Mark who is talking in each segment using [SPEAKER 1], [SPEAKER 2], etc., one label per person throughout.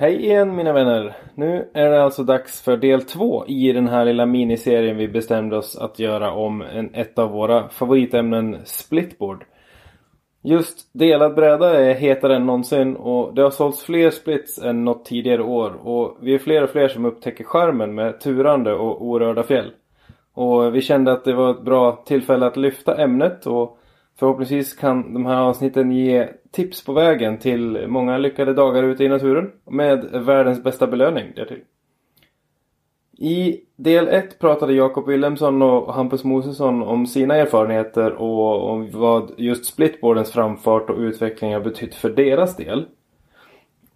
[SPEAKER 1] Hej igen mina vänner! Nu är det alltså dags för del två i den här lilla miniserien vi bestämde oss att göra om en, ett av våra favoritämnen splitboard. Just delad bräda är hetare än någonsin och det har sålts fler splits än något tidigare år och vi är fler och fler som upptäcker charmen med turande och orörda fjäll. Och vi kände att det var ett bra tillfälle att lyfta ämnet och förhoppningsvis kan de här avsnitten ge tips på vägen till många lyckade dagar ute i naturen med världens bästa belöning därtill. I del 1 pratade Jakob Willemsson och Hampus Mosesson om sina erfarenheter och om vad just splitboardens framfart och utveckling har betytt för deras del.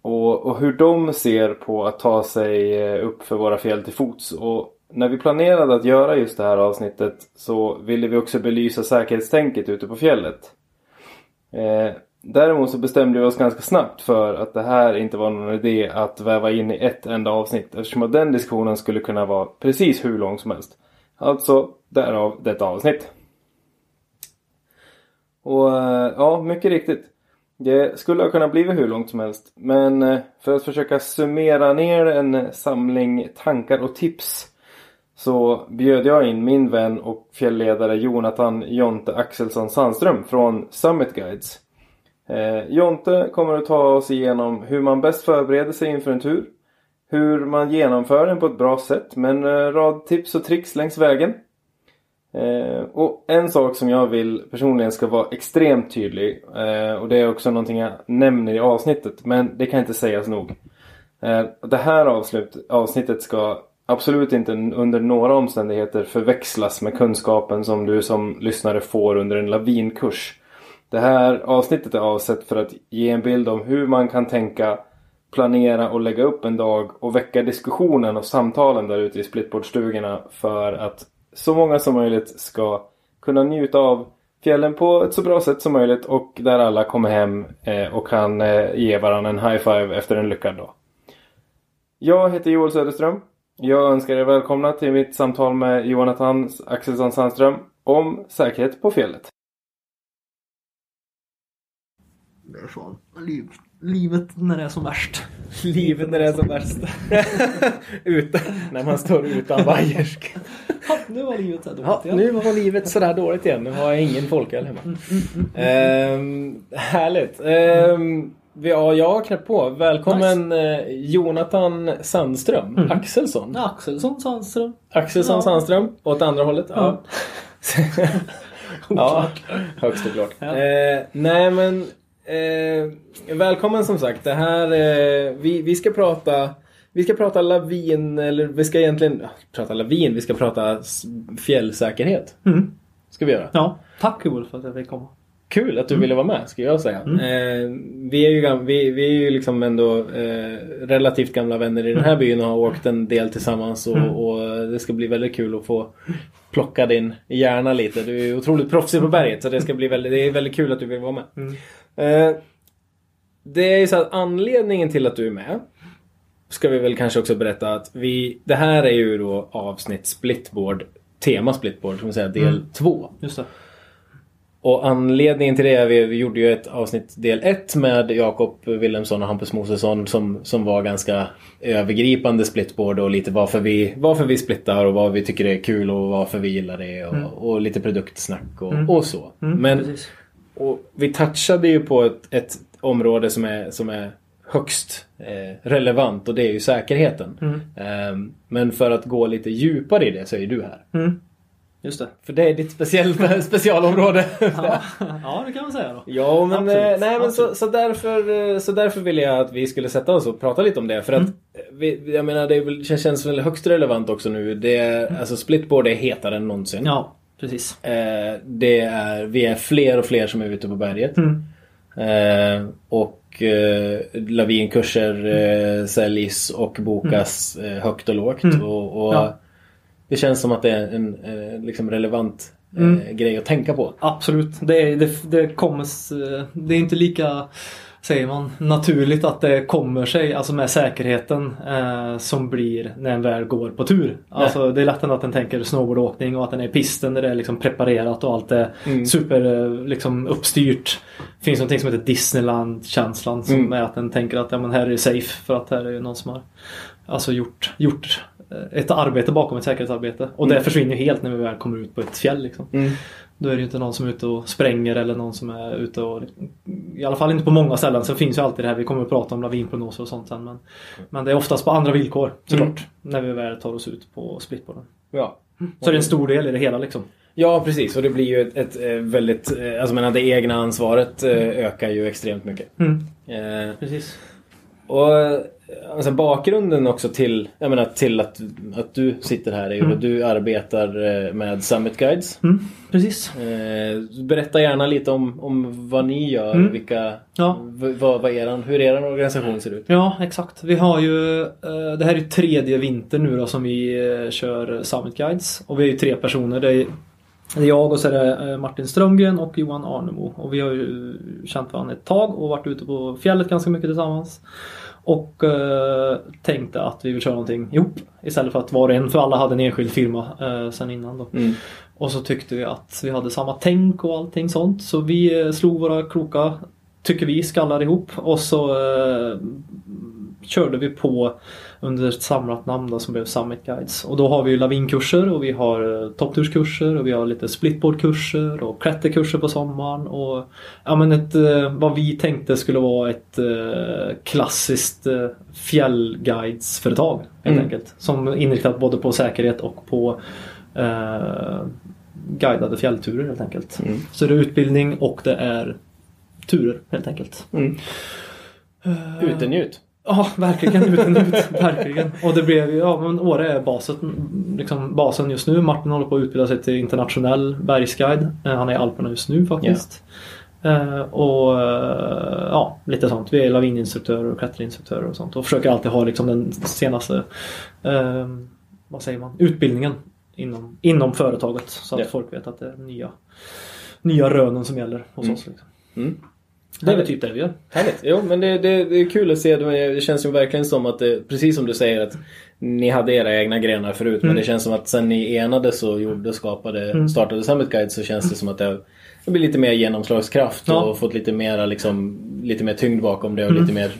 [SPEAKER 1] Och, och hur de ser på att ta sig upp för våra fjäll till fots. Och när vi planerade att göra just det här avsnittet så ville vi också belysa säkerhetstänket ute på fjället. Eh, däremot så bestämde vi oss ganska snabbt för att det här inte var någon idé att väva in i ett enda avsnitt eftersom att den diskussionen skulle kunna vara precis hur lång som helst. Alltså därav detta avsnitt. Och eh, ja, mycket riktigt. Det skulle ha kunnat bli hur långt som helst. Men eh, för att försöka summera ner en samling tankar och tips så bjöd jag in min vän och fjällledare Jonathan Jonte Axelsson Sandström från Summit Guides. Eh, Jonte kommer att ta oss igenom hur man bäst förbereder sig inför en tur. Hur man genomför den på ett bra sätt med en eh, rad tips och tricks längs vägen. Eh, och en sak som jag vill personligen ska vara extremt tydlig eh, och det är också någonting jag nämner i avsnittet men det kan inte sägas nog. Eh, det här avslut, avsnittet ska absolut inte under några omständigheter förväxlas med kunskapen som du som lyssnare får under en lavinkurs. Det här avsnittet är avsett för att ge en bild om hur man kan tänka, planera och lägga upp en dag och väcka diskussionen och samtalen där ute i splitboardstugorna för att så många som möjligt ska kunna njuta av fjällen på ett så bra sätt som möjligt och där alla kommer hem eh, och kan eh, ge varandra en high five efter en lyckad dag. Jag heter Joel Söderström. Jag önskar er välkomna till mitt samtal med Jonathan Axelsson Sandström om säkerhet på fjället.
[SPEAKER 2] Det är så. Liv, livet när det är som värst.
[SPEAKER 1] Livet när det är som värst. utan, när man står utan vajersk.
[SPEAKER 2] Ja, nu var livet så här dåligt
[SPEAKER 1] Ja,
[SPEAKER 2] igen.
[SPEAKER 1] nu var livet sådär dåligt igen. Nu har jag ingen folköl hemma. Ehm, härligt. Ehm, ja, jag har knäppt på. Välkommen eh, Jonathan Sandström. Axelsson.
[SPEAKER 2] Axelsson Sandström.
[SPEAKER 1] Axelsson
[SPEAKER 2] Ja.
[SPEAKER 1] Sandström. Åt andra hållet. Ja. ja, högst oklart.
[SPEAKER 2] Ja.
[SPEAKER 1] Eh, nej men eh, välkommen som sagt. Det här, eh, vi, vi ska prata vi ska prata lavin, eller vi ska egentligen ja, prata lavin, vi ska prata fjällsäkerhet.
[SPEAKER 2] Mm.
[SPEAKER 1] Ska vi göra.
[SPEAKER 2] Ja, tack Joel för att jag fick komma.
[SPEAKER 1] Kul att du ville vara med, ska jag säga. Eh, vi är ju, vi, vi är ju liksom ändå eh, relativt gamla vänner i den här byn och har åkt en del tillsammans och, och det ska bli väldigt kul att få plocka din hjärna lite. Du är ju otroligt proffsig på berget så det ska bli väldigt, det är väldigt kul att du vill vara med. Eh, det är ju så att anledningen till att du är med ska vi väl kanske också berätta att vi, det här är ju då avsnitt splitboard, tema splitboard, som vi säga del två.
[SPEAKER 2] Just det.
[SPEAKER 1] Och anledningen till det är vi, vi gjorde ju ett avsnitt del 1 med Jakob Wilhelmsson och Hampus Mosesson som, som var ganska övergripande splitboard och lite varför vi, varför vi splittar och vad vi tycker är kul och varför vi gillar det och, och lite produktsnack och, och så. Men
[SPEAKER 2] Precis.
[SPEAKER 1] och vi touchade ju på ett, ett område som är, som är högst eh, relevant och det är ju säkerheten. Ehm, men för att gå lite djupare i det så är ju du här.
[SPEAKER 2] Mm. Just det.
[SPEAKER 1] För det är ditt speciell, specialområde.
[SPEAKER 2] Ja. ja, det kan man säga då.
[SPEAKER 1] Ja, men,
[SPEAKER 2] Absolut,
[SPEAKER 1] eh, nej, men så,
[SPEAKER 2] absolut.
[SPEAKER 1] så, därför, eh, så därför ville jag att vi skulle sätta oss och prata lite om det. För att
[SPEAKER 2] Mm.
[SPEAKER 1] vi, jag menar, det väl, känns, väl högst relevant också nu. Det är, alltså splitboard är hetare än någonsin.
[SPEAKER 2] Ja, precis.
[SPEAKER 1] Eh, det är, vi är fler och fler som är ute på berget.
[SPEAKER 2] Mm.
[SPEAKER 1] Eh, och eh, lavinkurser eh, säljs och bokas eh, högt och lågt.
[SPEAKER 2] Mm.
[SPEAKER 1] Och, och
[SPEAKER 2] Ja.
[SPEAKER 1] Det känns som att det är en eh, liksom relevant eh,
[SPEAKER 2] Mm.
[SPEAKER 1] grej att tänka på.
[SPEAKER 2] Absolut. Det, är- det, det kommer... s- Det är inte lika säger man, naturligt att det kommer sig, alltså med säkerheten eh, som blir när en väl går på tur. Alltså det är lätt att den tänker snowboardåkning och att den är i pisten där det är liksom preparerat och allt är
[SPEAKER 1] Mm.
[SPEAKER 2] super eh, liksom uppstyrt. Det finns någonting som heter Disneyland-känslan som
[SPEAKER 1] Mm.
[SPEAKER 2] är att den tänker att ja, men här är det safe för att här är ju någon som har alltså gjort, gjort eh, ett arbete bakom ett säkerhetsarbete. Och det försvinner ju helt när vi väl kommer ut på ett fjäll. Liksom.
[SPEAKER 1] Mm.
[SPEAKER 2] Då är det ju inte någon som är ute och spränger eller någon som är ute och... I alla fall inte på många ställen. Sen finns ju alltid det här, vi kommer att prata om lavinprognoser och sånt sen. Men, men det är oftast på andra villkor såklart. När vi väl tar oss ut på splitboarden.
[SPEAKER 1] Ja.
[SPEAKER 2] Så det är en stor del i det hela liksom.
[SPEAKER 1] Ja, precis. Och det blir ju ett, ett eh, väldigt... eh, Alltså menar, det egna ansvaret eh, ökar ju extremt mycket.
[SPEAKER 2] Mm,
[SPEAKER 1] Eh,
[SPEAKER 2] precis.
[SPEAKER 1] och eh, alltså, bakgrunden också till, jag menar, till att, att du sitter här är ju att du arbetar eh, med Summit Guides.
[SPEAKER 2] Mm, precis.
[SPEAKER 1] Eh, berätta gärna lite om, om vad ni gör,
[SPEAKER 2] Mm.
[SPEAKER 1] vilka,
[SPEAKER 2] Ja.
[SPEAKER 1] vad, vad eran, hur er organisation ser ut.
[SPEAKER 2] Ja, exakt. Vi har ju... eh, det här är ju tredje vinter nu då som vi eh, kör Summit Guides. Och vi är ju tre personer. Det är, det är jag och så är det eh, Martin Strömgren och Johan Arnemo. Och vi har ju känt varandra ett tag och varit ute på fjället ganska mycket tillsammans. Och eh, tänkte att vi vill köra någonting ihop. Istället för att var och en, för alla hade en enskild firma eh, sen innan då.
[SPEAKER 1] Mm.
[SPEAKER 2] Och så tyckte vi att vi hade samma tänk och allting sånt. Så vi eh, slog våra kloka, tycker vi, skallar ihop. Och så eh, körde vi på under ett samlat namn då, som blev Summit Guides. Och då har vi ju lavinkurser och vi har eh, toppturskurser och vi har lite splitboardkurser och klätterkurser på sommaren. Och ja, men ett, eh, vad vi tänkte skulle vara ett eh, klassiskt fjällguidesföretag helt
[SPEAKER 1] Mm.
[SPEAKER 2] enkelt. Som inriktat både på säkerhet och på eh, guidade fjällturer helt enkelt.
[SPEAKER 1] Mm.
[SPEAKER 2] Så det är utbildning och det är turer helt enkelt.
[SPEAKER 1] Mm. Utennjut.
[SPEAKER 2] Ja, verkligen utan ut. verkligen. Och det blev ju, ja men Åre är basen, liksom basen just nu. Martin håller på att utbilda sig till internationell bergsguide. Eh, Han är i Alperna just nu faktiskt. Eh, och eh, ja, lite sånt. Vi är lavininstruktörer och klätterinstruktörer och sånt. Och försöker alltid ha liksom den senaste, eh, vad säger man, utbildningen inom, inom företaget. Så att
[SPEAKER 1] Ja.
[SPEAKER 2] folk vet att det är nya, nya rönen som gäller hos
[SPEAKER 1] Mm.
[SPEAKER 2] oss. Liksom.
[SPEAKER 1] Mm.
[SPEAKER 2] Det är väl typ det vi gör.
[SPEAKER 1] Härligt. Jo, men det, det, det är kul att se. Det känns ju verkligen som att det, precis som du säger att ni hade era egna grenar förut. Men
[SPEAKER 2] Mm.
[SPEAKER 1] det känns som att sen ni enades och gjorde, skapade,
[SPEAKER 2] Mm.
[SPEAKER 1] startade Summit Guide så känns det som att det har det blir lite mer genomslagskraft
[SPEAKER 2] Ja.
[SPEAKER 1] och fått lite mer, liksom, lite mer tyngd bakom det och
[SPEAKER 2] Mm.
[SPEAKER 1] lite mer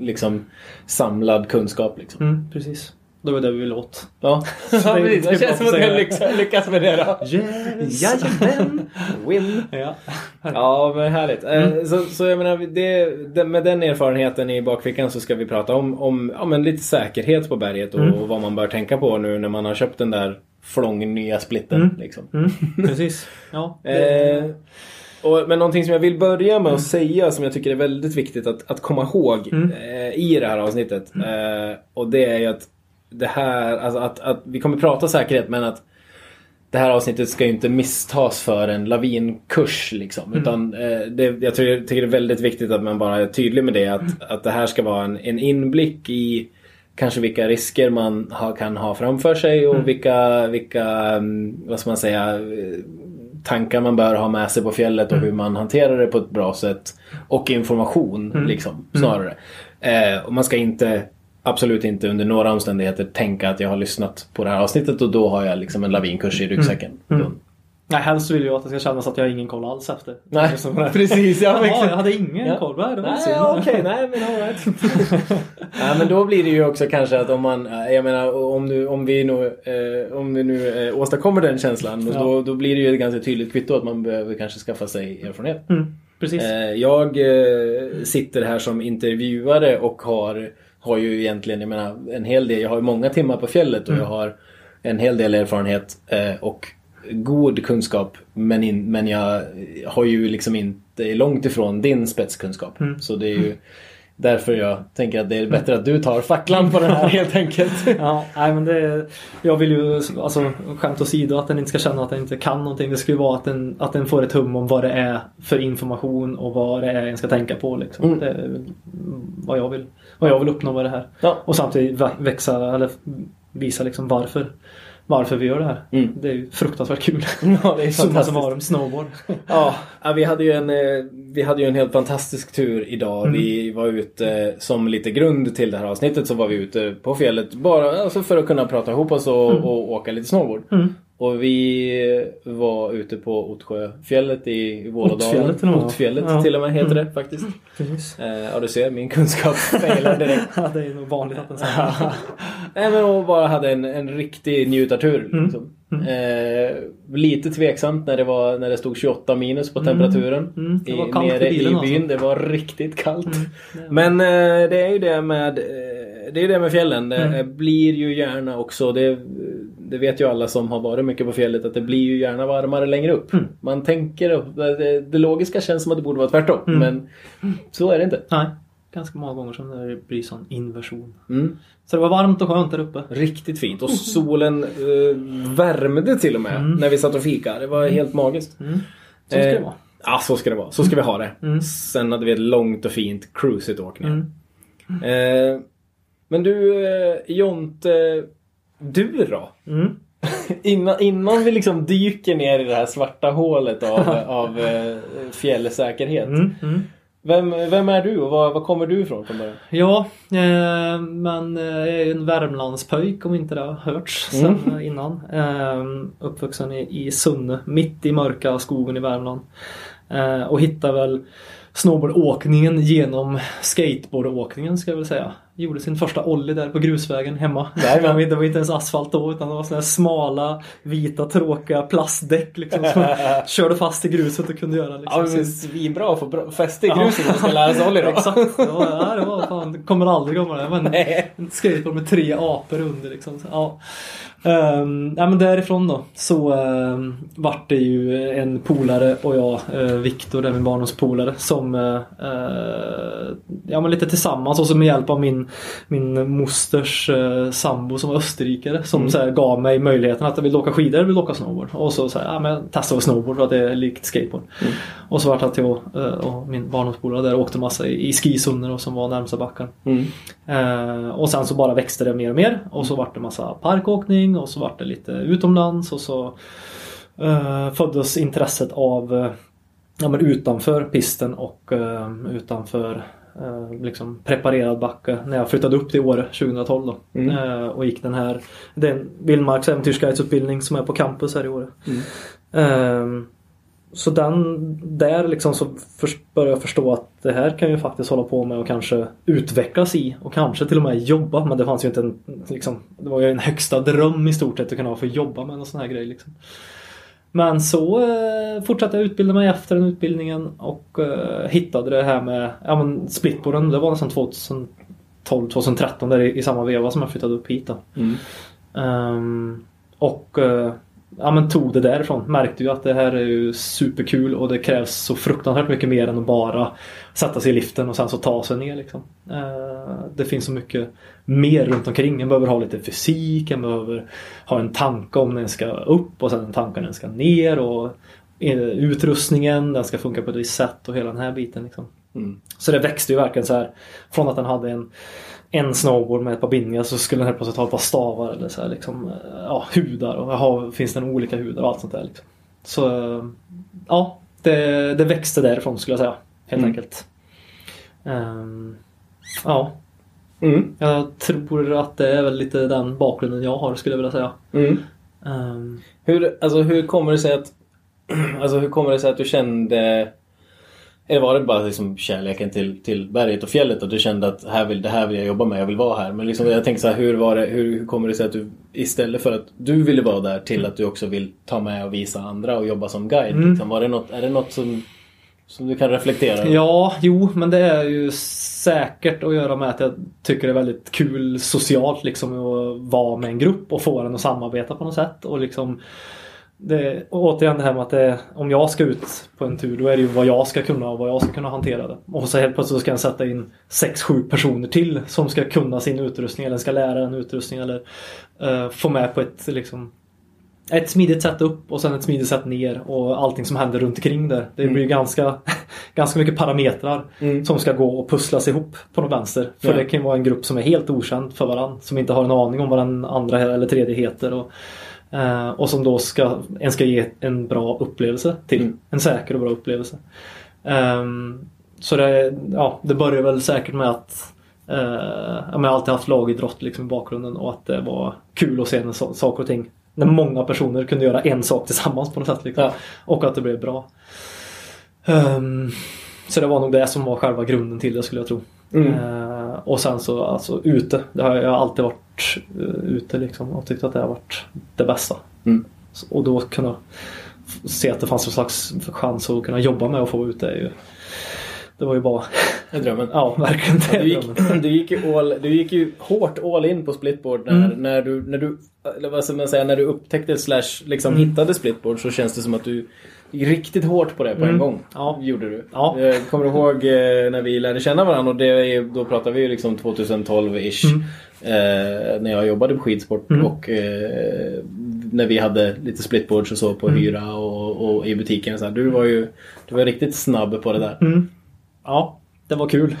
[SPEAKER 1] liksom, samlad kunskap. Liksom.
[SPEAKER 2] Mm, precis. Det var det vi ville åt.
[SPEAKER 1] Ja,
[SPEAKER 2] det är-
[SPEAKER 1] precis.
[SPEAKER 2] det
[SPEAKER 1] känns som
[SPEAKER 2] att
[SPEAKER 1] jag lyckas, lyckas med det då.
[SPEAKER 2] Yes!
[SPEAKER 1] Jajamän! Win!
[SPEAKER 2] Ja.
[SPEAKER 1] Ja, men härligt. Eh,
[SPEAKER 2] Mm.
[SPEAKER 1] Så, så jag menar, det, det, med den erfarenheten i bakfickan så ska vi prata om, om ja, men lite säkerhet på berget och,
[SPEAKER 2] Mm.
[SPEAKER 1] och vad man bör tänka på nu när man har köpt den där flång nya splitten.
[SPEAKER 2] Mm.
[SPEAKER 1] Liksom.
[SPEAKER 2] Mm, precis. Ja. det-
[SPEAKER 1] Eh, och, men någonting som jag vill börja med att säga som jag tycker är väldigt viktigt att, att komma ihåg
[SPEAKER 2] Mm.
[SPEAKER 1] eh, i det här avsnittet. Eh, och det är ju att det här, alltså att, att vi kommer prata säkerhet men att det här avsnittet ska ju inte misstas för en lavinkurs liksom.
[SPEAKER 2] Mm.
[SPEAKER 1] Utan eh, det, jag tycker, tycker det är väldigt viktigt att man bara är tydlig med det. Att, att det här ska vara en, en inblick i kanske vilka risker man ha, kan ha framför sig och
[SPEAKER 2] Mm.
[SPEAKER 1] vilka, vilka mm, vad ska man säga, eh, tankar man bör ha med sig på fjället och
[SPEAKER 2] Mm.
[SPEAKER 1] hur man hanterar det på ett bra sätt. Och information
[SPEAKER 2] Mm.
[SPEAKER 1] liksom, snarare. Eh, och man ska inte Absolut inte under några omständigheter tänka att jag har lyssnat på det här avsnittet och då har jag liksom en lavinkurs i ryggsäcken.
[SPEAKER 2] Mm.
[SPEAKER 1] Då-
[SPEAKER 2] Nej, helst vill jag att det ska kännas att jag har ingen koll alls efter.
[SPEAKER 1] Nej,
[SPEAKER 2] det.
[SPEAKER 1] precis. Ja,
[SPEAKER 2] Jaha,
[SPEAKER 1] exakt.
[SPEAKER 2] jag hade ingen
[SPEAKER 1] Ja.
[SPEAKER 2] koll. Det var
[SPEAKER 1] Nej, ja, okej. Nej, men all right. Nej, men då blir det ju också kanske att om man, jag menar om, nu, om vi nu, eh, om vi nu eh, åstadkommer den känslan
[SPEAKER 2] Ja.
[SPEAKER 1] då, då blir det ju ett ganska tydligt kvitto att man behöver kanske skaffa sig erfarenhet.
[SPEAKER 2] Mm, precis.
[SPEAKER 1] Eh, jag eh, sitter här som intervjuare och har, har ju egentligen, jag menar, en hel del, jag har ju många timmar på fjället och
[SPEAKER 2] Mm.
[SPEAKER 1] jag har en hel del erfarenhet eh, och god kunskap men, in, men jag har ju liksom inte långt ifrån din spetskunskap.
[SPEAKER 2] Mm.
[SPEAKER 1] Så det är ju därför jag tänker att det är bättre att du tar facklan på den här helt enkelt.
[SPEAKER 2] Ja, nej men det Jag vill ju, alltså skämt åsido, att den inte ska känna att den inte kan någonting. Det skulle vara att den, att den får ett hum om vad det är för information och vad det är en ska tänka på. Liksom.
[SPEAKER 1] Mm.
[SPEAKER 2] Det är vad jag vill, vad jag vill uppnå med det här.
[SPEAKER 1] Ja.
[SPEAKER 2] Och samtidigt vä- växa, eller visa liksom varför varför vi gör det här.
[SPEAKER 1] Mm.
[SPEAKER 2] Det är ju fruktansvärt kul.
[SPEAKER 1] Ja, det är
[SPEAKER 2] Summa summarum snowboard.
[SPEAKER 1] Ja, vi hade ju en, eh, vi hade ju en helt fantastisk tur idag.
[SPEAKER 2] Mm.
[SPEAKER 1] Vi var ute som lite grund till det här avsnittet så var vi ute på fjället bara alltså för att kunna prata ihop oss och, och åka lite snowboard.
[SPEAKER 2] Mm.
[SPEAKER 1] Och vi var ute på Ottsjöfjället i, Vålådalen.
[SPEAKER 2] Ottfjället Ja.
[SPEAKER 1] till och med heter
[SPEAKER 2] Mm.
[SPEAKER 1] det faktiskt.
[SPEAKER 2] Precis.
[SPEAKER 1] Eh, ja du ser, min kunskap failar direkt.
[SPEAKER 2] Ja, det är nog vanligt att den säger
[SPEAKER 1] Nej men och bara hade en, en riktig njutartur.
[SPEAKER 2] Mm.
[SPEAKER 1] Liksom. Eh, lite tveksamt när det, var, när det stod 28 minus på temperaturen.
[SPEAKER 2] Mm, det var kallt i
[SPEAKER 1] nere i
[SPEAKER 2] alltså.
[SPEAKER 1] byn. Det var riktigt kallt.
[SPEAKER 2] Mm.
[SPEAKER 1] Men eh, det är ju det med eh, det är det med fjällen. Det
[SPEAKER 2] Mm.
[SPEAKER 1] blir ju gärna också, det, det vet ju alla som har varit mycket på fjället, att det blir ju gärna varmare längre upp.
[SPEAKER 2] Mm.
[SPEAKER 1] Man tänker, det, det logiska känns som att det borde vara tvärtom.
[SPEAKER 2] Mm.
[SPEAKER 1] Men så är det inte.
[SPEAKER 2] Nej, ganska många gånger som det blir sån inversion.
[SPEAKER 1] Mm.
[SPEAKER 2] Så det var varmt och skönt där uppe.
[SPEAKER 1] Riktigt fint. Och solen eh, värmde till och med
[SPEAKER 2] Mm.
[SPEAKER 1] när vi satt och fika. Det var helt magiskt.
[SPEAKER 2] Mm. Så ska det
[SPEAKER 1] Eh,
[SPEAKER 2] vara.
[SPEAKER 1] Ja, så ska det vara. Så ska vi ha det.
[SPEAKER 2] Mm.
[SPEAKER 1] Sen hade vi ett långt och fint cruisigt åkning.
[SPEAKER 2] Mm.
[SPEAKER 1] Eh, men du, eh, Jonte. Du då?
[SPEAKER 2] Mm.
[SPEAKER 1] Innan, innan vi liksom dyker ner i det här svarta hålet av, av eh, fjällsäkerhet.
[SPEAKER 2] Mm. Mm.
[SPEAKER 1] Vem, vem är du och var, var kommer du ifrån från början?
[SPEAKER 2] Ja, eh, men eh, jag är ju en Värmlandspöjk om inte det har hörts sen eh, innan. Eh, uppvuxen i, i Sunne, mitt i mörka skogen i Värmland. Eh, och hittade väl snowboardåkningen genom skateboardåkningen ska jag väl säga. Gjorde sin första ollie där på grusvägen hemma.
[SPEAKER 1] Jajamän.
[SPEAKER 2] det var inte ens asfalt då utan det var såna här smala, vita, tråkiga plastdäck liksom. Som körde fast i gruset och kunde göra liksom.
[SPEAKER 1] Ja, men svinbra att få fäste i gruset när man ska lära sig ollie då.
[SPEAKER 2] Exakt. Det var, ja, det var fan, det kommer aldrig glömma det. Det var en,
[SPEAKER 1] Nej.
[SPEAKER 2] skateboard med tre apor under liksom. Så, ja. Um, ja, men därifrån då så um, vart det ju en polare och jag, uh, Viktor, min barndomspolare, som uh, ja, men lite tillsammans och så med hjälp av min, min mosters uh, sambo som var österrikare som så här, gav mig möjligheten att jag vill åka skidor, jag vill åka snowboard. Och så, så här, ja, men testa snowboard för att det är likt skateboard. Och så vart det att jag uh, och min barndomspolare där åkte massa i, i skizoner och som var närmsta backen.
[SPEAKER 1] Mm.
[SPEAKER 2] Eh, och sen så bara växte det mer och mer och så vart det massa parkåkning och så vart det lite utomlands och så eh, föddes intresset av eh, ja, men utanför pisten och eh, utanför eh, liksom preparerad backe när jag flyttade upp till Åre 2012 då.
[SPEAKER 1] Mm.
[SPEAKER 2] Eh, och gick den här Vildmarks äventyrsguidesutbildning som är på campus här i Åre. Ehm, så den där liksom så började jag förstå att det här kan jag faktiskt hålla på med och kanske utvecklas i och kanske till och med jobba men det fanns ju inte en liksom, Det var ju en högsta dröm i stort sett att kunna få jobba med en sån här grej liksom. Men så eh, fortsatte jag utbilda mig efter den utbildningen och eh, hittade det här med ja, men splitboarden. Det var nästan 2012, 2013 där i, i samma veva som jag flyttade upp hit. Då.
[SPEAKER 1] Mm.
[SPEAKER 2] Ehm, och eh, ja, men tog det därifrån. Märkte ju att det här är ju superkul och det krävs så fruktansvärt mycket mer än att bara sätta sig i liften och sen så ta sig ner. Liksom. Eh, det finns så mycket mer runt omkring. En behöver ha lite fysik, en behöver ha en tanke om den ska upp och sen en tanke om den ska ner. Och eh, utrustningen, den ska funka på ett visst sätt och hela den här biten. Liksom.
[SPEAKER 1] Mm.
[SPEAKER 2] Så det växte ju verkligen så här. Från att den hade en, en snowboard med ett par bindningar så skulle den helt plötsligt ha ett par stavar eller så här, liksom, eh, ja, hudar. Och jaha, finns det olika hudar och allt sånt där. Liksom. Så eh, ja, det, det växte därifrån skulle jag säga. Helt
[SPEAKER 1] Mm.
[SPEAKER 2] enkelt. Ehm, ja,
[SPEAKER 1] Mm.
[SPEAKER 2] jag tror att det är väl lite den bakgrunden jag har skulle jag vilja säga.
[SPEAKER 1] Mm.
[SPEAKER 2] Ehm,
[SPEAKER 1] Hur, alltså, hur kommer det sig att Alltså hur kommer det sig att du kände Eller var det bara liksom kärleken till, till berget och fjället att du kände att här vill, det här vill jag jobba med, jag vill vara här. Men liksom, jag tänker så här, hur, var det, hur, hur kommer det sig att du istället för att du ville vara där till att du också vill ta med och visa andra och jobba som guide?
[SPEAKER 2] Mm.
[SPEAKER 1] Liksom, var det något, är det något som, som du kan reflektera över?
[SPEAKER 2] Ja, jo, men det är ju säkert att göra med att jag tycker det är väldigt kul socialt liksom att vara med en grupp och få den att samarbeta på något sätt. Och liksom det, och återigen det här med att det, om jag ska ut på en tur då är det ju vad jag ska kunna och vad jag ska kunna hantera det. Och så helt plötsligt ska jag sätta in 6-7 personer till som ska kunna sin utrustning eller ska lära en utrustning eller eh, få med på ett liksom ett smidigt sätt upp och sen ett smidigt sätt ner och allting som händer runt omkring där. Det blir ganska, ganska mycket parametrar
[SPEAKER 1] Mm.
[SPEAKER 2] som ska gå och pusslas ihop på något vänster. För
[SPEAKER 1] Ja.
[SPEAKER 2] det kan ju vara en grupp som är helt okänd för varandra. Som inte har en aning om vad den andra eller tredje heter. Och, Eh, och som då ska, en ska ge en bra upplevelse till.
[SPEAKER 1] Mm.
[SPEAKER 2] En säker och bra upplevelse. Ehm, så det, ja, det börjar väl säkert med att men jag har alltid haft lagidrott liksom i bakgrunden och att det var kul att se när so- saker och ting när många personer kunde göra en sak tillsammans på något sätt. Liksom.
[SPEAKER 1] Ja.
[SPEAKER 2] Och att det blev bra. Ehm, så det var nog det som var själva grunden till det skulle jag tro.
[SPEAKER 1] Mm.
[SPEAKER 2] Eh, och sen så alltså ute. Det har jag har alltid varit uh, ute liksom och tyckt att det har varit det bästa.
[SPEAKER 1] Mm.
[SPEAKER 2] Och då kunna se att det fanns en slags chans att kunna jobba med att få ut det. är Ju, det var ju bara,
[SPEAKER 1] Det är drömmen.
[SPEAKER 2] ja verkligen det.
[SPEAKER 1] Du gick, du, gick ju all, du gick ju hårt all in på splitboard när,
[SPEAKER 2] Mm.
[SPEAKER 1] när du, när du, vad ska man säga, när du upptäckte slash liksom
[SPEAKER 2] Mm.
[SPEAKER 1] hittade splitboard så känns det som att du gick riktigt hårt på det på en
[SPEAKER 2] Mm.
[SPEAKER 1] gång.
[SPEAKER 2] Ja.
[SPEAKER 1] Gjorde du.
[SPEAKER 2] Ja.
[SPEAKER 1] Eh, Kommer du ihåg eh, när vi lärde känna varandra och det är, då pratar vi ju liksom 2012-ish.
[SPEAKER 2] Mm.
[SPEAKER 1] Eh, när jag jobbade på skidsport
[SPEAKER 2] Mm.
[SPEAKER 1] och eh, när vi hade lite splitboards och så på
[SPEAKER 2] Mm.
[SPEAKER 1] hyra och, och i butiken. Så här, du var ju du var riktigt snabb på det där.
[SPEAKER 2] Mm. Ja, det var kul.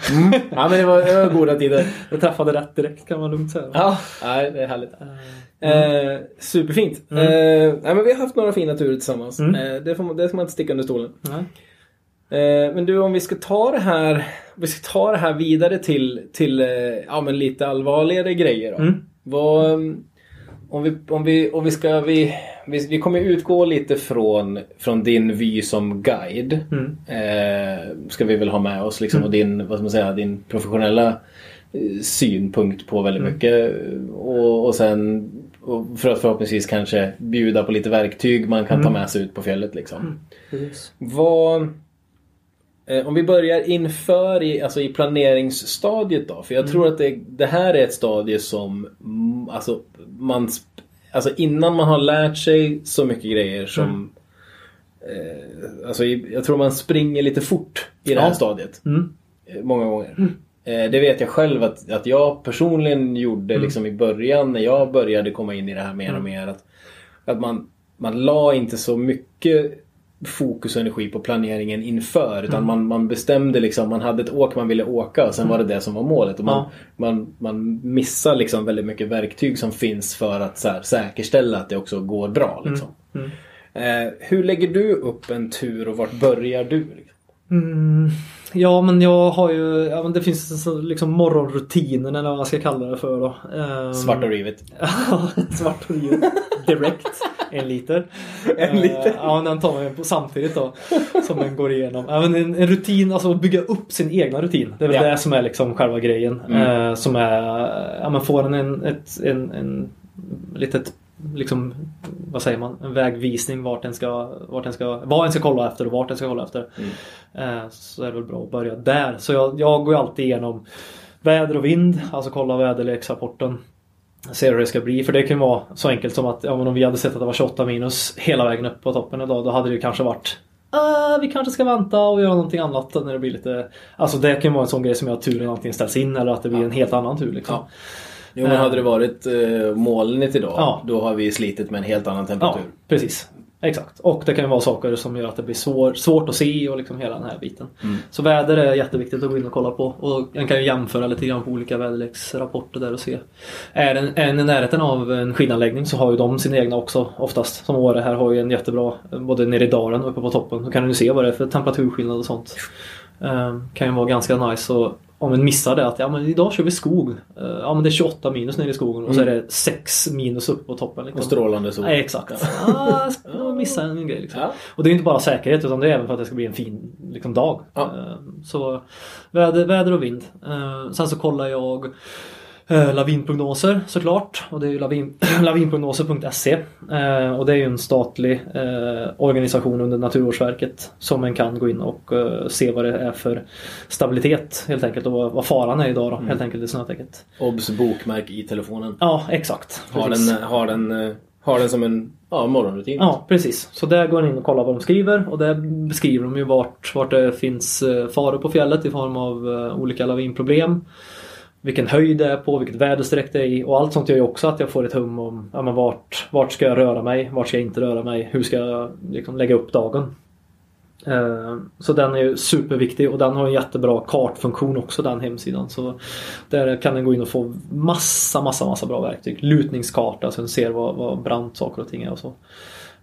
[SPEAKER 1] Ja men det var, det var goda tider.
[SPEAKER 2] Jag träffade rätt direkt kan man lugnt säga.
[SPEAKER 1] Ja, nej, det är härligt.
[SPEAKER 2] Eh,
[SPEAKER 1] Eh, superfint.
[SPEAKER 2] Mm.
[SPEAKER 1] Eh, nej, men vi har haft några fina turer tillsammans.
[SPEAKER 2] Mm.
[SPEAKER 1] Eh, det, får man, det ska man inte sticka under stolen. Eh, men du, om vi ska ta det här, vi ska ta det här vidare till, till eh, ja, men lite allvarligare grejer. Då.
[SPEAKER 2] Mm.
[SPEAKER 1] Vad, mm, om, vi, om, vi, om vi ska, vi, vi, vi kommer utgå lite från, från din vy som guide.
[SPEAKER 2] Mm.
[SPEAKER 1] Eh, ska vi väl ha med oss liksom, och din, vad ska man säga, din professionella eh, synpunkt på väldigt
[SPEAKER 2] Mm.
[SPEAKER 1] mycket. Och, och sen och för att förhoppningsvis kanske bjuda på lite verktyg man kan ta
[SPEAKER 2] Mm.
[SPEAKER 1] med sig ut på fjället. Liksom.
[SPEAKER 2] Precis.
[SPEAKER 1] Vad, om vi börjar inför i, alltså i planeringsstadiet då. För jag tror att det, det här är ett stadie som mm, alltså, man, alltså innan man har lärt sig så mycket grejer som eh, Alltså jag tror man springer lite fort i det här
[SPEAKER 2] Ja.
[SPEAKER 1] stadiet.
[SPEAKER 2] Mm.
[SPEAKER 1] eh, Många gånger. Eh, Det vet jag själv att, att jag personligen gjorde
[SPEAKER 2] Mm.
[SPEAKER 1] liksom i början när jag började komma in i det här mer och mer. Att, att man, man la inte så mycket fokus och energi på planeringen inför. Utan
[SPEAKER 2] Mm.
[SPEAKER 1] man, man bestämde liksom, man hade ett åk man ville åka och sen var det det som var målet. Och man,
[SPEAKER 2] Ja.
[SPEAKER 1] man, man missar liksom väldigt mycket verktyg som finns för att här, säkerställa att det också går bra. Liksom.
[SPEAKER 2] Mm.
[SPEAKER 1] Eh, hur lägger du upp en tur och vart börjar du? Liksom?
[SPEAKER 2] Ja men jag har ju, ja, men det finns liksom morgonrutinen eller vad man ska kalla det för då.
[SPEAKER 1] Svart och rivet.
[SPEAKER 2] Svart och ljus. Direkt. En liter.
[SPEAKER 1] En liter?
[SPEAKER 2] Eh, ja, den tar man på samtidigt då. Som den går igenom. Ja, men en, en rutin, alltså att bygga upp sin egna rutin. Det är väl
[SPEAKER 1] Ja.
[SPEAKER 2] det som är liksom själva grejen.
[SPEAKER 1] Mm.
[SPEAKER 2] Eh, som är, ja men får en, ett, en, en litet liksom, vad säger man, en vägvisning vart den ska, vart den ska, vad en ska kolla efter och vart den ska kolla efter. Eh, så är det väl bra att börja där. Så jag, jag går alltid igenom väder och vind, alltså kolla väderleksrapporten. Ser hur det ska bli. För det kan vara så enkelt som att ja, om vi hade sett att det var 28 minus hela vägen upp på toppen idag. Då hade det kanske varit ah, vi kanske ska vänta och göra någonting annat när det blir lite... Alltså det kan vara en sån grej som gör att turen antingen ställs in eller att det blir en helt annan tur liksom.
[SPEAKER 1] Ja. Jo men hade det varit eh, molnigt idag
[SPEAKER 2] Ja.
[SPEAKER 1] då har vi slitit med en helt annan
[SPEAKER 2] Ja,
[SPEAKER 1] temperatur.
[SPEAKER 2] precis. Exakt. Och det kan ju vara saker som gör att det blir svår, svårt att se och liksom hela den här biten.
[SPEAKER 1] Mm.
[SPEAKER 2] Så väder är jätteviktigt att gå in och kolla på. Och man kan ju jämföra lite grann på olika väderleksrapporter där och se. Är den, i närheten av en skidanläggning så har ju de sina egna också oftast. Som Åre här har ju en jättebra, både nere i dalen och uppe på toppen. Då kan du se vad det är för temperaturskillnad och sånt. Ehm, kan ju vara ganska nice och om en missar det att ja men idag kör vi skog. Eh, ja men det är 28 minus nere i skogen och så är det 6 minus uppe på toppen. Liksom.
[SPEAKER 1] Och strålande sol.
[SPEAKER 2] Nej, exakt. Ah, jag missade en grej liksom.
[SPEAKER 1] Ja.
[SPEAKER 2] Och det är inte bara säkerhet utan det är även för att det ska bli en fin liksom, dag.
[SPEAKER 1] Ja.
[SPEAKER 2] Eh, Så väder, väder och vind. Eh, Sen så kollar jag eh, lavinprognoser såklart. Och det är ju lavin, lavinprognoser.se. Eh, Och det är ju en statlig eh, organisation under Naturvårdsverket som en kan gå in och eh, se vad det är för stabilitet helt enkelt och vad, vad faran är idag då,
[SPEAKER 1] Mm.
[SPEAKER 2] helt enkelt i snötäcket.
[SPEAKER 1] Obs bokmärk i telefonen.
[SPEAKER 2] Ja, exakt.
[SPEAKER 1] Har
[SPEAKER 2] Precis.
[SPEAKER 1] den, har, den, eh, har den som en ja, morgonrutin.
[SPEAKER 2] Ja, precis. Så där går man in och kollar vad de skriver och där beskriver de ju vart, vart det finns faror på fjället i form av olika lavinproblem. Vilken höjd det är på, vilket väderstreck det är i och allt sånt gör ju också att jag får ett hum om ja, men vart, vart ska jag röra mig, vart ska jag inte röra mig, hur ska jag liksom lägga upp dagen. Eh, så den är ju superviktig och den har en jättebra kartfunktion också den hemsidan. Så där kan den gå in och få massa, massa, massa bra verktyg. Lutningskarta så den ser vad, vad brant saker och ting är och så.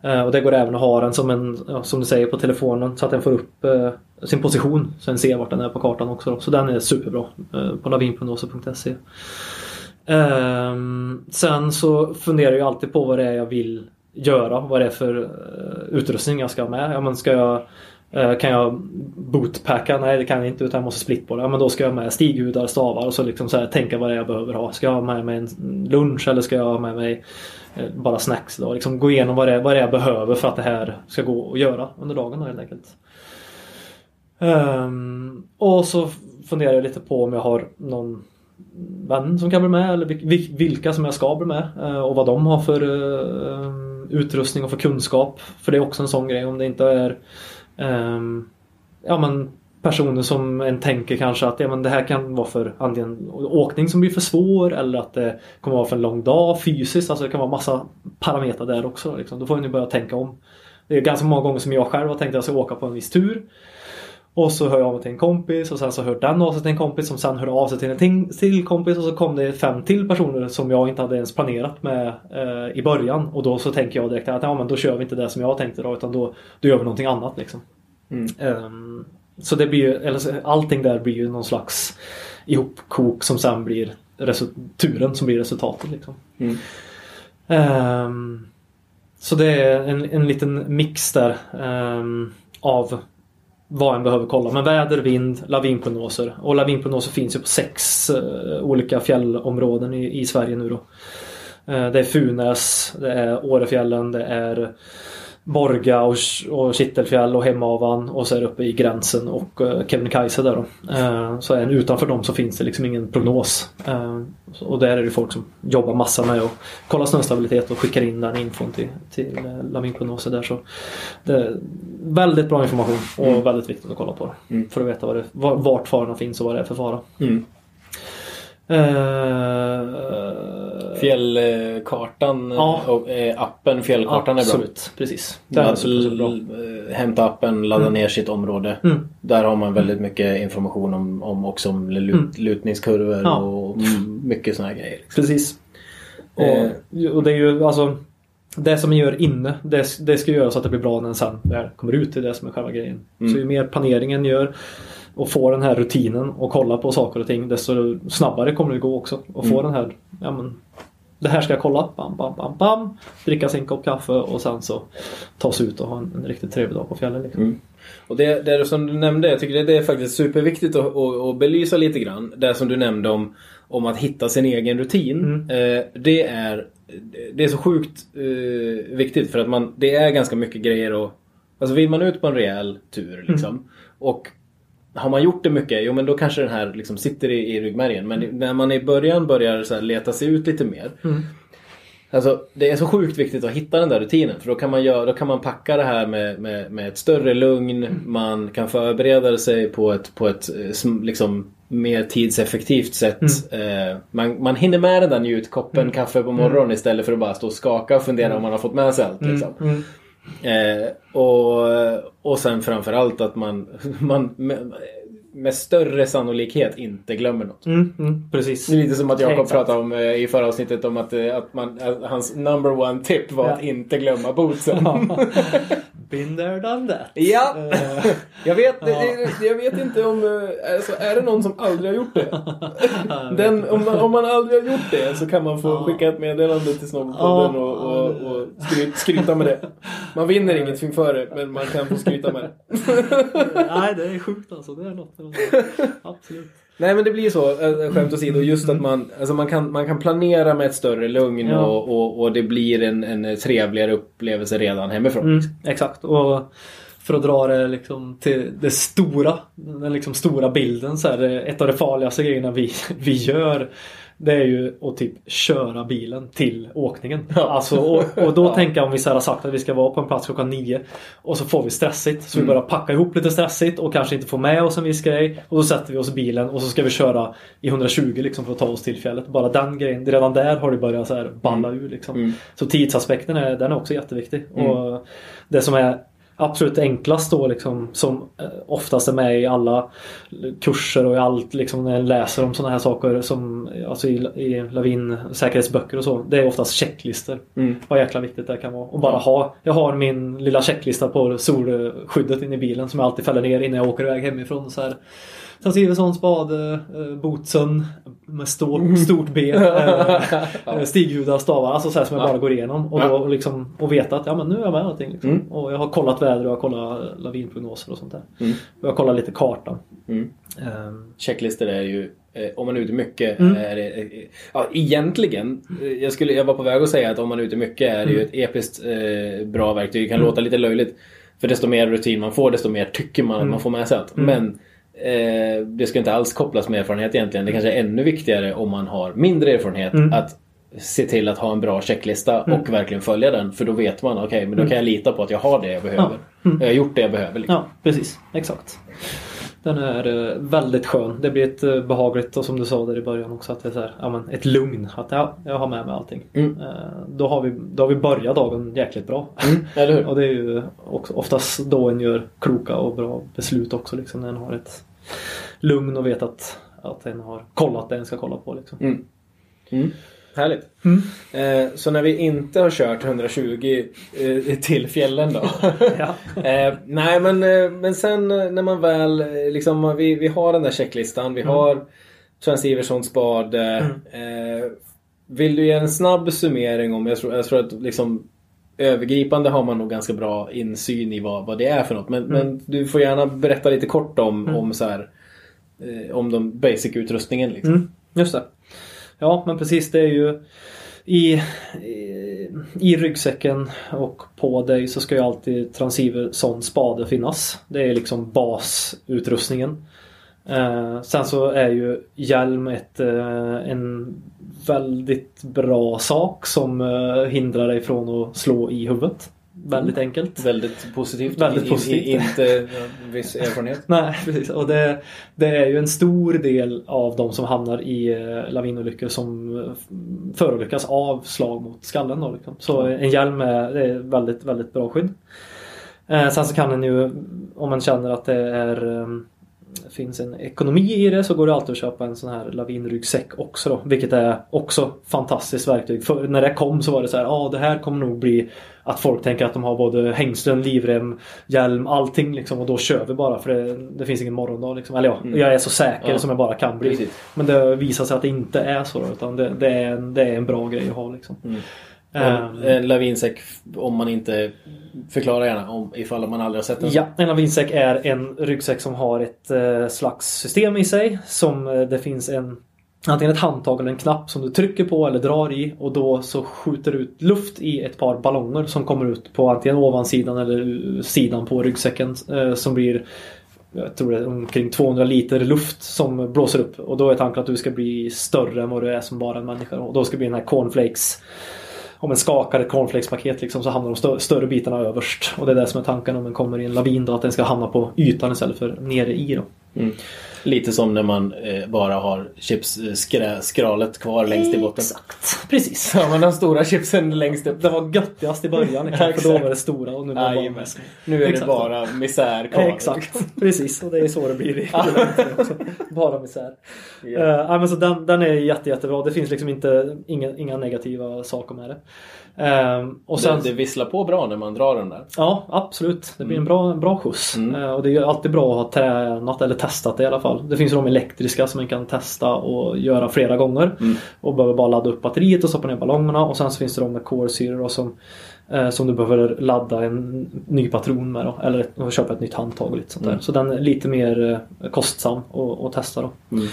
[SPEAKER 2] Eh, och det går även att ha den som en, som du säger på telefonen så att den får upp eh, sin position. Så den ser vart den är på kartan också. Då. Så den är superbra eh, på lavinprognoser.se. Ehm, sen så funderar jag alltid på vad det är jag vill göra. Vad det är för eh, utrustning jag ska ha med. Ja, men ska jag, eh, kan jag bootpacka? Nej det kan jag inte utan jag måste splitboarda. Ja, men då ska jag ha med stighudar, stavar och så liksom så här, tänka vad det är jag behöver ha. Ska jag ha med mig en lunch eller ska jag ha med mig eh, Eh, bara snacks? Då? Liksom gå igenom vad det, är, vad det är jag behöver för att det här ska gå att göra under dagen då, helt enkelt. Um, och så funderar jag lite på om jag har någon vän som kan bli med eller vilka som jag ska bli med eh, och vad de har för eh, utrustning och för kunskap. För det är också en sån grej om det inte är ehm, ja, men personer som en tänker kanske att ja, men det här kan vara för antingen åkning som blir för svår eller att det kommer vara för en lång dag fysiskt. Alltså det kan vara massa parametrar där också. Liksom. Då får ni börja tänka om. Det är ganska många gånger som jag själv har tänkt att jag ska åka på en viss tur. Och så hör jag av mig till en kompis och sen så hör den av sig till en kompis som sen hör av sig till en till kompis och så kom det fem till personer som jag inte hade ens planerat med eh, i början. Och då så tänker jag direkt att ja, men då kör vi inte det som jag tänkte då utan då, då gör vi någonting annat. Liksom. Ehm, så det blir ju, eller allting där blir ju någon slags ihopkok som sen blir turen som blir resultatet. Liksom.
[SPEAKER 1] Mm.
[SPEAKER 2] Ehm, så det är en, en liten mix där ehm, av vad en behöver kolla. Men väder, vind, lavinprognoser. Och lavinprognoser finns ju på sex eh, olika fjällområden i, i Sverige nu då. Eh, det är Funäs, det är Årefjällen, det är Borga och, och Kittelfjäll och Hemavan och så är det uppe i gränsen och uh, Kebnekaise där då. Eh, så även utanför dem så finns det liksom ingen prognos. Så- och där är det folk som jobbar massa med att kolla snöstabilitet och skickar in den infon till, till uh, lavinprognoser där. Så väldigt bra information och väldigt viktigt att kolla på.
[SPEAKER 1] Mm.
[SPEAKER 2] För att veta vad det, var- vart farorna finns och vad det är för fara.
[SPEAKER 1] Mm.
[SPEAKER 2] Eh,
[SPEAKER 1] Fjällkartan
[SPEAKER 2] Ja.
[SPEAKER 1] och eh, appen Fjällkartan är bra.
[SPEAKER 2] Absolut, precis. Den är
[SPEAKER 1] Ladda-
[SPEAKER 2] super, super bra.
[SPEAKER 1] l- Hämta appen, ladda ner sitt område.
[SPEAKER 2] Mm.
[SPEAKER 1] Där har man väldigt mycket information om, om också om lut, lutningskurvor
[SPEAKER 2] Mm. Ja.
[SPEAKER 1] och mm, mycket sådana grejer. Liksom.
[SPEAKER 2] Precis. Och,
[SPEAKER 1] Eh.
[SPEAKER 2] och det är ju alltså Det som man gör inne, det, det ska göra så att det blir bra när den sen kommer ut. Det är det som är själva grejen.
[SPEAKER 1] Mm.
[SPEAKER 2] Så ju mer planeringen gör och får den här rutinen och kolla på saker och ting desto snabbare kommer det gå också. Och få
[SPEAKER 1] Mm.
[SPEAKER 2] den här, ja men det här ska jag kolla, bam, bam, bam, bam. Dricka sin kopp kaffe och sen så ta sig ut och ha en, en riktigt trevlig dag på fjällen. Liksom.
[SPEAKER 1] Mm. Och det, det som du nämnde, jag tycker det, det är faktiskt superviktigt att, att, att belysa lite grann. Det som du nämnde om, om att hitta sin egen rutin.
[SPEAKER 2] Mm.
[SPEAKER 1] Eh, det, är, det är så sjukt eh, viktigt för att man, det är ganska mycket grejer och Alltså vill man ut på en rejäl tur liksom. Och har man gjort det mycket, jo men då kanske den här liksom sitter i, i ryggmärgen. Men när man i början börjar så leta sig ut lite mer.
[SPEAKER 2] Mm.
[SPEAKER 1] Alltså det är så sjukt viktigt att hitta den där rutinen. För då kan man, göra, då kan man packa det här med, med, med ett större lugn. Man kan förbereda sig på ett, på ett eh, liksom, mer tidseffektivt sätt. Eh, man, man hinner med den där njutkoppen kaffe på morgonen istället för att bara stå och skaka och fundera om man har fått med sig allt. Liksom. Eh, och, och sen framförallt att man, man med, med större sannolikhet inte glömmer något.
[SPEAKER 2] Mm, mm, precis.
[SPEAKER 1] Det är lite som att Jakob
[SPEAKER 2] Exakt.
[SPEAKER 1] pratade om eh, i förra avsnittet om att, eh, att, man, att hans number one tip var
[SPEAKER 2] Ja.
[SPEAKER 1] att inte glömma bootsen.
[SPEAKER 2] Been there, done that.
[SPEAKER 1] Ja!
[SPEAKER 2] Eh,
[SPEAKER 1] Jag vet, jag vet inte om... eh, Alltså, är det någon som aldrig har gjort det? Den, om, man, om man aldrig har gjort det så kan man få skicka ett meddelande till Snobbpodden och, och, och skryt, skryta med det. Man vinner ingenting för det, men man kan få skryta med det.
[SPEAKER 2] Nej, det är sjukt alltså. Det är något. Absolut.
[SPEAKER 1] Nej men det blir så, äh, skämt åsido, just att man, alltså man, kan, man kan planera med ett större lugn
[SPEAKER 2] Ja.
[SPEAKER 1] och, och, och det blir en, en trevligare upplevelse redan hemifrån.
[SPEAKER 2] Mm, exakt. Och för att dra det liksom till det stora, den liksom stora bilden så är det ett av de farligaste grejerna vi, vi gör det är ju att typ köra bilen till åkningen.
[SPEAKER 1] Ja.
[SPEAKER 2] Alltså, och, och då
[SPEAKER 1] Ja.
[SPEAKER 2] tänker jag om vi så här har sagt att vi ska vara på en plats klockan nio och så får vi stressigt. Så vi
[SPEAKER 1] Mm.
[SPEAKER 2] börjar packa ihop lite stressigt och kanske inte får med oss en viss grej. Och då sätter vi oss i bilen och så ska vi köra i 120 liksom för att ta oss till fjället. Bara den grejen, redan där har det börjat så här balla ur liksom.
[SPEAKER 1] Mm.
[SPEAKER 2] Så tidsaspekten är, den är också jätteviktig.
[SPEAKER 1] Mm.
[SPEAKER 2] Och det som är absolut enklast då liksom som eh, oftast är med i alla kurser och i allt liksom när jag läser om sådana här saker som alltså i, i lavinsäkerhetsböcker och så. Det är oftast checklistor.
[SPEAKER 1] Mm.
[SPEAKER 2] Vad jäkla viktigt det kan vara. Och bara ha. Jag har min lilla checklista på solskyddet inne i bilen som jag alltid fäller ner innan jag åker iväg hemifrån. Så här. Sen Siversson, spade, eh, bootsen med stort, stort B. Eh, Stighudar, stavar. Alltså så som jag
[SPEAKER 1] Ja.
[SPEAKER 2] bara går igenom. Och, då liksom, och veta att ja, men nu är jag med allting. Liksom.
[SPEAKER 1] Mm.
[SPEAKER 2] Och jag har kollat väder och jag har kollat lavinprognoser och sånt där.
[SPEAKER 1] Mm.
[SPEAKER 2] Och jag har kollat lite kartan.
[SPEAKER 1] Mm.
[SPEAKER 2] Ehm,
[SPEAKER 1] Checklistor är ju, eh, om man är ute mycket,
[SPEAKER 2] Mm.
[SPEAKER 1] är det, eh, ja, egentligen, eh, jag, skulle, jag var på väg att säga att om man är ute mycket är det ju ett episkt eh, bra verktyg. Det kan
[SPEAKER 2] Mm.
[SPEAKER 1] låta lite löjligt. För desto mer rutin man får, desto mer tycker man att
[SPEAKER 2] Mm.
[SPEAKER 1] man får med sig allt.
[SPEAKER 2] Mm.
[SPEAKER 1] Men eh, det ska inte alls kopplas med erfarenhet egentligen. Det kanske är ännu viktigare om man har mindre erfarenhet
[SPEAKER 2] Mm.
[SPEAKER 1] att se till att ha en bra checklista
[SPEAKER 2] Mm.
[SPEAKER 1] och verkligen följa den. För då vet man, okej, men då kan jag lita på att jag har det jag behöver.
[SPEAKER 2] Ja. Mm.
[SPEAKER 1] Jag har gjort det jag behöver. Liksom.
[SPEAKER 2] Ja, precis. Exakt. Den är eh, väldigt skön. Det blir ett eh, behagligt och som du sa där i början också att det är så här, ja, men ett lugn. Att ja, jag har med mig allting.
[SPEAKER 1] Mm.
[SPEAKER 2] Då, har vi, då har vi börjat dagen jäkligt bra.
[SPEAKER 1] Mm, eller hur?
[SPEAKER 2] Och det är ju också, oftast då en gör kloka och bra beslut också. Liksom, när en har ett lugn och vet att, att en har kollat det en ska kolla på. Liksom.
[SPEAKER 1] Mm. Mm. Härligt.
[SPEAKER 2] Mm.
[SPEAKER 1] Eh, så när vi inte har kört 120 eh, till fjällen då? Eh, nej men, eh, men sen eh, när man väl eh, liksom, vi, vi har den där checklistan. Vi
[SPEAKER 2] Mm.
[SPEAKER 1] har Sven Iverssons spade. Eh, vill du ge en snabb summering om, jag tror, jag tror att liksom Övergripande har man nog ganska bra insyn i vad, vad det är för något. Men, men du får gärna berätta lite kort om,
[SPEAKER 2] Mm.
[SPEAKER 1] om, så här, eh, om de basic utrustningen. Liksom.
[SPEAKER 2] Mm, just det. Ja, men precis det är ju i, i, i ryggsäcken och på dig så ska ju alltid transceiver sån spade finnas. Det är liksom basutrustningen. Eh, sen så är ju hjälm ett, eh, en väldigt bra sak som eh, hindrar dig från att slå i huvudet. Väldigt enkelt.
[SPEAKER 1] Väldigt positivt.
[SPEAKER 2] Väldigt
[SPEAKER 1] I- i-
[SPEAKER 2] positivt.
[SPEAKER 1] inte viss erfarenhet.
[SPEAKER 2] Nej, precis. Och det, det är ju en stor del av de som hamnar i eh, lavinolyckor som eh, förolyckas av slag mot skallen. Då, liksom. Så en hjälm är, är väldigt, väldigt bra skydd. Eh, sen så kan den ju, om man känner att det är eh, finns en ekonomi i det så går det alltid att köpa en sån här lavinryggsäck också då. Vilket är också fantastiskt verktyg. För när det kom så var det så här, ja ah, det här kommer nog bli att folk tänker att de har både hängslen, livrem, hjälm, allting liksom. Och då kör vi bara för det, det finns ingen morgondag liksom. Eller ja, jag är så säker
[SPEAKER 1] Ja.
[SPEAKER 2] som jag bara kan bli.
[SPEAKER 1] Precis.
[SPEAKER 2] Men det visar sig att det inte är så då, utan det, det, är, en, det är en bra grej att ha liksom.
[SPEAKER 1] Mm.
[SPEAKER 2] Ehm,
[SPEAKER 1] Och En lavinsäck, om man inte förklarar gärna om ifall man aldrig har sett den.
[SPEAKER 2] Ja, en lavinsäck är en ryggsäck som har ett eh, slags system i sig. Som eh, det finns en Antingen ett handtag eller en knapp som du trycker på eller drar i och då så skjuter ut luft i ett par ballonger som kommer ut på antingen ovansidan eller sidan på ryggsäcken eh, som blir jag tror det är omkring 200 liter luft som blåser upp och då är tanken att du ska bli större än vad du är som bara en människa och då ska det bli den här cornflakes om en skakar ett cornflakespaket liksom, så hamnar de stö större bitarna överst. Och det är det som är tanken om den kommer i en lavin då, att den ska hamna på ytan istället för nere i då.
[SPEAKER 1] Mm. Lite som när man eh, bara har chipsskralet kvar längst i botten.
[SPEAKER 2] Exakt, precis.
[SPEAKER 1] Ja, men de stora chipsen längst upp.
[SPEAKER 2] Det var göttigast i början liksom, för då var det stora och nu var det bara.
[SPEAKER 1] Nu är det bara misär kvar.
[SPEAKER 2] Exakt, precis. Och det är så det blir i också. Bara misär.
[SPEAKER 1] Ja.
[SPEAKER 2] Ja. Uh, men så den, den är jätte, jättebra. Det finns liksom inte inga, inga negativa saker med det. Ehm, och sen,
[SPEAKER 1] det, det visslar på bra när man drar den där.
[SPEAKER 2] Ja, absolut. Det blir en bra, en bra skjuts.
[SPEAKER 1] Mm.
[SPEAKER 2] Eh, och det är alltid bra att ha tränat eller testat det i alla fall. Det finns ju de elektriska som man kan testa och göra flera gånger.
[SPEAKER 1] Mm.
[SPEAKER 2] Och behöver bara ladda upp batteriet och stoppa ner ballongerna. Och sen så finns det de med kolsyror som, eh, som du behöver ladda en ny patron med. Då, eller ett, köpa ett nytt handtag och lite sånt där.
[SPEAKER 1] Mm.
[SPEAKER 2] Så den är lite mer eh, kostsam att testa då.
[SPEAKER 1] Mm.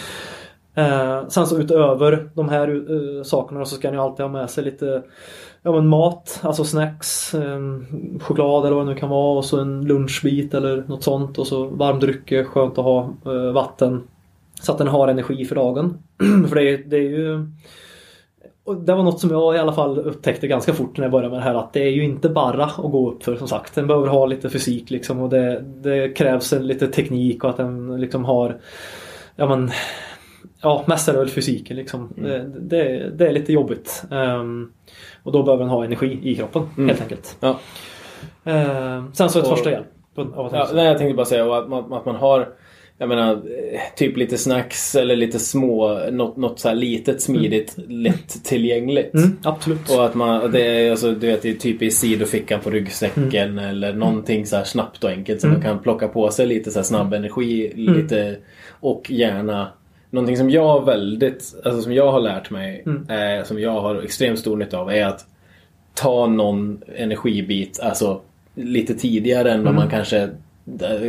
[SPEAKER 2] Eh, sen så utöver de här eh, sakerna så ska ni alltid ha med sig lite ja, men mat, alltså snacks, eh, choklad eller vad det nu kan vara och så en lunchbit eller något sånt och så varm dryck, skönt att ha eh, vatten. Så att den har energi för dagen. för det är, det är ju och det var något som jag i alla fall upptäckte ganska fort när jag började med det här att det är ju inte bara att gå upp för som sagt. Den behöver ha lite fysik liksom och det, det krävs en, lite teknik och att den liksom har Ja men Ja, mest är det väl fysiken liksom. Det, det, det är lite jobbigt. Ehm, och då behöver den ha energi i kroppen
[SPEAKER 1] Mm.
[SPEAKER 2] helt enkelt.
[SPEAKER 1] Ja.
[SPEAKER 2] Eh, sen så ett
[SPEAKER 1] Och-
[SPEAKER 2] första hjälp. Ja,
[SPEAKER 1] nej, jag tänkte bara säga att, man, att man har jag menar, typ lite snacks eller lite små, något, något så här litet, smidigt, lätt tillgängligt.
[SPEAKER 2] Mm, absolut.
[SPEAKER 1] Och att man, det är, alltså, du vet, det är typ i sidofickan på ryggsäcken
[SPEAKER 2] Mm.
[SPEAKER 1] eller någonting så här snabbt och enkelt så man kan plocka på sig lite så snabb energi.
[SPEAKER 2] Mm.
[SPEAKER 1] Lite, och gärna Någonting som jag väldigt, alltså som jag har lärt mig,
[SPEAKER 2] Mm.
[SPEAKER 1] eh, som jag har extremt stor nytta av är att ta någon energibit alltså lite tidigare än vad man kanske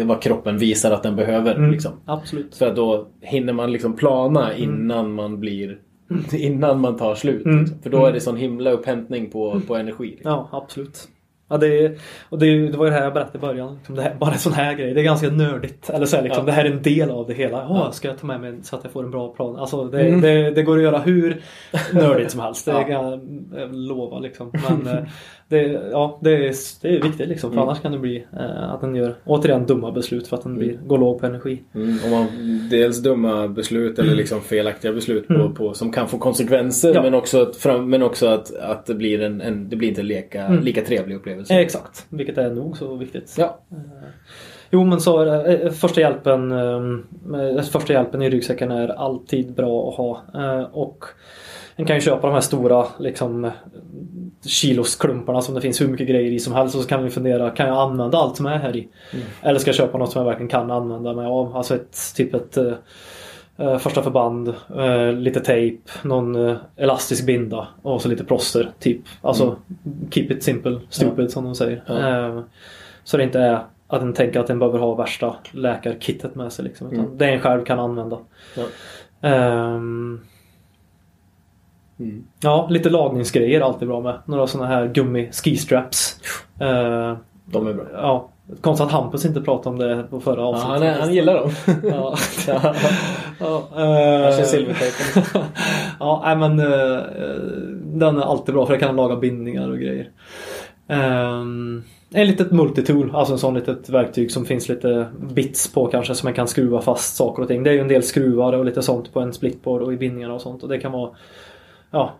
[SPEAKER 1] vad kroppen visar att den behöver.
[SPEAKER 2] Mm,
[SPEAKER 1] Liksom.
[SPEAKER 2] Absolut.
[SPEAKER 1] För att då hinner man liksom plana innan man blir Innan man tar slut.
[SPEAKER 2] Mm.
[SPEAKER 1] Liksom. För då är det sån himla upphämtning på, på energi. Liksom.
[SPEAKER 2] Ja, absolut. Ja, det, är, och det, är- det var ju det här jag berättade i början. Liksom det här, bara en sån här grej. Det är ganska nördigt. Eller så här, liksom,
[SPEAKER 1] Ja.
[SPEAKER 2] Det här är en del av det hela. Ja, ska jag ta med mig så att jag får en bra plan? Alltså, det,
[SPEAKER 1] Mm.
[SPEAKER 2] det, det går att göra hur nördigt som helst. Det
[SPEAKER 1] Ja.
[SPEAKER 2] kan jag lova. Liksom. Men det, ja, det, är, det är viktigt liksom. För
[SPEAKER 1] Mm.
[SPEAKER 2] annars kan det bli eh, att den gör återigen dumma beslut för att den blir, går låg på energi.
[SPEAKER 1] Mm, och man, dels dumma beslut eller liksom felaktiga beslut på, på, som kan få konsekvenser
[SPEAKER 2] Ja.
[SPEAKER 1] men också, att, fram, men också att, att det blir en, en det blir inte en leka, lika trevlig upplevelse.
[SPEAKER 2] Eh, exakt, vilket är nog så viktigt.
[SPEAKER 1] Ja.
[SPEAKER 2] Jo men så är eh, första hjälpen eh, Första hjälpen i ryggsäcken är alltid bra att ha. Eh, Och en kan ju köpa de här stora liksom eh, kilosklumparna som det finns hur mycket grejer i som helst och så kan vi fundera, kan jag använda allt som är här i? Eller ska jag köpa något som jag verkligen kan använda mig av? Alltså ett typ ett eh, eh, första förband, eh, lite tejp, någon eh, elastisk binda och så lite plåster. Typ. Alltså keep it simple, stupid som de säger.
[SPEAKER 1] Ja.
[SPEAKER 2] Eh, så det inte är att den tänker att den behöver ha värsta läkarkittet med sig. Liksom, utan
[SPEAKER 1] Mm.
[SPEAKER 2] det en själv kan använda.
[SPEAKER 1] Ja.
[SPEAKER 2] Ehm,
[SPEAKER 1] Mm.
[SPEAKER 2] ja, lite lagningsgrejer är alltid bra med. Några sådana här gummi skistraps. Uh,
[SPEAKER 1] De är bra.
[SPEAKER 2] ja, konstigt att Hampus inte pratade om det på förra
[SPEAKER 1] Ja,
[SPEAKER 2] avsnittet.
[SPEAKER 1] han, är, han gillar dem.
[SPEAKER 2] Ja.
[SPEAKER 1] Ja.
[SPEAKER 2] ja,
[SPEAKER 1] Han kör
[SPEAKER 2] eh,
[SPEAKER 1] silvertejpen.
[SPEAKER 2] ja, nej, men eh, den är alltid bra för det kan laga bindningar och grejer. Um, en litet multitool, alltså en sån litet verktyg som finns lite bits på kanske som man kan skruva fast saker och ting. Det är ju en del skruvar och lite sånt på en splitboard och i bindningarna och sånt och det kan vara Ja,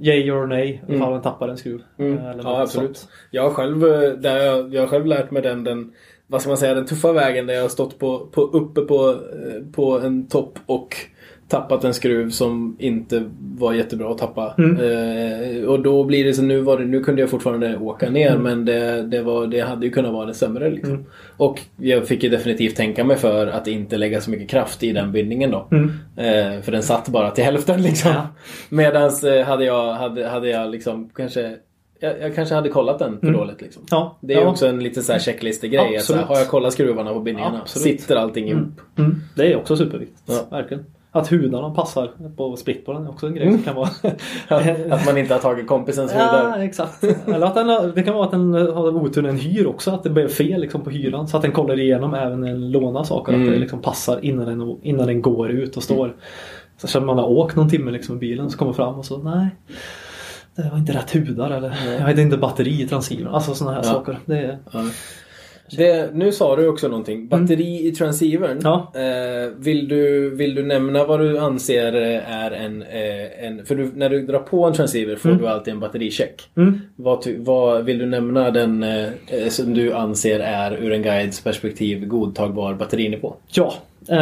[SPEAKER 2] yay or nej ifall
[SPEAKER 1] Mm.
[SPEAKER 2] man tappar en skruv.
[SPEAKER 1] Mm.
[SPEAKER 2] Eller
[SPEAKER 1] Ja, absolut.
[SPEAKER 2] sånt.
[SPEAKER 1] Jag har själv, eh, där jag, jag har själv lärt mig den, den, vad ska man säga, den tuffa vägen där jag har stått på, på, uppe på, eh, på en topp och tappat en skruv som inte var jättebra att tappa.
[SPEAKER 2] Mm.
[SPEAKER 1] Eh, och då blir det så, nu, var det, nu kunde jag fortfarande åka ner
[SPEAKER 2] Mm.
[SPEAKER 1] men det, det, var, det hade ju kunnat vara det sämre. Liksom.
[SPEAKER 2] Mm.
[SPEAKER 1] Och jag fick ju definitivt tänka mig för att inte lägga så mycket kraft i den bindningen då.
[SPEAKER 2] Mm.
[SPEAKER 1] Eh, för den satt bara till hälften liksom.
[SPEAKER 2] Ja.
[SPEAKER 1] Medans eh, hade jag, hade, hade jag liksom kanske jag, jag kanske hade kollat den för
[SPEAKER 2] Mm.
[SPEAKER 1] dåligt liksom.
[SPEAKER 2] Ja,
[SPEAKER 1] Det är
[SPEAKER 2] ja.
[SPEAKER 1] också en liten så här checklistegrej. Har jag kollat skruvarna på bindningarna?
[SPEAKER 2] Absolut.
[SPEAKER 1] Sitter allting ihop?
[SPEAKER 2] Mm. Det är också superviktigt.
[SPEAKER 1] Ja.
[SPEAKER 2] Verkligen. Att hudarna passar på splitboarden är också en grej
[SPEAKER 1] Mm.
[SPEAKER 2] som kan vara...
[SPEAKER 1] att man inte har tagit kompisens
[SPEAKER 2] Ja,
[SPEAKER 1] hudar.
[SPEAKER 2] exakt. Eller att den, det kan vara att den har oturen en hyr också. Att det blev fel liksom, på hyran. Så att den kollar igenom även när den lånar saker.
[SPEAKER 1] Mm.
[SPEAKER 2] Att det liksom passar innan den, innan den går ut och står. Så känner man har åkt någon timme liksom, i bilen så kommer fram och så nej. Det var inte rätt hudar eller jag hade inte batteri i transceivern. Alltså sådana här
[SPEAKER 1] Ja.
[SPEAKER 2] saker. Det är,
[SPEAKER 1] Ja. Det, nu sa du också någonting. Batteri i transceivern.
[SPEAKER 2] Ja.
[SPEAKER 1] Eh, vill, du, vill du nämna vad du anser är en... Eh, en för du, när du drar på en transceiver får
[SPEAKER 2] Mm.
[SPEAKER 1] du alltid en battericheck.
[SPEAKER 2] mm.
[SPEAKER 1] Vad, vad vill du nämna den eh, eh, som du anser är ur en guides perspektiv godtagbar batterinivå?
[SPEAKER 2] Ja. Eh,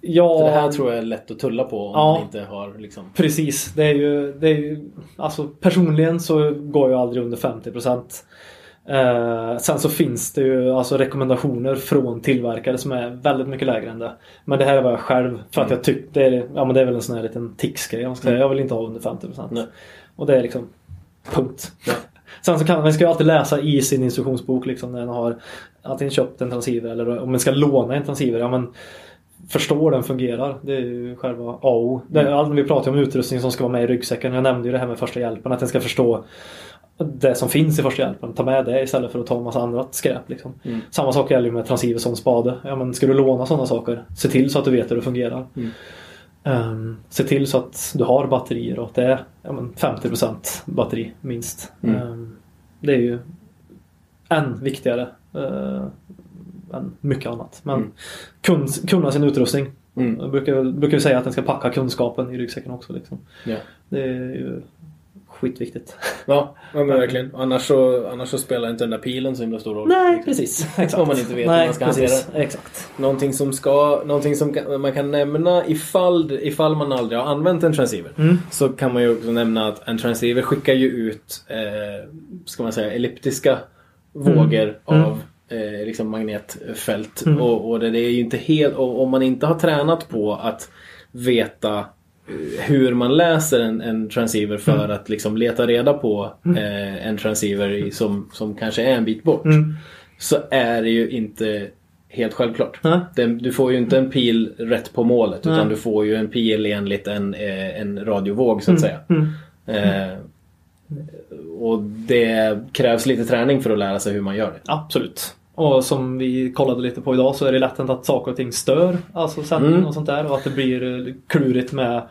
[SPEAKER 2] ja.
[SPEAKER 1] För det här tror jag är lätt att tulla på om
[SPEAKER 2] Ja.
[SPEAKER 1] man inte har liksom...
[SPEAKER 2] Precis. Det är ju, det är ju, alltså personligen så går jag aldrig under 50%. Eh, sen så finns det ju alltså rekommendationer från tillverkare som är väldigt mycket lägre än det. Men det här är vad jag själv, för att jag tyckte, det är, ja men det är väl en sån här liten tics-grej. Jag, säga. jag vill inte ha under 50%.
[SPEAKER 1] Nej.
[SPEAKER 2] Och det är liksom punkt.
[SPEAKER 1] Ja.
[SPEAKER 2] Sen så kan man ska ju alltid läsa i sin instruktionsbok liksom när man har antingen köpt en transceiver eller om man ska låna en transceiver. Ja, men förstår den fungerar. Det är ju själva A och O. Det är
[SPEAKER 1] Mm.
[SPEAKER 2] vi pratar om utrustning som ska vara med i ryggsäcken. Jag nämnde ju det här med första hjälpen. Att den ska förstå det som finns i första hjälpen. Ta med det istället för att ta en massa annat skräp. Liksom.
[SPEAKER 1] Mm.
[SPEAKER 2] Samma sak gäller med transceiver som spade. Ja, men ska du låna sådana saker, se till så att du vet hur det fungerar.
[SPEAKER 1] Mm.
[SPEAKER 2] Ehm, se till så att du har batterier och att det är ja, men 50% batteri minst.
[SPEAKER 1] Mm.
[SPEAKER 2] Ehm, det är ju än viktigare eh, än mycket annat. Men
[SPEAKER 1] Mm.
[SPEAKER 2] kun, kunna sin utrustning.
[SPEAKER 1] Mm.
[SPEAKER 2] Jag brukar, brukar vi säga att den ska packa kunskapen i ryggsäcken också. Liksom.
[SPEAKER 1] Ja.
[SPEAKER 2] Det är ju skitviktigt.
[SPEAKER 1] Ja, men verkligen. Annars så, annars så spelar inte den där pilen så himla stor roll.
[SPEAKER 2] Nej, precis. Exakt.
[SPEAKER 1] Om man inte vet hur
[SPEAKER 2] Nej,
[SPEAKER 1] man ska
[SPEAKER 2] precis.
[SPEAKER 1] hantera
[SPEAKER 2] Exakt.
[SPEAKER 1] Någonting som, ska, någonting som kan, man kan nämna ifall, ifall man aldrig har använt en transceiver.
[SPEAKER 2] Mm.
[SPEAKER 1] Så kan man ju också nämna att en transceiver skickar ju ut eh, ska man säga, elliptiska vågor
[SPEAKER 2] Mm.
[SPEAKER 1] av eh, liksom magnetfält.
[SPEAKER 2] Mm.
[SPEAKER 1] Och, och det, det är ju inte helt, och om man inte har tränat på att veta hur man läser en, en transceiver för
[SPEAKER 2] Mm.
[SPEAKER 1] att liksom leta reda på eh, en transceiver som, som kanske är en bit bort.
[SPEAKER 2] Mm.
[SPEAKER 1] Så är det ju inte helt självklart.
[SPEAKER 2] Nej.
[SPEAKER 1] Den, du får ju inte en pil rätt på målet
[SPEAKER 2] Nej.
[SPEAKER 1] utan du får ju en pil enligt en, eh, en radiovåg så att säga.
[SPEAKER 2] Mm.
[SPEAKER 1] Eh, och det krävs lite träning för att lära sig hur man gör det.
[SPEAKER 2] Absolut. Och som vi kollade lite på idag så är det lätt att saker och ting stör. Alltså sändning
[SPEAKER 1] Mm.
[SPEAKER 2] och sånt där. Och att det blir eh, klurigt med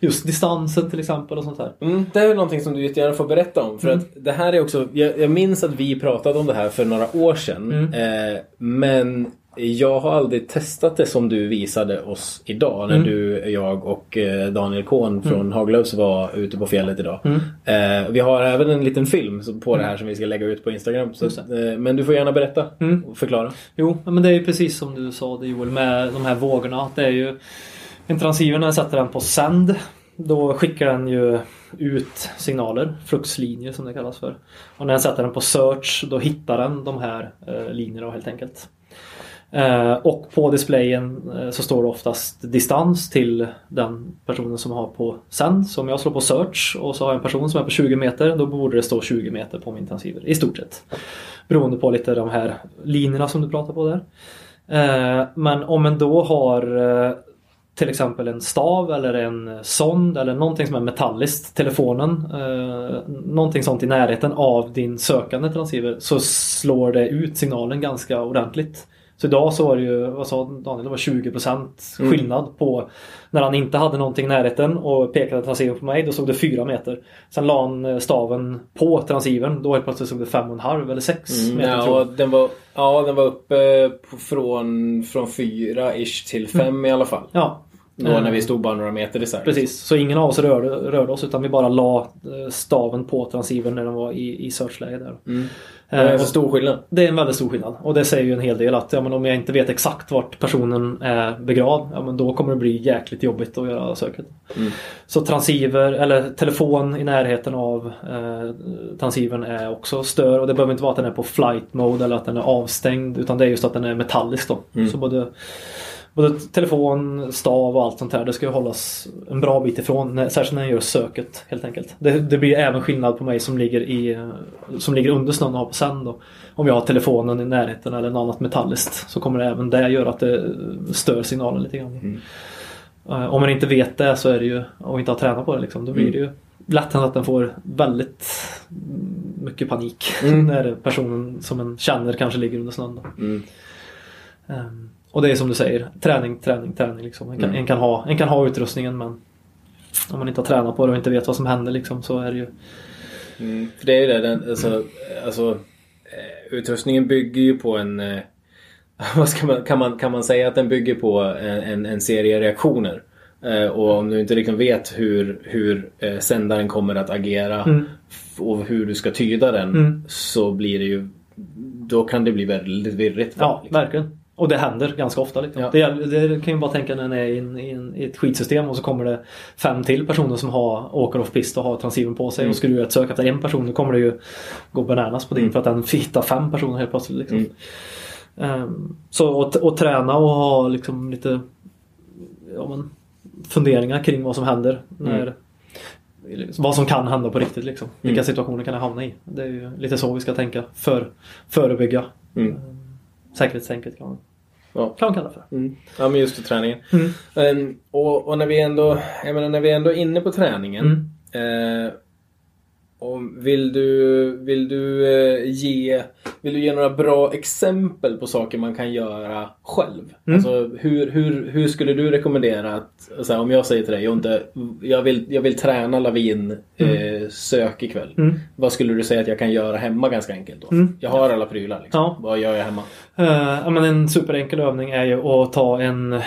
[SPEAKER 2] just distansen till exempel och sånt där.
[SPEAKER 1] Mm, det är någonting som du jättegärna får berätta om. För
[SPEAKER 2] Mm.
[SPEAKER 1] att det här är också, jag, jag minns att vi pratade om det här för några år sedan.
[SPEAKER 2] Mm.
[SPEAKER 1] Eh, men jag har aldrig testat det som du visade oss idag. När
[SPEAKER 2] Mm.
[SPEAKER 1] du, jag och eh, Daniel Kohn från Haglöfs var ute på fjället idag.
[SPEAKER 2] Mm.
[SPEAKER 1] Eh, vi har även en liten film på det här som vi ska lägga ut på Instagram. Så, eh, men du får gärna berätta
[SPEAKER 2] Mm.
[SPEAKER 1] och förklara.
[SPEAKER 2] Jo, men det är ju precis som du sa det Joel med de här vågorna. Det är ju en transceiver när jag sätter den på sänd. Då skickar den ju ut signaler, fluxlinjer som det kallas för. Och när jag sätter den på search då hittar den de här eh, linjerna helt enkelt. Eh, och på displayen eh, så står det oftast distans till den personen som har på sänd. Så om jag slår på search och så har jag en person som är på 20 meter då borde det stå 20 meter på min transceiver i stort sett. Beroende på lite de här linjerna som du pratar på där. Eh, men om en då har till exempel en stav eller en sond eller någonting som är metalliskt, telefonen, eh, någonting sånt i närheten av din sökande transceiver så slår det ut signalen ganska ordentligt. Så idag så var det ju, vad sa Daniel, det var 20% skillnad på när han inte hade någonting i närheten och pekade transceivern på mig, då stod det 4 meter. Sen la han eh, staven på transceivern, då helt plötsligt stod det 5,5 eller 6
[SPEAKER 1] Mm,
[SPEAKER 2] meter. tror
[SPEAKER 1] ja,
[SPEAKER 2] jag.
[SPEAKER 1] den var, ja, den var uppe från, från fyra ish till fem i alla fall.
[SPEAKER 2] Ja.
[SPEAKER 1] Då
[SPEAKER 2] Eh,
[SPEAKER 1] när vi stod bara några meter isär.
[SPEAKER 2] Precis, så ingen av oss rörde, rörde oss utan vi bara la eh, staven på transceivern när den var i, i searchläge där.
[SPEAKER 1] Mm.
[SPEAKER 2] Eh,
[SPEAKER 1] Det är en
[SPEAKER 2] och
[SPEAKER 1] så stor skillnad.
[SPEAKER 2] det är en väldigt stor skillnad och det säger ju en hel del att ja, men om jag inte vet exakt vart personen är begravd ja, men då kommer det bli jäkligt jobbigt att göra söket.
[SPEAKER 1] Mm.
[SPEAKER 2] Så transceiver eller telefon i närheten av eh, transceivern är också stör och det behöver inte vara att den är på flight mode eller att den är avstängd utan det är just att den är metallisk då.
[SPEAKER 1] Mm.
[SPEAKER 2] Så både Både telefon, stav och allt sånt här det ska ju hållas en bra bit ifrån. Särskilt när jag gör söket helt enkelt. Det, det blir även skillnad på mig som ligger, i, som ligger under snön och har på sänd. då. Om jag har telefonen i närheten eller något annat metalliskt så kommer det även det göra att det stör signalen lite grann. Eh, Om man inte vet det så är det ju, och inte har tränat på det liksom, då blir det ju lätt hänt att den får väldigt mycket panik
[SPEAKER 1] Mm.
[SPEAKER 2] när personen som en känner kanske ligger under snön.
[SPEAKER 1] Mm.
[SPEAKER 2] Ehm, och det är som du säger, träning, träning, träning. Liksom. En, kan,
[SPEAKER 1] Mm.
[SPEAKER 2] en, kan ha, en kan ha utrustningen men om man inte har tränat på det och inte vet vad som händer liksom, så är det ju...
[SPEAKER 1] Mm. För det är ju det, den, alltså, alltså eh, utrustningen bygger ju på en... eh, Vad ska man, kan, man, kan man säga att den bygger på en, en, en serie reaktioner? Eh, och om du inte liksom vet hur, hur sändaren kommer att agera
[SPEAKER 2] Mm.
[SPEAKER 1] och hur du ska tyda den
[SPEAKER 2] Mm.
[SPEAKER 1] så blir det ju... Då kan det bli väldigt virrigt.
[SPEAKER 2] Ja,
[SPEAKER 1] liksom.
[SPEAKER 2] verkligen. Och det händer ganska ofta. Liksom.
[SPEAKER 1] Ja.
[SPEAKER 2] Det, det kan ju bara tänka när man är i, en, i, en, i ett skitsystem och så kommer det fem till personer som har, åker off-pist och har transceivern på sig.
[SPEAKER 1] Mm.
[SPEAKER 2] Och ska du göra ett sök efter en person då kommer det ju gå bananas på din
[SPEAKER 1] Mm.
[SPEAKER 2] för att den hittar fem personer helt plötsligt. Liksom.
[SPEAKER 1] Mm.
[SPEAKER 2] Ehm, så att, att träna och ha liksom lite ja, men, funderingar kring vad som händer. När, Vad som kan hända på riktigt. Liksom. Vilka
[SPEAKER 1] Mm.
[SPEAKER 2] situationer kan jag hamna i? Det är ju lite så vi ska tänka. För, förebygga.
[SPEAKER 1] Mm.
[SPEAKER 2] Säkerhetstänket kan man,
[SPEAKER 1] Ja.
[SPEAKER 2] kan man kalla för.
[SPEAKER 1] Mm. Ja, men just det, träningen.
[SPEAKER 2] Mm.
[SPEAKER 1] Ehm, och, och när vi ändå, jag menar, när vi ändå är inne på träningen.
[SPEAKER 2] Mm.
[SPEAKER 1] Eh, och vill du, vill, du, eh, ge, vill du ge några bra exempel på saker man kan göra själv?
[SPEAKER 2] Mm.
[SPEAKER 1] Alltså, hur, hur, hur skulle du rekommendera att, här, om jag säger till dig, Jonte, jag vill, jag vill träna lavin eh, sök ikväll.
[SPEAKER 2] Mm.
[SPEAKER 1] Vad skulle du säga att jag kan göra hemma ganska enkelt då?
[SPEAKER 2] Mm.
[SPEAKER 1] Jag har alla prylar liksom.
[SPEAKER 2] Ja.
[SPEAKER 1] Vad gör jag hemma?
[SPEAKER 2] Eh, ja, men en superenkel övning är ju att ta en eh,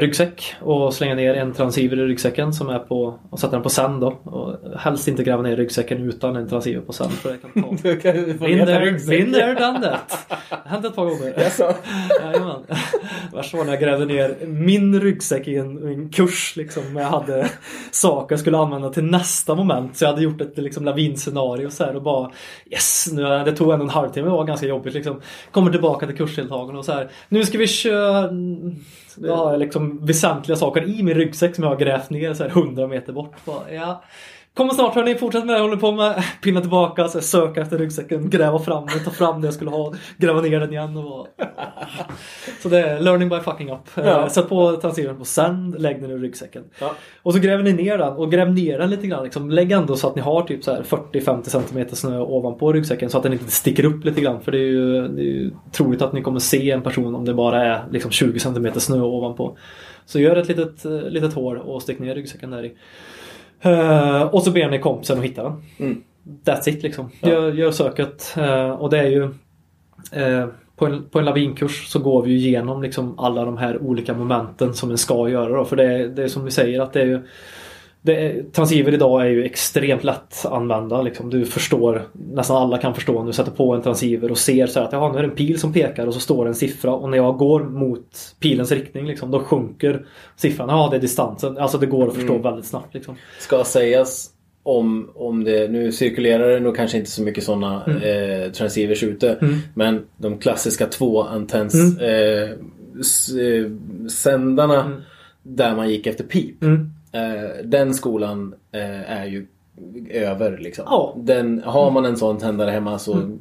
[SPEAKER 2] ryggsäck och slänga ner en transceiver i ryggsäcken som är på och sätta den på sänd då. Och helst inte gräva ner ryggsäcken utan en transceiver på sänd för det kan ta
[SPEAKER 1] Du kan
[SPEAKER 2] Been there, been there, done that. Det hänt ett par gånger.
[SPEAKER 1] Jaså?
[SPEAKER 2] Jajamän. Värst var när jag grävde ner min ryggsäck i en, en kurs liksom. Jag hade saker jag skulle använda till nästa moment. Så jag hade gjort ett liksom, lavinscenario så här och bara Yes! Nu, det tog ändå en halvtimme. Det var ganska jobbigt liksom. Kommer tillbaka till kursdeltagarna och så här. Nu ska vi köra... Då har jag liksom väsentliga saker i min ryggsäck som jag har grävt ner så här 100 meter bort. Bara, ja. Kommer snart hörni, fortsätt med det jag håller på med. Pinna tillbaka, så söka efter ryggsäcken, gräva fram den, ta fram det jag skulle ha, gräva ner den igen och. Så det är learning by fucking up.
[SPEAKER 1] Ja.
[SPEAKER 2] Sätt på transceivern på sänd, lägg den i ryggsäcken.
[SPEAKER 1] Ja.
[SPEAKER 2] Och så gräver ni ner den och gräv ner den lite grann. Liksom. Lägg ändå så att ni har typ så här 40-50 cm snö ovanpå ryggsäcken så att den inte sticker upp lite grann. För det är ju, det är ju troligt att ni kommer se en person om det bara är liksom 20 cm snö ovanpå. Så gör ett litet, eh, litet hål och stick ner ryggsäcken där i. Eh, och så ber ni kompisen att hitta den.
[SPEAKER 1] Mm.
[SPEAKER 2] That's it liksom.
[SPEAKER 1] Ja.
[SPEAKER 2] Gör, gör söket. Eh, och det är ju eh, på, en, på en lavinkurs så går vi ju igenom liksom alla de här olika momenten som en ska göra. Då. För det är, det är som vi säger att det är ju det är, transceiver idag är ju extremt lätt använda. Liksom. Du förstår, nästan alla kan förstå när du sätter på en transceiver och ser så att jaha, nu är det en pil som pekar och så står det en siffra och när jag går mot pilens riktning liksom, då sjunker siffran. Ja, det är distansen. Alltså det går att förstå
[SPEAKER 1] Mm.
[SPEAKER 2] väldigt snabbt. Liksom.
[SPEAKER 1] Ska sägas om, om det, nu cirkulerar det nog kanske inte så mycket sådana eh, transceivers ute.
[SPEAKER 2] Mm.
[SPEAKER 1] Men de klassiska två antenns
[SPEAKER 2] Mm.
[SPEAKER 1] eh, eh, sändarna
[SPEAKER 2] Mm.
[SPEAKER 1] där man gick efter pip. Eh, den skolan eh, är ju över liksom.
[SPEAKER 2] Ja.
[SPEAKER 1] Den, har man en sån tändare hemma så
[SPEAKER 2] Mm.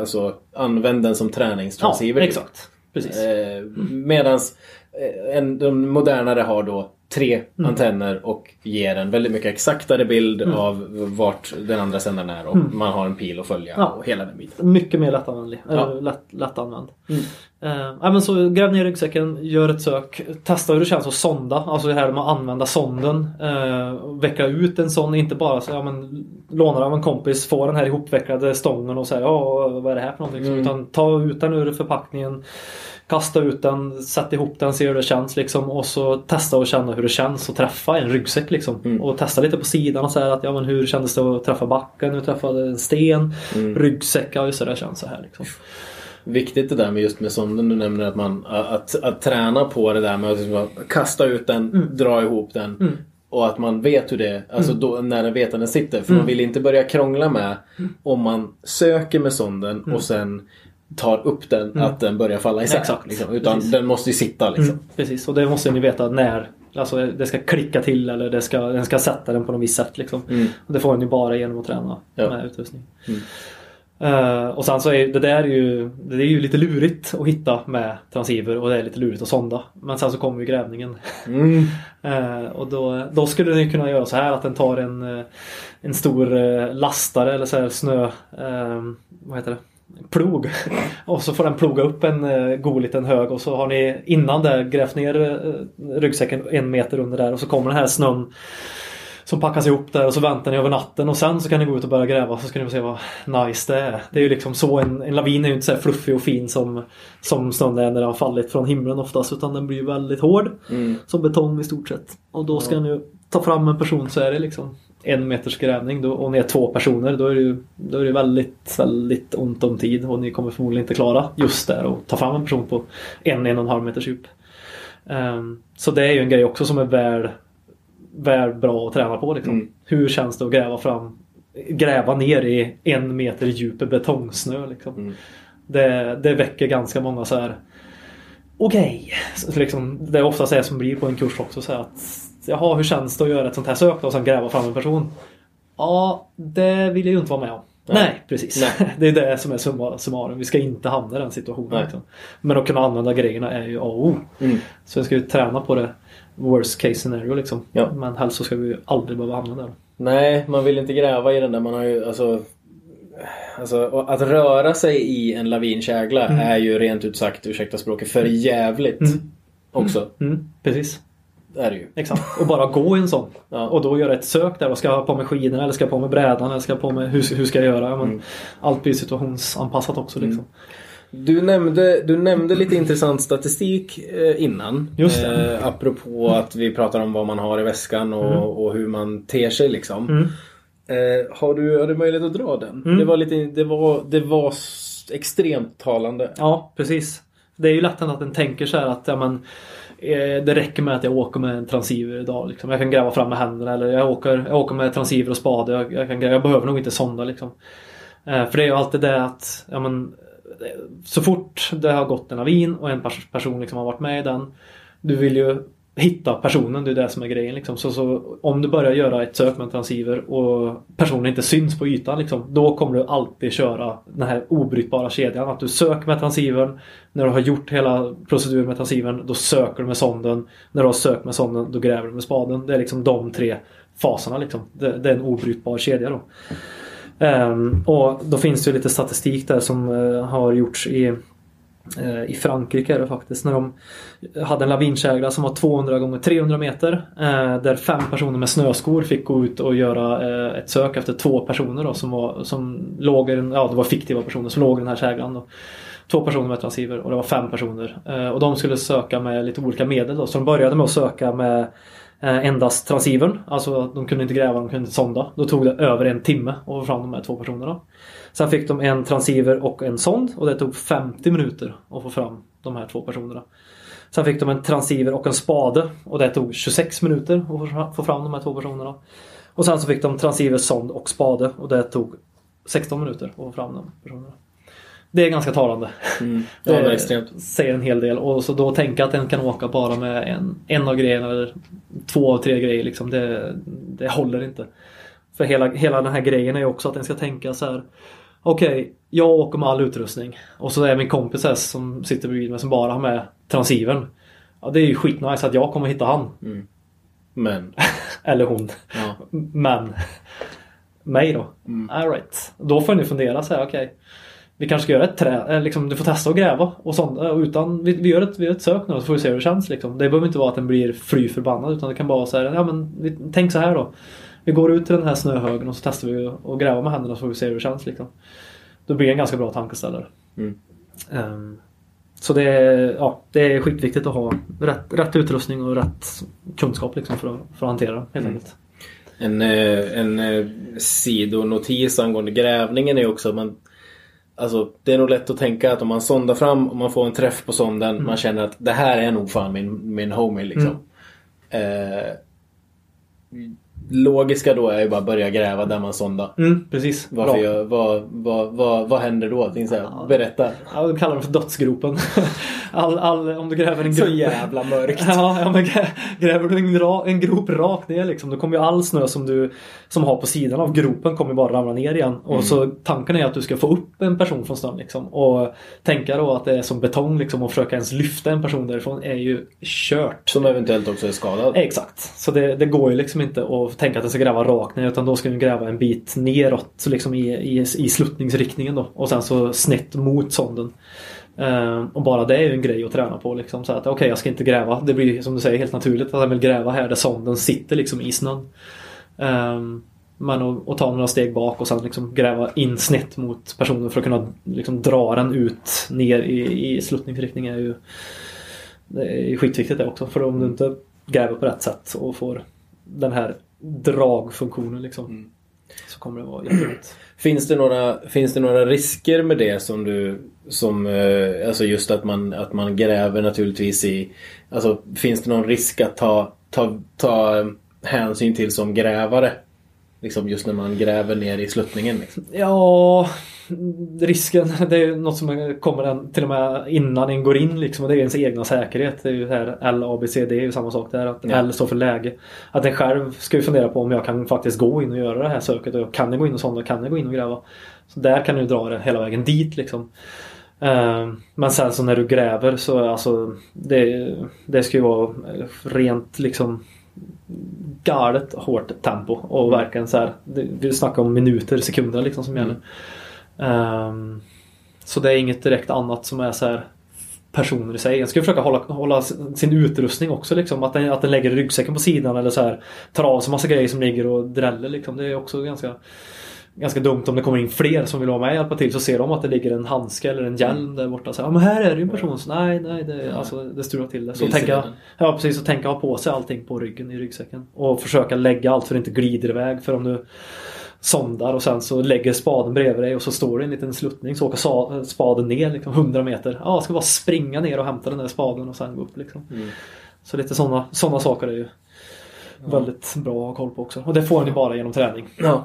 [SPEAKER 1] alltså, använd den som
[SPEAKER 2] Ja,
[SPEAKER 1] träningstransceiver.
[SPEAKER 2] exakt. Precis.
[SPEAKER 1] Eh, medans eh, en, de modernare har då tre antenner och ger en väldigt mycket exaktare bild av vart den andra sändaren är och man har en pil att följa
[SPEAKER 2] Ja.
[SPEAKER 1] och hela den biten.
[SPEAKER 2] Mycket mer lättanvändlig.
[SPEAKER 1] Ja.
[SPEAKER 2] Eller lätt, lättanvänd.
[SPEAKER 1] Mm.
[SPEAKER 2] Men så gräv ner ryggsäcken, gör ett sök. Testa hur det känns att sonda. Alltså det här med att använda sonden. Eh, veckla ut en sån. Inte bara så, ja, men, låna av en kompis, få den här ihopvecklade stången och säga ja vad är det här för någonting.
[SPEAKER 1] Mm.
[SPEAKER 2] Utan ta ut den ur förpackningen. Kasta ut den, sätt ihop den, se hur det känns liksom. Och så testa och känna hur det känns att träffa en ryggsäck liksom.
[SPEAKER 1] Mm.
[SPEAKER 2] Och testa lite på sidan och säga att ja men hur kändes det att träffa backen? Hur träffade en sten?
[SPEAKER 1] Mm.
[SPEAKER 2] Ryggsäck, ja just det, det känns så här liksom.
[SPEAKER 1] Viktigt det där med just med sonden du nämner att man att, att träna på det där med att liksom kasta ut den, dra ihop den.
[SPEAKER 2] Mm.
[SPEAKER 1] Och att man vet hur det är, alltså då, när den vet att den sitter. För
[SPEAKER 2] Mm.
[SPEAKER 1] man vill inte börja krångla med om man söker med sonden och sen tar upp den, att den börjar falla isär.
[SPEAKER 2] Mm. Exakt.
[SPEAKER 1] Liksom. Utan
[SPEAKER 2] Precis.
[SPEAKER 1] den måste ju sitta liksom.
[SPEAKER 2] Mm, precis, och det måste ni veta när. Alltså det ska klicka till eller det ska, den ska sätta den på något visst sätt. Liksom.
[SPEAKER 1] Mm.
[SPEAKER 2] Och det får ni bara genom att träna
[SPEAKER 1] Ja.
[SPEAKER 2] med utrustning.
[SPEAKER 1] Mm.
[SPEAKER 2] Eh, och sen så är det där ju, det är ju lite lurigt att hitta med transceiver och det är lite lurigt att sonda. Men sen så kommer ju grävningen.
[SPEAKER 1] Mm.
[SPEAKER 2] Eh, och då, då skulle ni kunna göra så här att den tar en, eh, en stor lastare eller så här snö... Eh, vad heter det? Plog. Och så får den ploga upp en eh, god liten hög och så har ni innan det grävt ner eh, ryggsäcken en meter under där och så kommer den här snön som packas ihop där och så väntar ni över natten och sen så kan ni gå ut och börja gräva så ska ni få se vad nice det är. Det är ju liksom så en, en lavin är ju inte så fluffig och fin som, som snön är när den har fallit från himlen oftast utan den blir väldigt hård.
[SPEAKER 1] Mm.
[SPEAKER 2] Som betong i stort sett. Och då ska ni ta fram en person så är det liksom en meters grävning då, och ni är två personer då är det då är det väldigt, väldigt ont om tid och ni kommer förmodligen inte klara just där och ta fram en person på en, en och en halv meters djup. Ehm, så det är ju en grej också som är väl, väl bra att träna på. Liksom.
[SPEAKER 1] Mm.
[SPEAKER 2] Hur känns det att gräva fram gräva ner i en meter djup betongsnö. Liksom.
[SPEAKER 1] Mm.
[SPEAKER 2] Det, det väcker ganska många så här Okej, Så liksom, det är oftast det som blir på en kurs också. Så här Jaha, hur känns det att göra ett sånt här sök och sen gräva fram en person? Ja, det vill jag ju inte vara med om.
[SPEAKER 1] Nej.
[SPEAKER 2] Nej, precis.
[SPEAKER 1] Nej.
[SPEAKER 2] Det är det som är summa summarum. Vi ska inte hamna i den situationen. Liksom. Men att kunna använda grejerna är ju A och O.
[SPEAKER 1] Mm.
[SPEAKER 2] Så jag ska ju träna på det worst case scenario liksom.
[SPEAKER 1] Ja.
[SPEAKER 2] Men helst så ska vi ju aldrig behöva hamna där.
[SPEAKER 1] Nej, man vill inte gräva i den där. Man har ju alltså... Alltså att röra sig i en lavinkägla är ju rent ut sagt, ursäkta språket, för jävligt.
[SPEAKER 2] Mm.
[SPEAKER 1] Också.
[SPEAKER 2] Mm, precis.
[SPEAKER 1] Det är det ju.
[SPEAKER 2] Exakt. Och bara gå i en sån.
[SPEAKER 1] Ja.
[SPEAKER 2] Och då göra ett sök där. Vad ska jag ha på mig skidorna? Eller ska jag ha på mig brädan? Eller ska jag på mig... Hur, hur ska jag göra? Men
[SPEAKER 1] Mm.
[SPEAKER 2] Allt blir situationsanpassat också liksom.
[SPEAKER 1] Du nämnde, du nämnde lite intressant statistik eh, innan.
[SPEAKER 2] Just det.
[SPEAKER 1] Eh, apropå att vi pratar om vad man har i väskan och,
[SPEAKER 2] Mm.
[SPEAKER 1] och hur man ter sig liksom. Eh, har, du, har du möjlighet att dra den?
[SPEAKER 2] Mm.
[SPEAKER 1] Det var, lite, det var, det var extremt talande.
[SPEAKER 2] Ja, precis. Det är ju lätt att en tänker så här att ja, men, Eh, det räcker med att jag åker med en transceiver idag. Liksom. Jag kan gräva fram med händerna eller jag åker, jag åker med transceiver och spade. Jag, jag, kan, gräva- jag behöver nog inte sonda liksom. Eh, för det är ju alltid det att ja, men, eh, så fort det har gått en avin och en pers- person liksom har varit med i den. Du vill ju hitta personen, det är det som är grejen. Liksom. Så, så om du börjar göra ett sök med en transceiver och personen inte syns på ytan. Liksom, då kommer du alltid köra den här obrytbara kedjan. Att du söker med transceivern. När du har gjort hela proceduren med transceivern, då söker du med sonden. När du har sökt med sonden, då gräver du med spaden. Det är liksom de tre faserna. Liksom. Det, det är en obrytbar kedja då. Um, och då finns det lite statistik där som uh, har gjorts i Eh, i Frankrike är det faktiskt när de hade en lavinkägla som var 200 gånger 300 meter. Eh, där fem personer med snöskor fick gå ut och göra eh, ett sök efter två personer då, som, var, som låg i den, ja det var fiktiva personer som låg i den här käglan. Då. Två personer med transceiver och det var fem personer. Och de skulle söka med lite olika medel då. Så de började med att söka med endast transceivern. Alltså de kunde inte gräva, de kunde inte sonda. Då tog det över en timme att få fram de här två personerna. Sen fick de en transceiver och en sond och det tog 50 minuter att få fram de här två personerna. Sen fick de en transceiver och en spade och det tog 26 minuter att få fra- få fram de här två personerna. Och sen så fick de transceiver, sond och spade och det tog 16 minuter att få fram de personerna. Det är ganska talande.
[SPEAKER 1] Mm.
[SPEAKER 2] Det
[SPEAKER 1] men extremt.
[SPEAKER 2] säger en hel del. Och så då tänka att den kan åka bara med en, en av grejerna eller två av tre grejer. Liksom, det, det håller inte. För hela, hela den här grejen är ju också att den ska tänka så här. Okej, jag åker med all utrustning. Och så är min kompis här som sitter bredvid mig som bara har med transceivern. Ja, det är ju skitnice att jag kommer hitta han.
[SPEAKER 1] Men.
[SPEAKER 2] Eller hon.
[SPEAKER 1] Ja.
[SPEAKER 2] Men mig då? All right. Då får ni fundera så här, okej. Vi kanske ska göra ett trä, eh, liksom, du får testa att gräva och sånt. eh, Utan, vi, vi, gör ett, vi gör ett sök nu så får vi se hur det känns. Liksom. Det behöver inte vara att den blir fly förbannad utan det kan bara vara så här, ja men tänk så här då. Vi går ut till den här snöhögen och så testar vi att gräva med händerna så får vi se hur det känns. Liksom. Då blir det en ganska bra tankeställare.
[SPEAKER 1] Mm.
[SPEAKER 2] Ehm, så det är, ja, det är skitviktigt att ha rätt, rätt utrustning och rätt kunskap liksom, för, att, för att hantera helt enkelt.
[SPEAKER 1] En, eh, en eh, sidonotis angående grävningen är också att man Alltså det är nog lätt att tänka att om man sondar fram och man får en träff på sonden. Man känner att det här är nog fan min, min homie liksom. Eh, logiska då är ju bara börja gräva där man sondar.
[SPEAKER 2] Mm, precis.
[SPEAKER 1] Varför
[SPEAKER 2] Bra.
[SPEAKER 1] jag, vad, vad, vad, vad händer då? Är så här, berätta.
[SPEAKER 2] Ja, de kallar det för dödsgropen. All, all, om du gräver en
[SPEAKER 1] Så
[SPEAKER 2] grop...
[SPEAKER 1] jävla mörkt.
[SPEAKER 2] Ja, ja men grä- gräver du en, ra, en grop rakt ner liksom, då kommer ju all snö som du som har på sidan av gropen kommer bara ramla ner igen. Och så tanken är att du ska få upp en person från snön liksom. Och tänka då att det är som betong liksom och försöka ens lyfta en person därifrån är ju kört.
[SPEAKER 1] Som eventuellt också är skadad.
[SPEAKER 2] Exakt. Så det, det går ju liksom inte att tänka att den ska gräva rakt ner utan då ska den gräva en bit neråt liksom i, i, i sluttningsriktningen då. Och sen så snett mot sonden. Uh, och bara det är ju en grej att träna på. Liksom, så att okej, jag ska inte gräva. Det blir som du säger helt naturligt att han vill gräva här där sonden sitter liksom i snön. Ehm, men att, ta några steg bak och sen liksom gräva in snett mot personen för att kunna liksom dra den ut ner i, i sluttningsriktning är ju det är ju skitviktigt det också. För om du inte gräver på rätt sätt och får den här dragfunktionen liksom. Så kommer det vara jättejobbigt.
[SPEAKER 1] Finns det, några, finns det några risker med det som du som eh, alltså just att man, att man gräver naturligtvis i Alltså finns det någon risk att ta, ta, ta eh, hänsyn till som grävare? Liksom just när man gräver ner i sluttningen liksom.
[SPEAKER 2] Ja, risken. Det är något som kommer en, till och med innan en går in liksom. Och det är ens egna säkerhet. Det är ju här L, A, B, C, D är ju samma sak där. Att
[SPEAKER 1] Ja.
[SPEAKER 2] L står för läge. Att en själv ska ju fundera på om jag kan faktiskt gå in och göra det här söket. Och kan jag gå in och sonda? Kan jag gå in och gräva? Så där kan du dra det hela vägen dit liksom. Eh, Men sen så när du gräver så alltså det, det ska ju vara rent liksom galet hårt tempo och verkligen så här. Vi snackar om minuter, sekunder liksom som gäller. Ehm, så det är inget direkt annat som är så här personer i sig. Jag ska försöka hålla, hålla sin utrustning också liksom. Att den, att den lägger ryggsäcken på sidan eller så här tar av sig massa grejer som ligger och dräller liksom. Det är också ganska ganska dumt om det kommer in fler som vill vara med och hjälpa till så ser de att det ligger en handske eller en hjälm där borta. Så, ja men här är det ju en person. Så, nej, nej, det, alltså, det strular till det. Så tänka, ja precis, så tänka ha på sig allting på ryggen i ryggsäcken. Och försöka lägga allt så det inte glider iväg. För om du sondar och sen så lägger spaden bredvid dig och så står det en liten sluttning så åker spaden ner liksom 100 meter. Ja, jag ska bara springa ner och hämta den där spaden och sen gå upp liksom.
[SPEAKER 1] Mm.
[SPEAKER 2] Så lite sådana såna saker är ju väldigt bra att ha koll på också. Och det får ni bara genom träning.
[SPEAKER 1] Ja.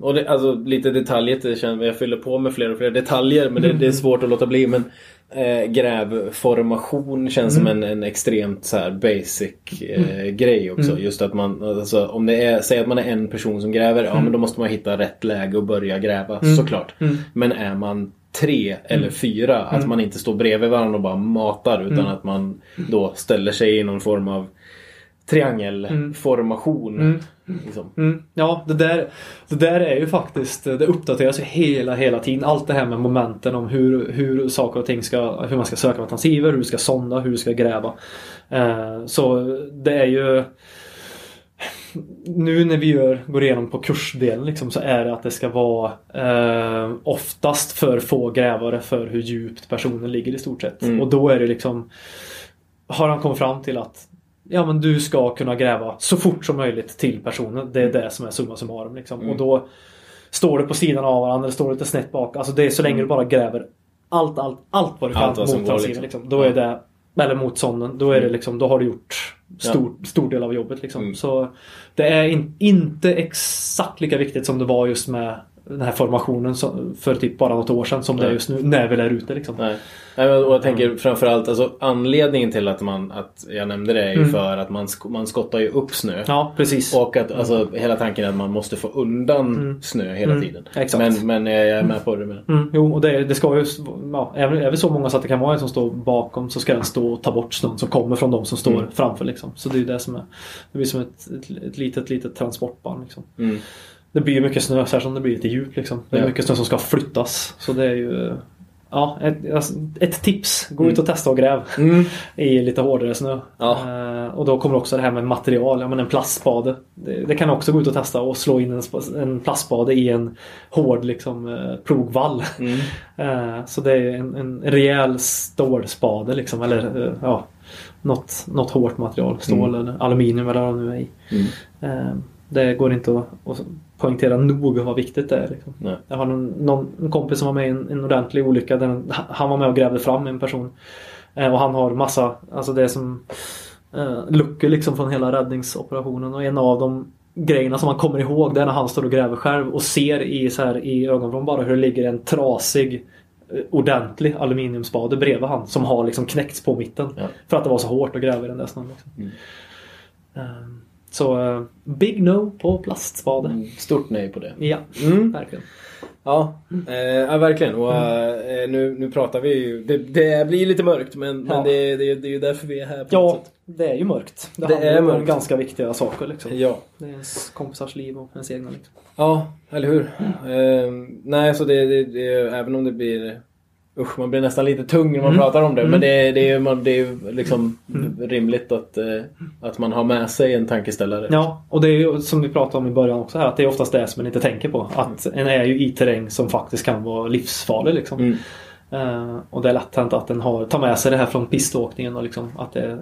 [SPEAKER 1] Och det, alltså lite detaljer, det känner jag fyller på med fler och fler detaljer men det, det är svårt att låta bli. Men eh, grävformation känns som en, en extremt så här basic eh, grej också. Just att man, alltså, om det är, säg att man är en person som gräver, ja men då måste man hitta rätt läge och börja gräva såklart. Men är man tre eller fyra, att man inte står bredvid varandra och bara matar utan att man då ställer sig i någon form av triangelformation. Liksom.
[SPEAKER 2] Mm, ja, det där, det där är ju faktiskt, det uppdateras ju hela, hela tiden. Allt det här med momenten om hur, hur saker och ting ska, hur man ska söka alternativer, hur du ska sonda, hur du ska gräva. Eh, så det är ju nu när vi gör, går igenom på kursdelen liksom, så är det att det ska vara eh, oftast för få grävare för hur djupt personen ligger i stort sett. Och då är det liksom Har han kommit fram till att Ja men du ska kunna gräva så fort som möjligt till personen. Det är det som är summa summarum. Liksom. Och då Står det på sidan av varandra eller står lite snett bak. Alltså det är så länge du bara gräver allt, allt, allt vad du kan mot transiven.
[SPEAKER 1] liksom.
[SPEAKER 2] Liksom. Då är det eller mot sonden. Då är det liksom, då har du gjort stor, stor del av jobbet. Liksom.
[SPEAKER 1] Mm.
[SPEAKER 2] Så det är in, inte exakt lika viktigt som det var just med den här formationen som, för typ bara något år sedan som det är
[SPEAKER 1] Nej.
[SPEAKER 2] just nu när vi lär ut det. Liksom.
[SPEAKER 1] Nej. Nej, men- och jag tänker framförallt alltså anledningen till att, man, att jag nämnde det är ju för att man, man skottar ju upp snö.
[SPEAKER 2] Ja, precis.
[SPEAKER 1] Och att alltså, hela tanken är att man måste få undan snö hela tiden.
[SPEAKER 2] exakt.
[SPEAKER 1] Men, men jag är med på det. Men...
[SPEAKER 2] Mm, jo, och det, det ska ju... Ja, är, är vi så många så att det kan vara en som står bakom så ska den stå och ta bort snön som kommer från de som står
[SPEAKER 1] Mm.
[SPEAKER 2] framför. Liksom. Så det är det som är... Det blir som ett, ett, ett litet, litet transportband. Liksom.
[SPEAKER 1] Mm.
[SPEAKER 2] Det blir mycket snö, särskilt om det blir lite djup. Liksom. Det är
[SPEAKER 1] Ja.
[SPEAKER 2] mycket snö som ska flyttas. Så det är ju... Ja, ett, alltså, ett tips. Gå ut och testa och gräv
[SPEAKER 1] Mm.
[SPEAKER 2] i lite hårdare snö.
[SPEAKER 1] Ja.
[SPEAKER 2] Eh, och då kommer också det här med material. Ja, men en plastspade. Det, det kan också gå ut och testa och slå in en, en plastspade i en hård liksom, eh, plogvall.
[SPEAKER 1] Mm.
[SPEAKER 2] Eh, så det är en, en rejäl stålspade liksom. Eller eh, ja, något, något hårt material. Stål eller aluminium eller vad det nu är i.
[SPEAKER 1] Mm.
[SPEAKER 2] Eh, det går inte att, att poängtera nog vad viktigt det är. Liksom. Jag har någon, någon kompis som var med i en, en ordentlig olycka. Där han var med och grävde fram en person. Eh, och han har massa, alltså det som eh, luckor liksom från hela räddningsoperationen. Och en av de grejerna som man kommer ihåg det är när han står och gräver själv och ser i, så här, i ögonvrån bara hur det ligger en trasig eh, ordentlig aluminiumspade bredvid han som har liksom knäckts på mitten.
[SPEAKER 1] Ja.
[SPEAKER 2] För att det var så hårt att gräva i den där snön. Liksom.
[SPEAKER 1] Mm.
[SPEAKER 2] Eh, Så eh, big no på plastspade.
[SPEAKER 1] Stort nej på det.
[SPEAKER 2] Ja,
[SPEAKER 1] Mm.
[SPEAKER 2] verkligen.
[SPEAKER 1] Ja, eh, verkligen. Och, eh, nu, nu pratar vi ju... Det, det blir lite mörkt men,
[SPEAKER 2] Ja.
[SPEAKER 1] men det, det, det är ju därför vi är här på
[SPEAKER 2] Ja, det är ju mörkt. Det,
[SPEAKER 1] Det är
[SPEAKER 2] ju om
[SPEAKER 1] mörkt.
[SPEAKER 2] ganska viktiga saker liksom.
[SPEAKER 1] Ja.
[SPEAKER 2] Det är ens kompisars liv och ens egna liksom.
[SPEAKER 1] Ja, eller hur? Eh, nej, så det, det, även om det blir... Usch, man blir nästan lite tung när man pratar om det. Men det, det, är ju- man, det är liksom rimligt att, eh, att man har med sig en tankeställare.
[SPEAKER 2] Ja, och det är ju som vi pratade om i början också här att det är oftast det som man inte tänker på. Att en är ju i terräng som faktiskt kan vara livsfarlig liksom.
[SPEAKER 1] Mm.
[SPEAKER 2] Eh, och det är lätt hänt att den har, tar med sig det här från piståkningen och liksom att det är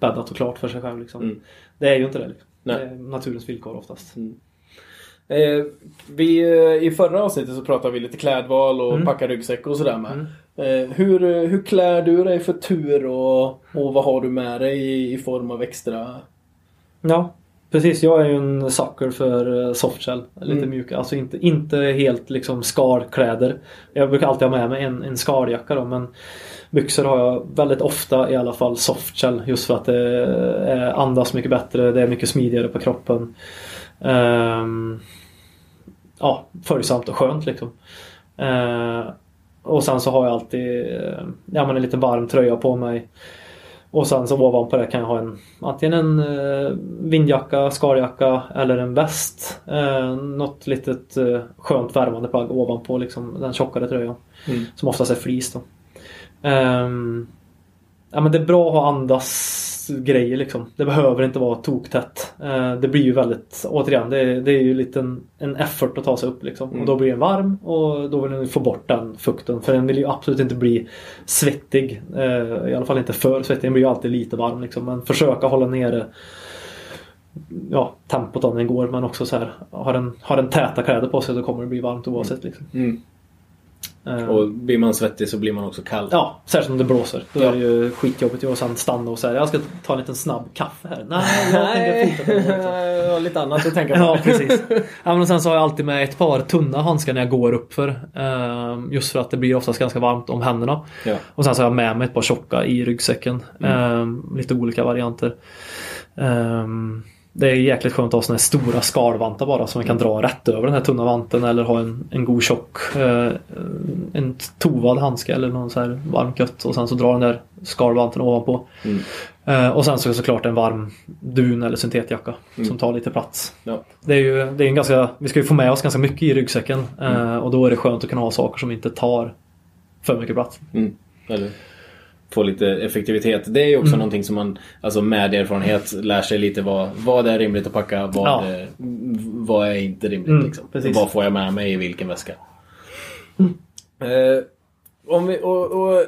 [SPEAKER 2] bäddat och klart för sig själv. Liksom.
[SPEAKER 1] Mm.
[SPEAKER 2] Det är ju inte det. Liksom. Det är naturens villkor oftast.
[SPEAKER 1] Eh, vi, eh, I förra avsnittet så pratade vi lite klädval och packa ryggsäck och sådär med. Eh, hur, eh, hur klär du dig för tur och, och vad har du med dig i, i form av extra?
[SPEAKER 2] Ja, precis. Jag är ju en sucker för eh, softshell. Lite
[SPEAKER 1] Mm.
[SPEAKER 2] mjuka. Alltså inte, inte helt liksom skalkläder. Jag brukar alltid ha med mig en, en skaljacka då men byxor har jag väldigt ofta i alla fall softshell. Just för att det andas mycket bättre. Det är mycket smidigare på kroppen. Ehm, ja, följsamt och skönt liksom. Eh, och sen så har jag alltid eh, ja, men en liten varm tröja på mig. Och sen så ovanpå det kan jag ha en antingen en eh, vindjacka, skaljacka eller en väst. Eh, något litet eh, skönt värmande plagg ovanpå liksom, den tjockare tröjan.
[SPEAKER 1] Mm.
[SPEAKER 2] Som oftast är fleece då. Ehm, ja men det är bra att ha andas säkerhetsgrejer liksom. Det behöver inte vara toktätt. Eh, det blir ju väldigt, återigen, det är, det är ju lite en, en effort att ta sig upp liksom. Och då blir den varm och då vill den få bort den fukten. För den vill ju absolut inte bli svettig. Eh, I alla fall inte för svettig. Den blir ju alltid lite varm liksom. Men försöka hålla nere ja, tempot om den går men också så här har den, har den täta kläder på sig så kommer det bli varmt oavsett. Liksom.
[SPEAKER 1] Mm.
[SPEAKER 2] Eh,
[SPEAKER 1] Och blir man svettig så blir man också kall.
[SPEAKER 2] Ja, särskilt om det blåser. Då
[SPEAKER 1] Ja.
[SPEAKER 2] är det ju skitjobbigt att sen stanna och säga jag ska ta en liten snabb kaffe här. Nej, jag tänker. Liksom.
[SPEAKER 1] Jag har lite annat att tänka på.
[SPEAKER 2] Ja, precis. Ja, men sen så har jag alltid med ett par tunna handskar när jag går uppför. Eh, just för att det blir oftast ganska varmt om händerna.
[SPEAKER 1] Ja.
[SPEAKER 2] Och sen så har jag med mig ett par tjocka i ryggsäcken. Eh, lite olika varianter. Det är jäkligt skönt att ha såna här stora skalvantar bara som man kan dra rätt över den här tunna vanten eller ha en, en god tjock eh, en tovad handske eller någon så här varm kött och sen så dra den där skalvanten ovanpå.
[SPEAKER 1] Mm.
[SPEAKER 2] Eh, och sen så såklart en varm dun eller syntetjacka som tar lite plats.
[SPEAKER 1] Ja.
[SPEAKER 2] Det är ju det är en ganska, vi ska ju få med oss ganska mycket i ryggsäcken eh, och då är det skönt att kunna ha saker som inte tar för mycket plats.
[SPEAKER 1] Mm. Eller få lite effektivitet. Det är ju också
[SPEAKER 2] Mm.
[SPEAKER 1] någonting som man alltså med erfarenhet lär sig lite vad, vad är rimligt att packa, vad,
[SPEAKER 2] Ja.
[SPEAKER 1] är, vad är inte rimligt.
[SPEAKER 2] Mm,
[SPEAKER 1] liksom. Vad får jag med mig i vilken väska. Eh, om vi, och, och eh,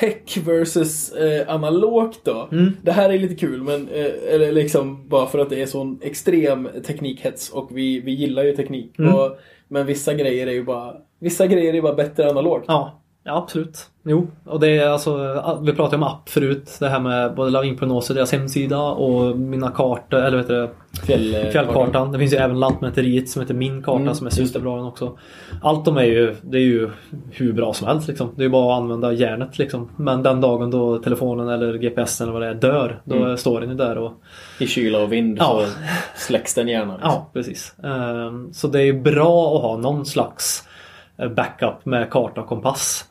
[SPEAKER 1] tech versus eh, analogt då.
[SPEAKER 2] Mm.
[SPEAKER 1] Det här är lite kul men eh, eller liksom bara för att det är sån extrem teknikhets och vi, vi gillar ju teknik.
[SPEAKER 2] Mm.
[SPEAKER 1] Och, men vissa grejer är ju bara Vissa grejer är bara bättre analogt.
[SPEAKER 2] Ja, ja absolut. Jo, och det är alltså, vi pratade om app förut. Det här med både lavinprognoser, deras hemsida och mina kartor, eller vad heter det?
[SPEAKER 1] Fjäll,
[SPEAKER 2] Fjällkartan. Det finns ju även Lantmäteriet som heter Min karta
[SPEAKER 1] Mm,
[SPEAKER 2] som är superbra också. Allt de är ju, det är ju hur bra som helst liksom. Det är ju bara att använda hjärnet liksom. Men den dagen då telefonen eller GPSen eller vad det är dör, då
[SPEAKER 1] Mm.
[SPEAKER 2] står den ju där och
[SPEAKER 1] I kyla och vind
[SPEAKER 2] Ja.
[SPEAKER 1] så släcks den gärna. Liksom.
[SPEAKER 2] Ja, precis. Ehm, Så det är bra att ha någon slags eh, backup med karta och kompass.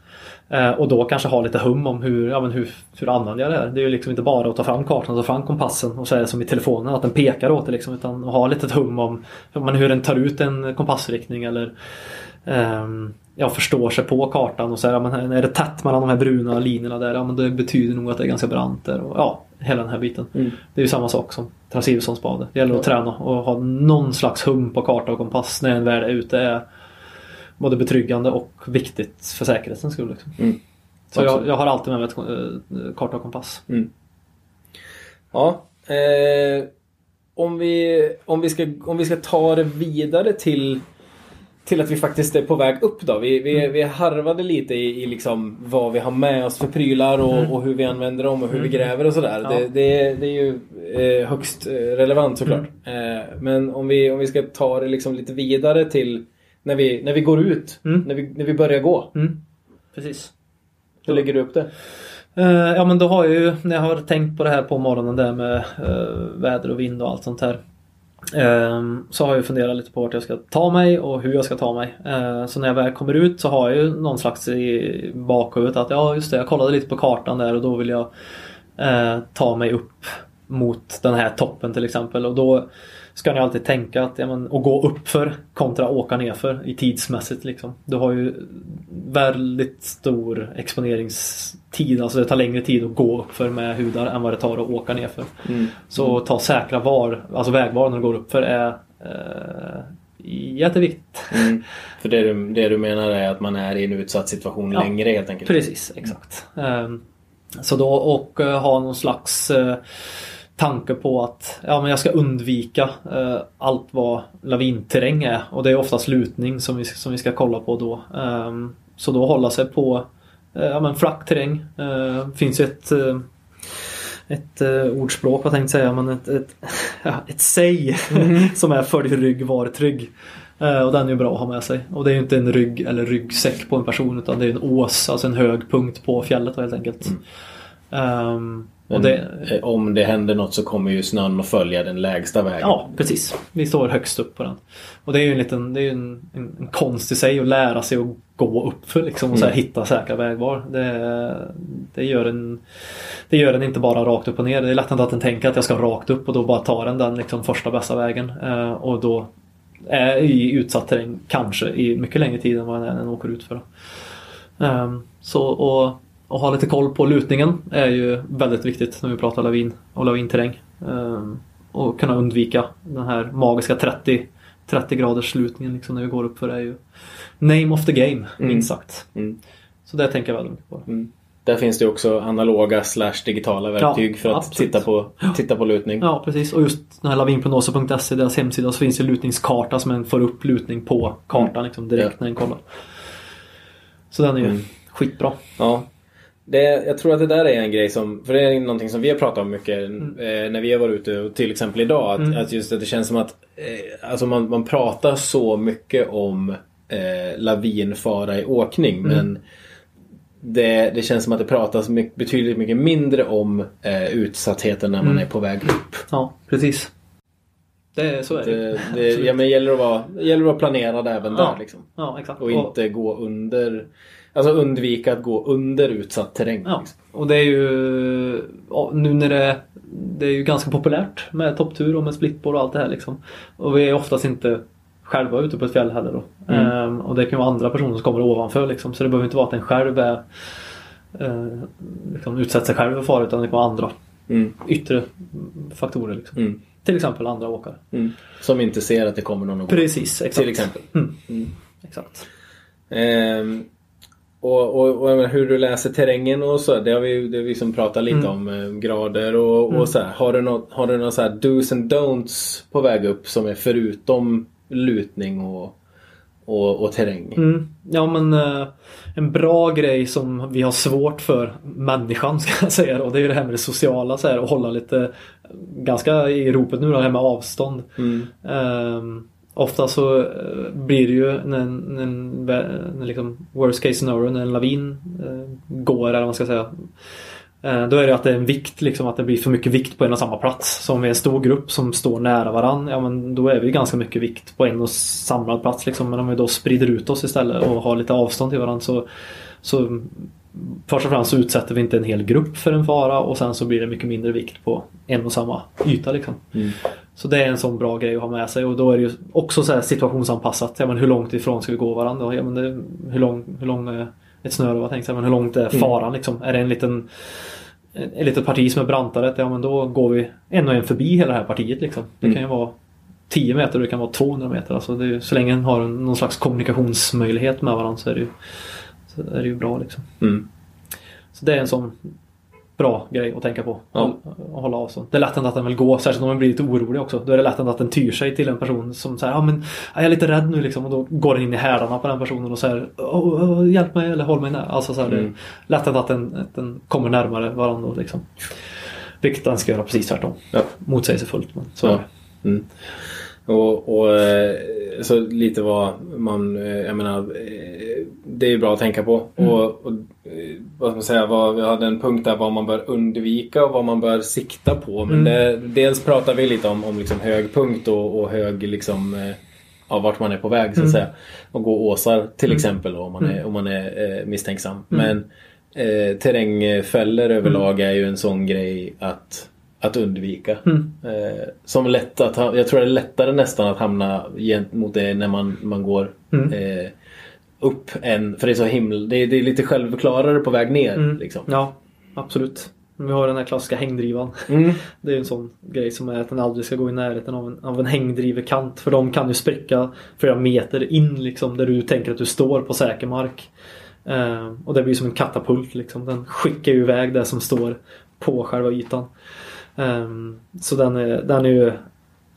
[SPEAKER 2] Eh, Och då kanske ha lite hum om hur, ja, men hur, hur använder jag det här? Det är ju liksom inte bara att ta fram kartan och ta fram kompassen och så är det som i telefonen att den pekar åt det liksom. Utan att ha lite hum om men hur den tar ut en kompassriktning eller ehm, ja, förstår sig på kartan och så här, ja, men är det tätt mellan de här bruna linjerna där, ja men det betyder nog att det är ganska brant där. Och, ja, hela den här biten.
[SPEAKER 1] Mm.
[SPEAKER 2] Det är ju samma sak som Transilsson spade. Det gäller att träna och ha någon slags hum på karta och kompass när en väl är ute är både betryggande och viktigt för säkerhetens skull. Liksom.
[SPEAKER 1] Mm.
[SPEAKER 2] Så jag, jag har alltid med mig ett eh, karta och kompass.
[SPEAKER 1] Ja. Eh, om, vi, om, vi ska, om vi ska ta det vidare till, till att vi faktiskt är på väg upp då. Vi, vi, vi harvade lite i, i liksom vad vi har med oss för prylar och, och hur vi använder dem och hur vi gräver och sådär.
[SPEAKER 2] Ja.
[SPEAKER 1] Det, det, det är ju eh, högst eh, relevant såklart. Eh, men om vi, om vi ska ta det liksom lite vidare till när vi, när vi går ut.
[SPEAKER 2] Mm.
[SPEAKER 1] När, vi, när vi börjar gå.
[SPEAKER 2] Mm. Precis.
[SPEAKER 1] Hur lägger du upp det?
[SPEAKER 2] Eh, ja men då har jag ju, när jag har tänkt på det här på morgonen där med eh, väder och vind och allt sånt här. eh, så har jag funderat lite på vart jag ska ta mig och hur jag ska ta mig. Eh, så när jag väl kommer ut så har jag ju någon slags i bakhuvudet att ja just det, jag kollade lite på kartan där och då vill jag ta mig upp mot den här toppen till exempel. Och då ska ni alltid tänka att ja, men, att gå uppför kontra åka nerför i tidsmässigt. Liksom. Du har ju väldigt stor exponeringstid. Alltså det tar längre tid att gå uppför med hudar än vad det tar att åka nerför. Så att ta säkra var, alltså vägval när du går uppför är eh, jätteviktigt.
[SPEAKER 1] Mm. För det du, det du menar är att man är i en utsatt situation
[SPEAKER 2] Ja.
[SPEAKER 1] längre helt enkelt?
[SPEAKER 2] Precis, exakt. Ehm, Så då och eh, ha någon slags eh, tanke på att ja, men jag ska undvika eh, allt vad lavinterräng är. Och det är oftast lutning som vi, som vi ska kolla på då. Ehm, Så då hålla sig på eh, ja, men flack terräng. Eh, finns ju ett eh, ett uh, ordspråk, jag tänkte säga, men ett, ett, ja, ett säg som är följ rygg, var trygg. Eh, och den är ju bra att ha med sig. Och det är ju inte en rygg eller ryggsäck på en person utan det är en ås, alltså en hög punkt på fjället helt enkelt. Ehm, och
[SPEAKER 1] Men,
[SPEAKER 2] det,
[SPEAKER 1] eh, Om det händer något så kommer ju snön att följa den lägsta vägen.
[SPEAKER 2] Ja, precis. Vi står högst upp på den. Och det är ju en liten, det är en, en, en konst i sig att lära sig att gå upp för liksom och så här,
[SPEAKER 1] Mm.
[SPEAKER 2] hitta säkra vägval. Det, det, gör en, det gör en inte bara rakt upp och ner. Det är lätt att den tänker att jag ska rakt upp och då bara tar den den liksom första bästa vägen. Eh, och då är i utsatt terräng kanske i mycket längre tid än vad den åker ut för. Ehm, så och och ha lite koll på lutningen är ju väldigt viktigt när vi pratar lavin och lavinterräng. Ehm, och kunna undvika den här magiska 30, 30 graders lutningen liksom när vi går upp för det är ju name of the game, minst sagt.
[SPEAKER 1] Mm.
[SPEAKER 2] Så det tänker jag väldigt mycket på.
[SPEAKER 1] Mm. Där finns det också analoga slash digitala verktyg
[SPEAKER 2] Ja,
[SPEAKER 1] för att
[SPEAKER 2] absolut.
[SPEAKER 1] titta på, titta på lutning.
[SPEAKER 2] Ja, precis. Och just den här lavinprognoser.se, deras hemsida, så finns det lutningskarta som en får upp lutning på kartan liksom, direkt
[SPEAKER 1] Ja.
[SPEAKER 2] när en kollar. Så den är ju
[SPEAKER 1] Mm.
[SPEAKER 2] skitbra.
[SPEAKER 1] Ja. Det, jag tror att det där är en grej som, för det är någonting som vi har pratat om mycket
[SPEAKER 2] Mm.
[SPEAKER 1] eh, när vi har varit ute och till exempel idag. Att, att just att det känns som att eh, alltså man, man pratar så mycket om eh, lavinfara i åkning
[SPEAKER 2] Mm.
[SPEAKER 1] men det, det känns som att det pratas mycket, betydligt mycket mindre om eh, utsattheten när man
[SPEAKER 2] Mm.
[SPEAKER 1] är på väg upp.
[SPEAKER 2] Ja, precis. Det, så är det.
[SPEAKER 1] Det, det, ja, men gäller att vara, gäller att vara planerad även
[SPEAKER 2] Ja.
[SPEAKER 1] där. Liksom.
[SPEAKER 2] Ja.
[SPEAKER 1] Och inte gå under, alltså undvika att gå under utsatt terräng.
[SPEAKER 2] Ja,
[SPEAKER 1] liksom.
[SPEAKER 2] och det är ju nu när det, det är ju ganska populärt med topptur och med splitboard och allt det här liksom. Och vi är oftast inte själva ute på ett fjäll heller då.
[SPEAKER 1] Mm.
[SPEAKER 2] Ehm, och det kan vara andra personer som kommer ovanför liksom. Så det behöver inte vara att en själv är eh, liksom utsätter sig själv för fara utan det kan vara andra
[SPEAKER 1] Mm.
[SPEAKER 2] yttre faktorer liksom.
[SPEAKER 1] Mm.
[SPEAKER 2] Till exempel andra åkare.
[SPEAKER 1] Mm. Som inte ser att det kommer någon att gå.
[SPEAKER 2] Precis, exakt.
[SPEAKER 1] Till exempel.
[SPEAKER 2] Mm.
[SPEAKER 1] Mm.
[SPEAKER 2] Exakt.
[SPEAKER 1] Ehm, och, och, och menar, hur du läser terrängen och så. Det har vi, det har vi som pratat lite
[SPEAKER 2] Mm.
[SPEAKER 1] om. eh, grader och, och så här. Har du något, har du något så här do's and don'ts på väg upp som är förutom lutning och, och, och terräng?
[SPEAKER 2] Mm. Ja men eh, en bra grej som vi har svårt för människan ska jag säga då. Det är ju det här med det sociala så här, och hålla lite ganska i ropet nu då, det här med avstånd.
[SPEAKER 1] Mm.
[SPEAKER 2] Um, ofta så eh, blir det ju när, när, när liksom worst case scenario när en lavin eh, går eller vad man ska säga. Eh, då är det att det är en vikt, liksom att det blir för mycket vikt på en och samma plats. Så om vi är en stor grupp som står nära varandra, ja men då är vi ganska mycket vikt på en och samlad plats. Liksom. Men om vi då sprider ut oss istället och har lite avstånd till varandra så, så Först och främst så utsätter vi inte en hel grupp för en fara och sen så blir det mycket mindre vikt på en och samma yta. Liksom.
[SPEAKER 1] Mm.
[SPEAKER 2] Så det är en sån bra grej att ha med sig och då är det ju också så situationsanpassat. Ja, men hur långt ifrån ska vi gå varandra? Ja, men det, hur lång, hur lång är ett snöre? Vad tänkte jag? Men hur långt är faran liksom? Är det en liten ett litet parti som är brantare? Ja men då går vi en och en förbi hela det här partiet liksom. Det
[SPEAKER 1] Mm.
[SPEAKER 2] kan ju vara 10 meter och det kan vara 200 meter. Alltså ju- så länge en har någon slags kommunikationsmöjlighet med varandra så är det ju, är det ju bra liksom.
[SPEAKER 1] Mm.
[SPEAKER 2] Så det är en sån bra grej att tänka på.
[SPEAKER 1] Ja.
[SPEAKER 2] Att hålla avstånd. Det är lätt att den vill gå, särskilt om man blir lite orolig också. Då är det lätt att den tyr sig till en person som säger ja men jag är lite rädd nu liksom och då går den in i hälarna på den personen och säger "Åh, åh, hjälp mig eller håll mig nära. Alltså så här, det
[SPEAKER 1] Mm.
[SPEAKER 2] är lätt att den, att den kommer närmare varandra liksom. Vilket den ska göra precis tvärtom.
[SPEAKER 1] Ja.
[SPEAKER 2] Motsägelsefullt men så
[SPEAKER 1] Ja. Mm. Och, och eh, så lite vad man, eh, jag menar, eh, det är bra att tänka på.
[SPEAKER 2] Mm.
[SPEAKER 1] Och, och eh, vad ska man säga, vad, vi hade en punkt där vad man bör undvika och vad man bör sikta på. Men
[SPEAKER 2] Mm.
[SPEAKER 1] det, dels pratar vi lite om, om liksom hög punkt och, och hög liksom eh, ja, vart man är på väg så att
[SPEAKER 2] Mm.
[SPEAKER 1] säga. Och gå åsar till
[SPEAKER 2] Mm.
[SPEAKER 1] exempel då, om man är,
[SPEAKER 2] Mm.
[SPEAKER 1] om man är eh, misstänksam. Men eh, terrängfällor överlag är ju en sån grej att, att undvika.
[SPEAKER 2] Mm.
[SPEAKER 1] Eh, som lätt att, ha- jag tror det är lättare nästan att hamna gentemot det när man, man går
[SPEAKER 2] Mm.
[SPEAKER 1] eh, upp än, för det är så himla, det är, det är lite självklarare på väg ner.
[SPEAKER 2] Mm.
[SPEAKER 1] Liksom.
[SPEAKER 2] Ja, absolut. Vi har den här klassiska hängdrivan.
[SPEAKER 1] Mm.
[SPEAKER 2] Det är en sån grej som är att den aldrig ska gå i närheten av en, av en hängdrivekant. För de kan ju spricka flera meter in liksom där du tänker att du står på säker mark. Eh, och det blir som en katapult liksom. Den skickar ju iväg det som står på själva ytan. Eh, så den är, den är ju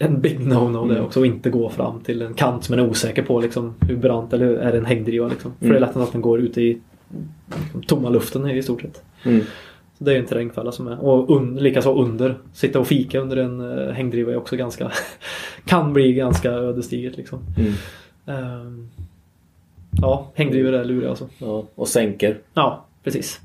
[SPEAKER 2] en big no-no det
[SPEAKER 1] Mm.
[SPEAKER 2] också. Att inte gå fram till en kant som man är osäker på liksom, hur brant eller är det en hängdriva liksom. För
[SPEAKER 1] Mm.
[SPEAKER 2] det är lätt att den går ute i liksom, tomma luften i stort sett.
[SPEAKER 1] Mm.
[SPEAKER 2] Så det är en terrängfälla som är. Och un, likaså under. Sitta och fika under en uh, hängdriva är också ganska kan bli ganska ödesdigert liksom.
[SPEAKER 1] Mm.
[SPEAKER 2] Ehm, ja, hängdrivor är luriga alltså.
[SPEAKER 1] Ja, och sänker
[SPEAKER 2] Ja, precis.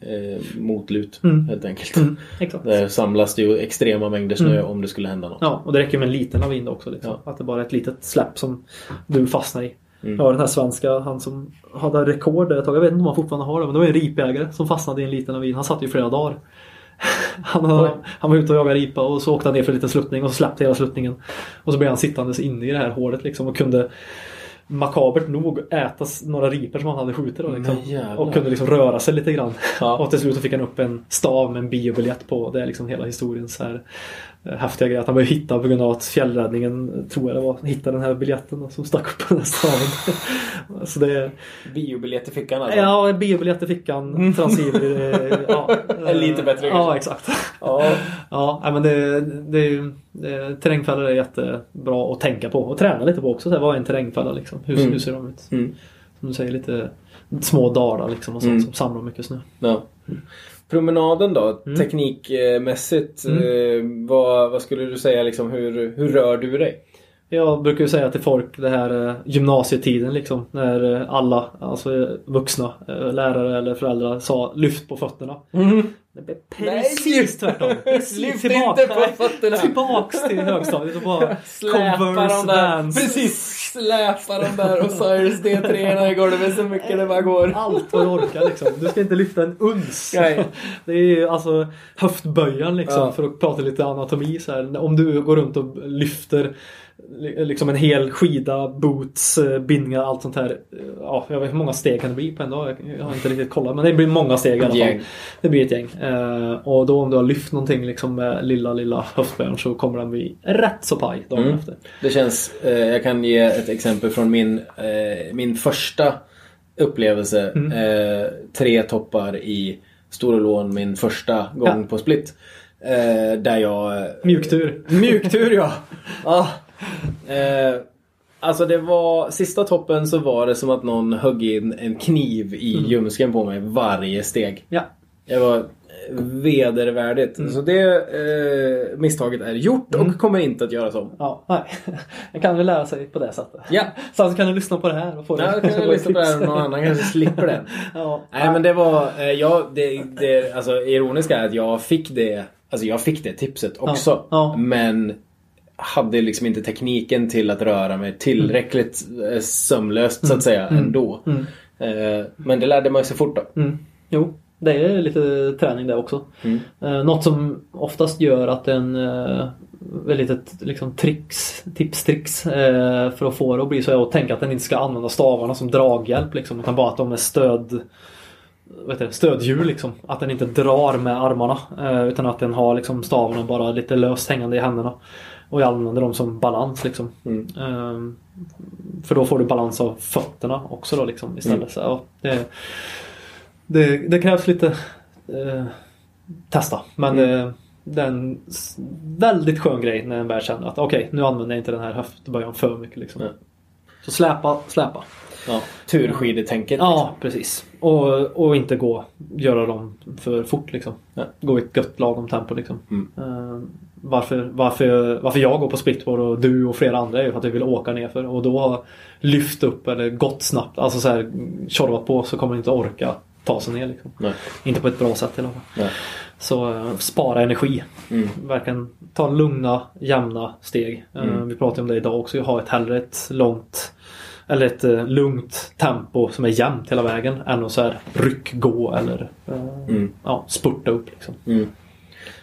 [SPEAKER 1] Eh, motlut
[SPEAKER 2] Mm.
[SPEAKER 1] helt enkelt.
[SPEAKER 2] Mm.
[SPEAKER 1] Där samlas det ju extrema mängder snö
[SPEAKER 2] Mm.
[SPEAKER 1] om det skulle hända något.
[SPEAKER 2] Ja, och det räcker med en liten lavin då också. Liksom. Att det bara är ett litet släpp som du fastnar i.
[SPEAKER 1] Mm.
[SPEAKER 2] Ja, den här svenska, han som hade rekord där ett tag. Jag vet inte om han fortfarande har det, men det var en ripjägare som fastnade i en liten lavin. Han satt ju flera dagar. Han,
[SPEAKER 1] Oj.
[SPEAKER 2] han var ute och jagade ripa och så åkte han ner för en liten sluttning och så släppte hela sluttningen. Och så blev han sittandes inne i det här hålet liksom och kunde makabert nog äta några ripor som han hade skjutit då, liksom. Och kunde liksom röra sig lite grann.
[SPEAKER 1] Ja.
[SPEAKER 2] Och till slut fick han upp en stav med en biobiljett på. Det är liksom hela historien så här häftiga grejer. Att han var ju hittad på grund av att fjällräddningen, tror jag det var, hittade den här biljetten som stack upp på den här staven. så det
[SPEAKER 1] Biobiljett i fickan alltså.
[SPEAKER 2] ja, biobiljett i fickan, transceiver, eh, ja. eh,
[SPEAKER 1] Lite bättre
[SPEAKER 2] Ja,
[SPEAKER 1] kanske.
[SPEAKER 2] exakt.
[SPEAKER 1] Ja.
[SPEAKER 2] Ja, men det, det det, terrängfällor är jättebra att tänka på och träna lite på också. Så här, vad är en terrängfälla liksom? Hur,
[SPEAKER 1] Mm.
[SPEAKER 2] hur ser de ut?
[SPEAKER 1] Mm.
[SPEAKER 2] Som du säger, lite små dalar liksom och sånt
[SPEAKER 1] Mm.
[SPEAKER 2] som samlar mycket snö.
[SPEAKER 1] Ja. Promenaden då,
[SPEAKER 2] Mm.
[SPEAKER 1] teknikmässigt. Eh, vad, vad skulle du säga liksom, hur, hur rör du dig?
[SPEAKER 2] Jag brukar ju säga till folk det här eh, gymnasietiden liksom. När eh, alla, alltså vuxna, lärare eller föräldrar sa lyft på fötterna. Det blev precis tvärtom. Precis
[SPEAKER 1] Lyft
[SPEAKER 2] tillbaka.
[SPEAKER 1] inte på fötterna.
[SPEAKER 2] Tillbaks till högstadiet och bara
[SPEAKER 1] Släpa
[SPEAKER 2] Converse
[SPEAKER 1] dem där. Precis. Släpa dem där Osiris D3 i golvet så mycket det bara går.
[SPEAKER 2] Allt vad du orkar liksom. Du ska inte lyfta en uns.
[SPEAKER 1] Nej.
[SPEAKER 2] Det är ju alltså höftböjan liksom
[SPEAKER 1] Ja.
[SPEAKER 2] för att prata lite anatomi så här. Om du går runt och lyfter liksom en hel skida, boots, eh, bindningar, allt sånt här. Ja, jag vet hur många steg kan det bli på en dag? Jag- har inte riktigt kollat men det blir många steg i alla fall. Det blir ett gäng. Eh, och då om du har lyft någonting liksom med lilla, lilla höftböjan så kommer den bli rätt så paj dagen
[SPEAKER 1] Mm.
[SPEAKER 2] efter.
[SPEAKER 1] Det känns, eh, jag kan ge ett exempel från min, eh, min första upplevelse.
[SPEAKER 2] Mm.
[SPEAKER 1] Eh, tre toppar i Storolån min första gång
[SPEAKER 2] Ja.
[SPEAKER 1] på split. Eh, där jag... eh,
[SPEAKER 2] Mjuktur.
[SPEAKER 1] Mjuktur ja! ah. Eh, alltså det var, sista toppen så var det som att någon högg in en kniv i
[SPEAKER 2] Mm.
[SPEAKER 1] ljumsken på mig varje steg.
[SPEAKER 2] Ja.
[SPEAKER 1] Det var eh, vedervärdigt.
[SPEAKER 2] Mm.
[SPEAKER 1] Så det eh, misstaget är gjort och kommer inte att göras om.
[SPEAKER 2] Ja, nej. Jag kan väl lära sig på det sättet.
[SPEAKER 1] Ja.
[SPEAKER 2] Sen så kan du lyssna på det här och få
[SPEAKER 1] Ja, då kan jag lyssna på det här och någon annan kanske slipper den.
[SPEAKER 2] Ja.
[SPEAKER 1] Nej men det var, eh, ja, det, det, alltså ironiska är att jag fick det, alltså jag fick det tipset också.
[SPEAKER 2] ja.
[SPEAKER 1] Men hade liksom inte tekniken till att röra mig tillräckligt eh, sömlöst så att säga ändå.
[SPEAKER 2] Mm.
[SPEAKER 1] Eh, Men det lärde man sig fort då.
[SPEAKER 2] Mm. Jo, det är lite träning det också.
[SPEAKER 1] Mm.
[SPEAKER 2] Eh, något som oftast gör att en väldigt ett liksom, tricks, tipstricks för att få det att bli så är att tänka att den inte ska använda stavarna som draghjälp liksom, utan bara att de är stöd heter det, stödhjul liksom. Att den inte drar med armarna utan att den har liksom stavarna bara lite löst hängande i händerna. Och jag använder dem som balans liksom.
[SPEAKER 1] Mm.
[SPEAKER 2] Eh, för då får du balans av fötterna också då liksom istället.
[SPEAKER 1] Mm.
[SPEAKER 2] Så, ja, det, det, det krävs lite eh, testa. Men
[SPEAKER 1] Mm.
[SPEAKER 2] det, det är en väldigt skön grej när en väl känner att okej, nu använder jag inte den här höftböjan för mycket. Liksom.
[SPEAKER 1] Ja.
[SPEAKER 2] Så släpa, släpa.
[SPEAKER 1] Ja. Turskidetänket.
[SPEAKER 2] Ja, precis. Och, och inte gå, göra dem för fort liksom.
[SPEAKER 1] Ja.
[SPEAKER 2] Gå i ett gött lagom tempo liksom.
[SPEAKER 1] Mm.
[SPEAKER 2] Varför, varför, varför jag går på splitboard och du och flera andra är ju för att vi vill åka nerför och då har lyft upp eller gått snabbt. Alltså så här tjorvat på så kommer man inte orka ta sig ner liksom. Inte på ett bra sätt i alla fall.
[SPEAKER 1] Nej.
[SPEAKER 2] Så eh, spara energi.
[SPEAKER 1] Mm.
[SPEAKER 2] Verkligen ta lugna, jämna steg. Eh,
[SPEAKER 1] Mm.
[SPEAKER 2] Vi pratade om det idag också. Ha ett hellre ett långt eller ett eh, lugnt tempo som är jämnt hela vägen än att så här ryckgå eller eh,
[SPEAKER 1] Mm.
[SPEAKER 2] ja, spurta upp. Liksom.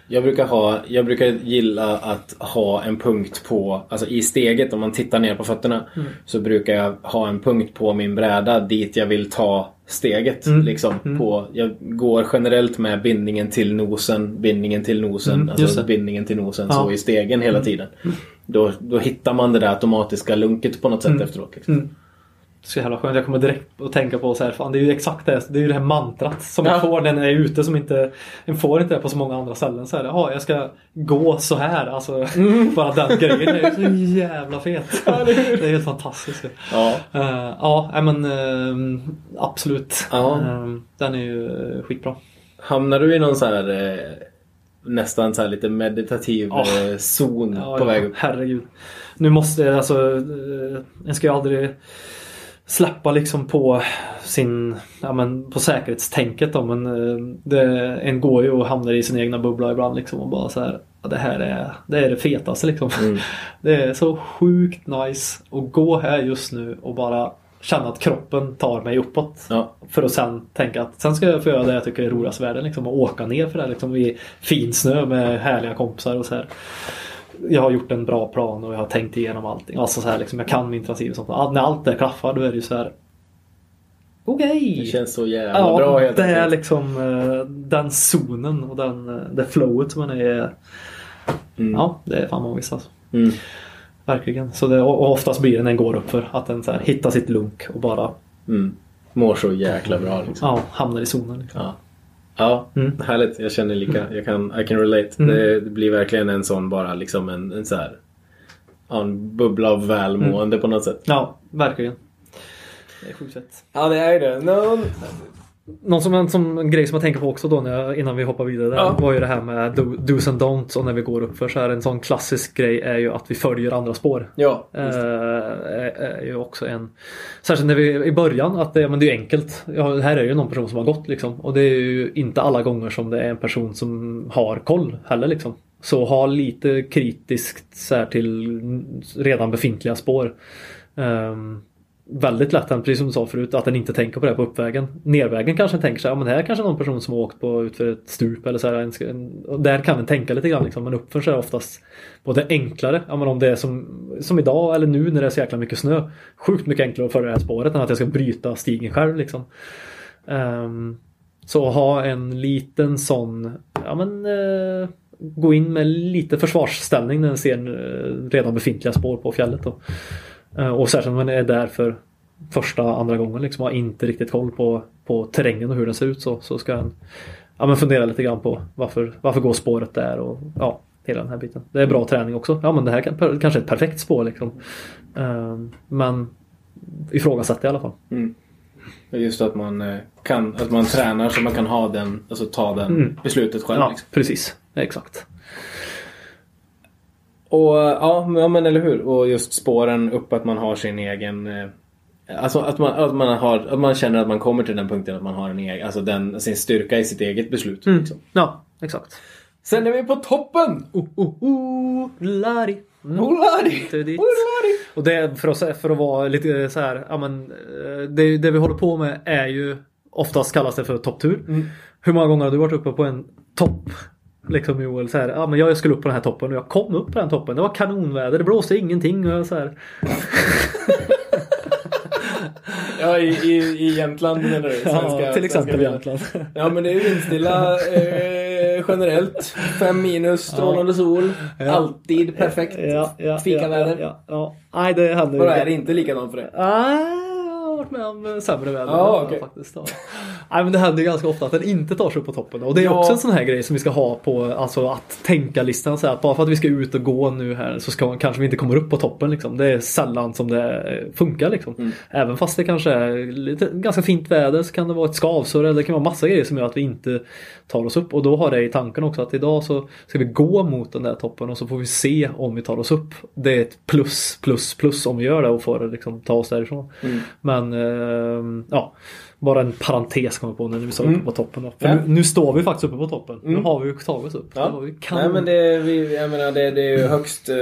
[SPEAKER 1] Mm. Jag brukar, ha, jag brukar gilla att ha en punkt på, alltså i steget om man tittar ner på fötterna.
[SPEAKER 2] Mm.
[SPEAKER 1] Så brukar jag ha en punkt på min bräda dit jag vill ta steget.
[SPEAKER 2] Mm.
[SPEAKER 1] Liksom,
[SPEAKER 2] Mm.
[SPEAKER 1] på, jag går generellt med bindningen till nosen, bindningen till nosen,
[SPEAKER 2] Mm,
[SPEAKER 1] alltså bindningen till nosen
[SPEAKER 2] Ja.
[SPEAKER 1] så i stegen hela tiden. Då, då hittar man det där automatiska lunket på något sätt
[SPEAKER 2] Mm.
[SPEAKER 1] efteråt. Liksom.
[SPEAKER 2] Mm. Så jävla skönt. Jag kommer direkt att tänka på så här, fan det är ju exakt det. Det är ju det här mantrat som
[SPEAKER 1] Ja.
[SPEAKER 2] jag får när jag är ute som inte... En får inte det på så många andra ställen. Så här, jaha, jag ska gå så här. Alltså, bara den grejen är ju så jävla fet.
[SPEAKER 1] Ja, det är
[SPEAKER 2] det är helt fantastiskt.
[SPEAKER 1] Ja.
[SPEAKER 2] Uh, ja, men uh, absolut.
[SPEAKER 1] Ja.
[SPEAKER 2] Eh, den är ju eh, skitbra.
[SPEAKER 1] Hamnar du i någon så här eh, nästan så här lite meditativ eh, zon
[SPEAKER 2] Ja,
[SPEAKER 1] på
[SPEAKER 2] ja,
[SPEAKER 1] väg upp?
[SPEAKER 2] Herregud. Nu måste jag alltså... En ska ju aldrig släppa liksom på sin... Ja men på säkerhetstänket då men eh, det, en går ju och hamnar i sin egna bubbla ibland liksom och bara så här. "Ja, Det här är det, är det fetaste liksom.
[SPEAKER 1] Mm.
[SPEAKER 2] Det är så sjukt nice att gå här just nu och bara känna att kroppen tar mig uppåt.
[SPEAKER 1] Ja.
[SPEAKER 2] För att sen tänka att sen ska jag få göra det jag tycker är roligast i världen. Liksom, och åka ner för det här, liksom, i fin snö med härliga kompisar och så här. Jag har gjort en bra plan och jag har tänkt igenom allting. Alltså så här liksom, jag kan min transit och sånt. All- När allt det klaffar då är det ju så här. Okej!
[SPEAKER 1] Det känns så jävla
[SPEAKER 2] Ja,
[SPEAKER 1] bra helt
[SPEAKER 2] det är liksom eh, den zonen och den, eh, det flowet som man är
[SPEAKER 1] Mm.
[SPEAKER 2] Ja, det är fan magiskt alltså.
[SPEAKER 1] Mm.
[SPEAKER 2] Verkligen. Så det, och och oftast blir det när den går upp för att den så här, hittar sitt lunk och bara
[SPEAKER 1] Mm. Mår så jäkla bra liksom.
[SPEAKER 2] ja, hamnar i zonen. Liksom.
[SPEAKER 1] Ja. Ja,
[SPEAKER 2] Mm.
[SPEAKER 1] härligt. Jag känner lika. Jag kan, I can relate.
[SPEAKER 2] Mm.
[SPEAKER 1] Det, det blir verkligen en sån bara liksom en, en så här. En bubbla av välmående på något sätt.
[SPEAKER 2] Ja, verkligen. Det är sjukt.
[SPEAKER 1] Ja, det är det. Någon...
[SPEAKER 2] Någon som, en, som en grej som jag tänker på också då när jag, innan vi hoppar vidare där,
[SPEAKER 1] Ja.
[SPEAKER 2] var ju det här med do, do's and don'ts och när vi går upp för så här en sån klassisk grej är ju att vi följer andra spår.
[SPEAKER 1] Ja.
[SPEAKER 2] Eh, är, är ju också en Särskilt när vi i början att det, men det är enkelt. Ja, här är ju någon person som har gått liksom. Och det är ju inte alla gånger som det är en person som har koll heller liksom. Så ha lite kritiskt så här, till redan befintliga spår. Ehm, väldigt lätt hänt, precis som du sa förut, att den inte tänker på det på uppvägen. Nervägen kanske den tänker sig, ja men här är kanske någon person som har åkt på utför ett stup eller så här. En, en, och där kan den tänka lite grann liksom, men uppför så är det oftast både enklare, ja men om det är som, som idag eller nu när det är så jäkla mycket snö. Sjukt mycket enklare att följa det här spåret än att jag ska bryta stigen själv liksom. Um, så ha en liten sån, ja men uh, gå in med lite försvarsställning när den ser uh, redan befintliga spår på fjället. Då. Eh, och särskilt om man är där för första, andra gången liksom har inte riktigt koll på, på terrängen och hur den ser ut så, så ska en ja, men fundera lite grann på varför, varför går spåret där och ja, hela den här biten. Det är bra träning också. Ja men det här kan, kanske är ett perfekt spår liksom. Eh, men ifrågasätt i alla fall.
[SPEAKER 1] Mm. Just att man eh, kan, att man tränar så man kan ha den, alltså ta den
[SPEAKER 2] Mm.
[SPEAKER 1] beslutet själv.
[SPEAKER 2] Ja,
[SPEAKER 1] Liksom.
[SPEAKER 2] precis. Exakt.
[SPEAKER 1] Och ja, men- eller hur. Och just spåren upp att man har sin egen... eh, Alltså att man, att man, har, att man känner att man kommer till den punkten att man har en egen, alltså den, sin styrka i sitt eget beslut.
[SPEAKER 2] Mm.
[SPEAKER 1] Liksom.
[SPEAKER 2] Ja, exakt.
[SPEAKER 1] Sen är vi på toppen!
[SPEAKER 2] Oh, oh, oh, lari. Mm.
[SPEAKER 1] Olari! Olari!
[SPEAKER 2] Och det för att, för att vara lite så här, ja men eh, det, det vi håller på med är ju oftast kallas det för topptur.
[SPEAKER 1] Mm.
[SPEAKER 2] Hur många gånger har du varit uppe på en topp? Liksom Joel, så här, ja men jag skulle upp på den här toppen och jag kom upp på den toppen. Det var kanonväder, det blåste ingenting. Och jag så här,
[SPEAKER 1] Ja, i, i, i Jämtland menar du?
[SPEAKER 2] ja, till exempel
[SPEAKER 1] svenska-
[SPEAKER 2] Jämtland.
[SPEAKER 1] Ja, men det är vindstilla eh, generellt. Fem minus, strålande sol.
[SPEAKER 2] Ja.
[SPEAKER 1] Alltid perfekt.
[SPEAKER 2] Ja, ja,
[SPEAKER 1] Fikaväder.
[SPEAKER 2] Ja, ja, ja. Nej, det händer
[SPEAKER 1] Och är det inte likadant för
[SPEAKER 2] jag har varit med om eh, sämre väder.
[SPEAKER 1] Ja, okej.
[SPEAKER 2] faktiskt. Ja. Nej, men det händer ju ganska ofta att den inte tar sig upp på toppen. Och det är
[SPEAKER 1] Ja.
[SPEAKER 2] också en sån här grej som vi ska ha på alltså, att tänka-listan. Att bara för att vi ska ut och gå nu här så ska, kanske vi inte kommer upp på toppen. Liksom. Det är sällan som det eh, funkar. Liksom.
[SPEAKER 1] Mm.
[SPEAKER 2] Även fast det kanske är lite, ganska fint väder så kan det vara ett skavsår eller det kan vara massa grejer som gör att vi inte tar oss upp. Och då har det i tanken också att idag så ska vi gå mot den där toppen och så får vi se om vi tar oss upp. Det är ett plus, plus, plus om vi gör det och får liksom, ta oss därifrån.
[SPEAKER 1] Mm.
[SPEAKER 2] Men ehm, ja, bara en parentes kommer på när vi står
[SPEAKER 1] Mm.
[SPEAKER 2] uppe på toppen. Då. För
[SPEAKER 1] Ja.
[SPEAKER 2] nu, nu står vi faktiskt uppe på toppen. Nu
[SPEAKER 1] Mm.
[SPEAKER 2] har vi ju tagit oss upp.
[SPEAKER 1] Ja.
[SPEAKER 2] Ju kanon.
[SPEAKER 1] Nej men det, vi, jag menar, det, det är ju högst, eh,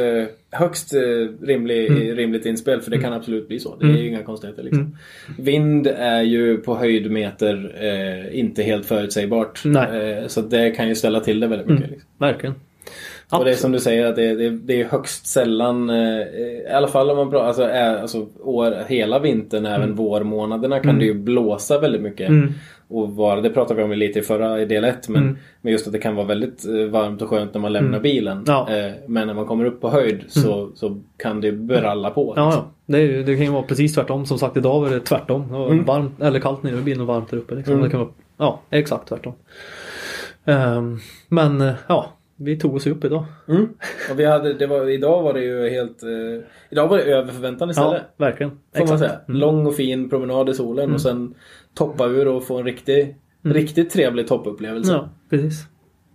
[SPEAKER 1] högst eh, rimlig,
[SPEAKER 2] Mm.
[SPEAKER 1] rimligt inspel för det kan absolut bli så. Det är
[SPEAKER 2] Mm.
[SPEAKER 1] ju inga konstigheter liksom.
[SPEAKER 2] Mm.
[SPEAKER 1] Vind är ju på höjdmeter eh, inte helt förutsägbart.
[SPEAKER 2] Nej.
[SPEAKER 1] Eh, så det kan ju ställa till det väldigt mycket.
[SPEAKER 2] Mm.
[SPEAKER 1] Liksom.
[SPEAKER 2] Verkligen.
[SPEAKER 1] Och det är
[SPEAKER 2] Absolut.
[SPEAKER 1] som du säger att det, det, det är högst sällan, eh, i alla fall om man pratar, alltså, är, alltså år, hela vintern, även vårmånaderna kan
[SPEAKER 2] Mm.
[SPEAKER 1] det ju blåsa väldigt mycket.
[SPEAKER 2] Mm.
[SPEAKER 1] Och vara, det pratade vi om lite i förra i del 1 men,
[SPEAKER 2] Mm.
[SPEAKER 1] men just att det kan vara väldigt eh, varmt och skönt när man lämnar
[SPEAKER 2] Mm.
[SPEAKER 1] bilen.
[SPEAKER 2] Ja. Mm.
[SPEAKER 1] Eh, men när man kommer upp på höjd så, så kan det bralla på.
[SPEAKER 2] Ja,
[SPEAKER 1] liksom.
[SPEAKER 2] ja. Det, det kan ju vara precis tvärtom. Som sagt idag var det tvärtom. Det var
[SPEAKER 1] Mm.
[SPEAKER 2] varmt, eller kallt nere i bilen och varmt där uppe. Liksom.
[SPEAKER 1] Mm.
[SPEAKER 2] Det kan vara, ja, exakt tvärtom. Ehm, men ja, vi tog oss upp idag.
[SPEAKER 1] Mm. Och vi hade, det var, idag var det ju helt... Eh, idag var det över förväntan istället.
[SPEAKER 2] Ja, verkligen.
[SPEAKER 1] Får man säga.
[SPEAKER 2] Mm.
[SPEAKER 1] Lång och fin promenad i solen och sen toppa ur och få en riktig, riktigt trevlig toppupplevelse.
[SPEAKER 2] Ja, precis.